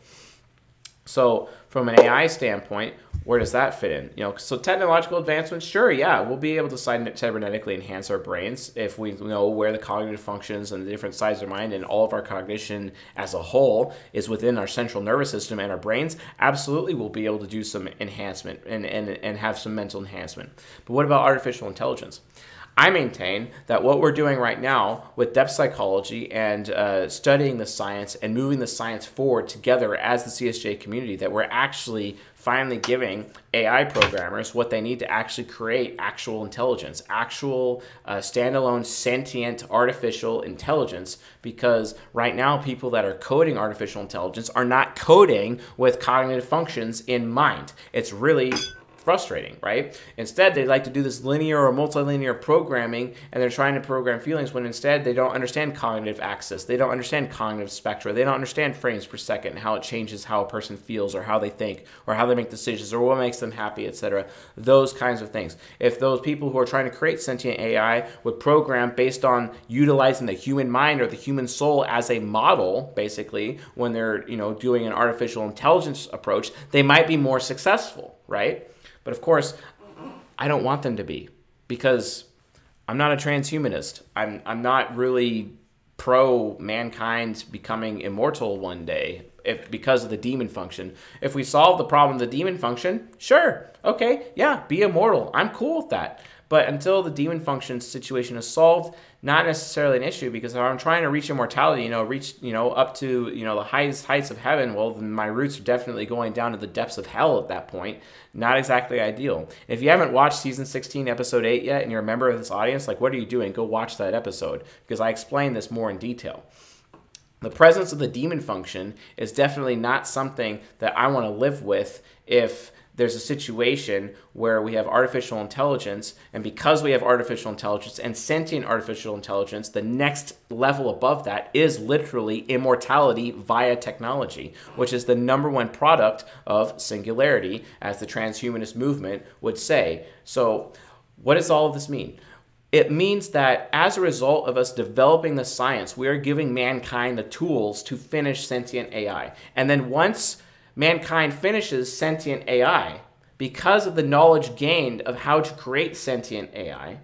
So, from an AI standpoint, where does that fit in? You know, so technological advancements, sure, yeah, we'll be able to cybernetically enhance our brains if we know where the cognitive functions and the different sides of our mind and all of our cognition as a whole is within our central nervous system and our brains. Absolutely, we'll be able to do some enhancement and, and, and have some mental enhancement. But what about artificial intelligence? I maintain that what we're doing right now with depth psychology and uh, studying the science and moving the science forward together as the CSJ community, that we're actually finally giving AI programmers what they need to actually create actual intelligence, actual uh, standalone sentient artificial intelligence. Because right now, people that are coding artificial intelligence are not coding with cognitive functions in mind. It's really frustrating, right? Instead, they like to do this linear or multilinear programming and they're trying to program feelings when instead they don't understand cognitive access. They don't understand cognitive spectra. They don't understand frames per second and how it changes how a person feels or how they think or how they make decisions or what makes them happy, etc. Those kinds of things. If those people who are trying to create sentient AI would program based on utilizing the human mind or the human soul as a model, basically, when they're, you know, doing an artificial intelligence approach, they might be more successful, right? But of course, I don't want them to be because I'm not a transhumanist. I'm I'm not really pro mankind becoming immortal one day if because of the demon function. If we solve the problem of the demon function, sure. Okay, yeah, be immortal. I'm cool with that. But until the demon function situation is solved, not necessarily an issue because if I'm trying to reach immortality, you know, reach, you know, up to, you know, the highest heights of heaven, well, my roots are definitely going down to the depths of hell at that point. Not exactly ideal. If you haven't watched season 16, episode 8 yet, and you're a member of this audience, like, what are you doing? Go watch that episode because I explain this more in detail. The presence of the demon function is definitely not something that I want to live with if there's a situation where we have artificial intelligence, and because we have artificial intelligence and sentient artificial intelligence, the next level above that is literally immortality via technology, which is the number one product of singularity, as the transhumanist movement would say. So, what does all of this mean? It means that as a result of us developing the science, we are giving mankind the tools to finish sentient AI. And then once mankind finishes sentient AI, because of the knowledge gained of how to create sentient AI,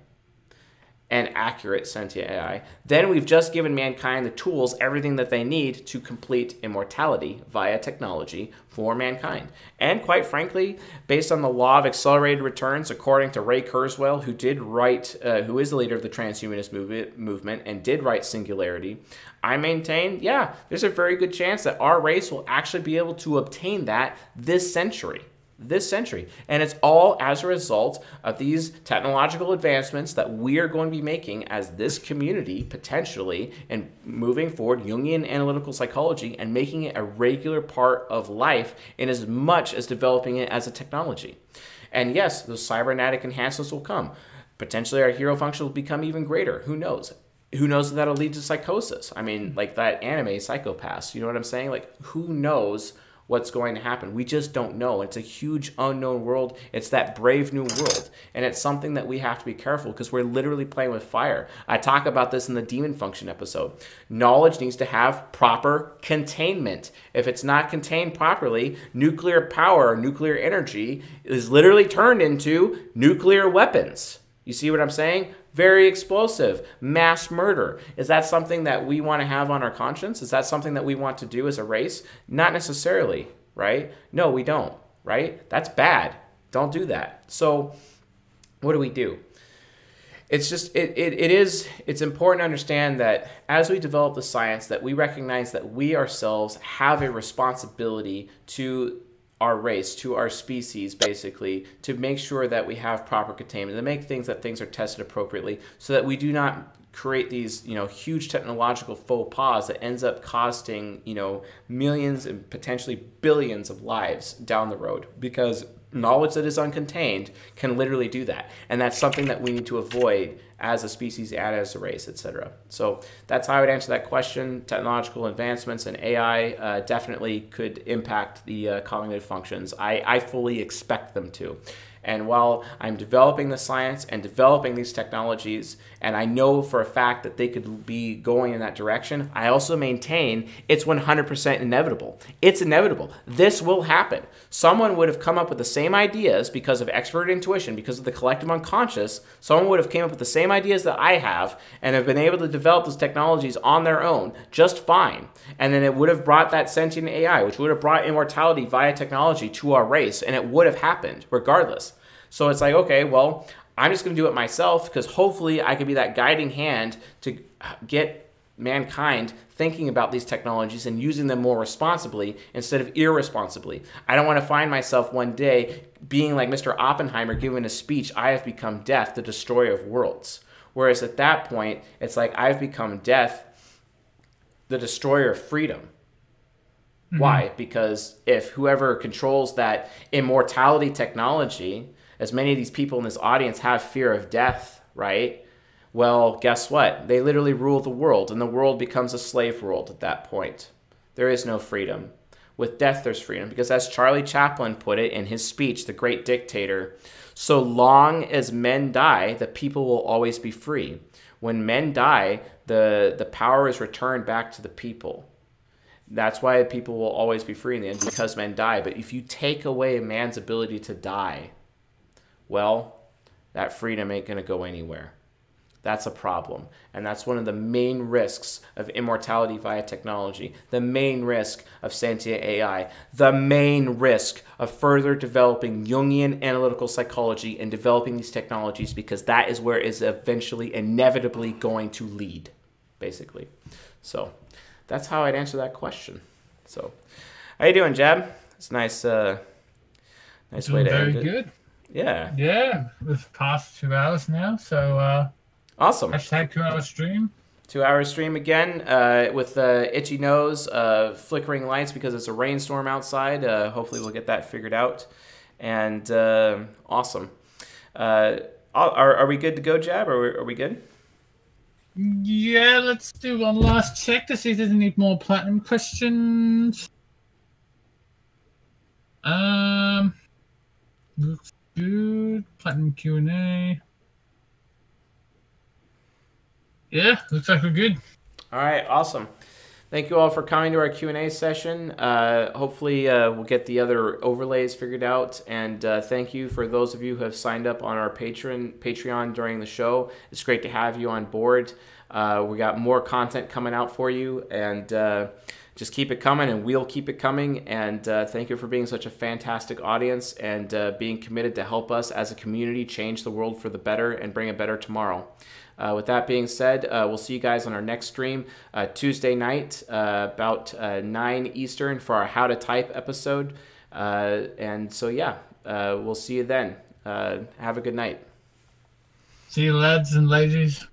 and accurate sentient AI, then we've just given mankind the tools, everything that they need to complete immortality via technology for mankind. And quite frankly, based on the law of accelerated returns, according to Ray Kurzweil, who did write, uh, who is the leader of the transhumanist movement, movement and did write Singularity, I maintain, yeah, there's a very good chance that our race will actually be able to obtain that this century this century. And it's all as a result of these technological advancements that we are going to be making as this community potentially and moving forward Jungian analytical psychology and making it a regular part of life in as much as developing it as a technology. And yes, those cybernetic enhancements will come. Potentially our hero function will become even greater. Who knows? Who knows if that'll lead to psychosis? I mean, like that anime Psycho-Pass. You know what I'm saying? Like, who knows what's going to happen. We just don't know. It's a huge unknown world. It's that brave new world. And it's something that we have to be careful because we're literally playing with fire. I talk about this in the demon function episode. Knowledge needs to have proper containment. If it's not contained properly, nuclear power, nuclear energy is literally turned into nuclear weapons. You see what I'm saying? very explosive, mass murder. Is that something that we want to have on our conscience? Is that something that we want to do as a race? Not necessarily, right? No, we don't, right? That's bad. Don't do that. So, what do we do? It's just it, it, it is it's important to understand that as we develop the science that we recognize that we ourselves have a responsibility to our race, to our species, basically, to make sure that we have proper containment, to make things that things are tested appropriately, so that we do not create these, you know, huge technological faux pas that ends up costing, you know, millions and potentially billions of lives down the road. Because knowledge that is uncontained can literally do that. And that's something that we need to avoid as a species and as a race, etc. So that's how I would answer that question. Technological advancements and AI uh, definitely could impact the uh, cognitive functions. I, I fully expect them to. And while I'm developing the science and developing these technologies, and I know for a fact that they could be going in that direction, I also maintain it's 100% inevitable. It's inevitable. This will happen. Someone would have come up with the same ideas because of expert intuition, because of the collective unconscious. Someone would have came up with the same ideas that I have and have been able to develop those technologies on their own just fine. And then it would have brought that sentient AI, which would have brought immortality via technology to our race, and it would have happened regardless. So it's like, okay, well, I'm just going to do it myself because hopefully I can be that guiding hand to get mankind thinking about these technologies and using them more responsibly instead of irresponsibly. I don't want to find myself one day being like Mr. Oppenheimer giving a speech, I have become death, the destroyer of worlds. Whereas at that point, it's like I've become death, the destroyer of freedom. Mm-hmm. Why? Because if whoever controls that immortality technology as many of these people in this audience have fear of death, right? Well, guess what? They literally rule the world, and the world becomes a slave world at that point. There is no freedom. With death, there's freedom. Because as Charlie Chaplin put it in his speech, The Great Dictator, so long as men die, the people will always be free. When men die, the, the power is returned back to the people. That's why people will always be free in the end, because men die. But if you take away a man's ability to die, well, that freedom ain't going to go anywhere. That's a problem. And that's one of the main risks of immortality via technology, the main risk of sentient AI, the main risk of further developing Jungian analytical psychology and developing these technologies because that is where it is eventually inevitably going to lead, basically. So that's how I'd answer that question. So, how you doing, Jab? It's nice, uh, nice doing way to very end it. good. Yeah. Yeah, we've passed two hours now, so uh, Awesome. hashtag two hour stream. Two hour stream again uh, with the itchy nose, uh, flickering lights because it's a rainstorm outside. Uh, hopefully, we'll get that figured out. And uh, awesome. Uh, are, are we good to go, Jab? Are we, are we good? Yeah, let's do one last check to see if there's any more platinum questions. Um, looks good. Platinum Q and A. Yeah, looks like we're good. All right, awesome. Thank you all for coming to our Q and A session. Uh, hopefully, uh, we'll get the other overlays figured out. And uh, thank you for those of you who have signed up on our Patreon Patreon during the show. It's great to have you on board. Uh, we got more content coming out for you, and uh, just keep it coming, and we'll keep it coming. And uh, thank you for being such a fantastic audience and being committed to help us as a community change the world for the better and bring a better tomorrow. Uh, with that being said, uh, we'll see you guys on our next stream uh, Tuesday night, uh, about uh, 9 Eastern, for our How to Type episode. Uh, and so, yeah, we'll see you then. have a good night. See you, lads and ladies.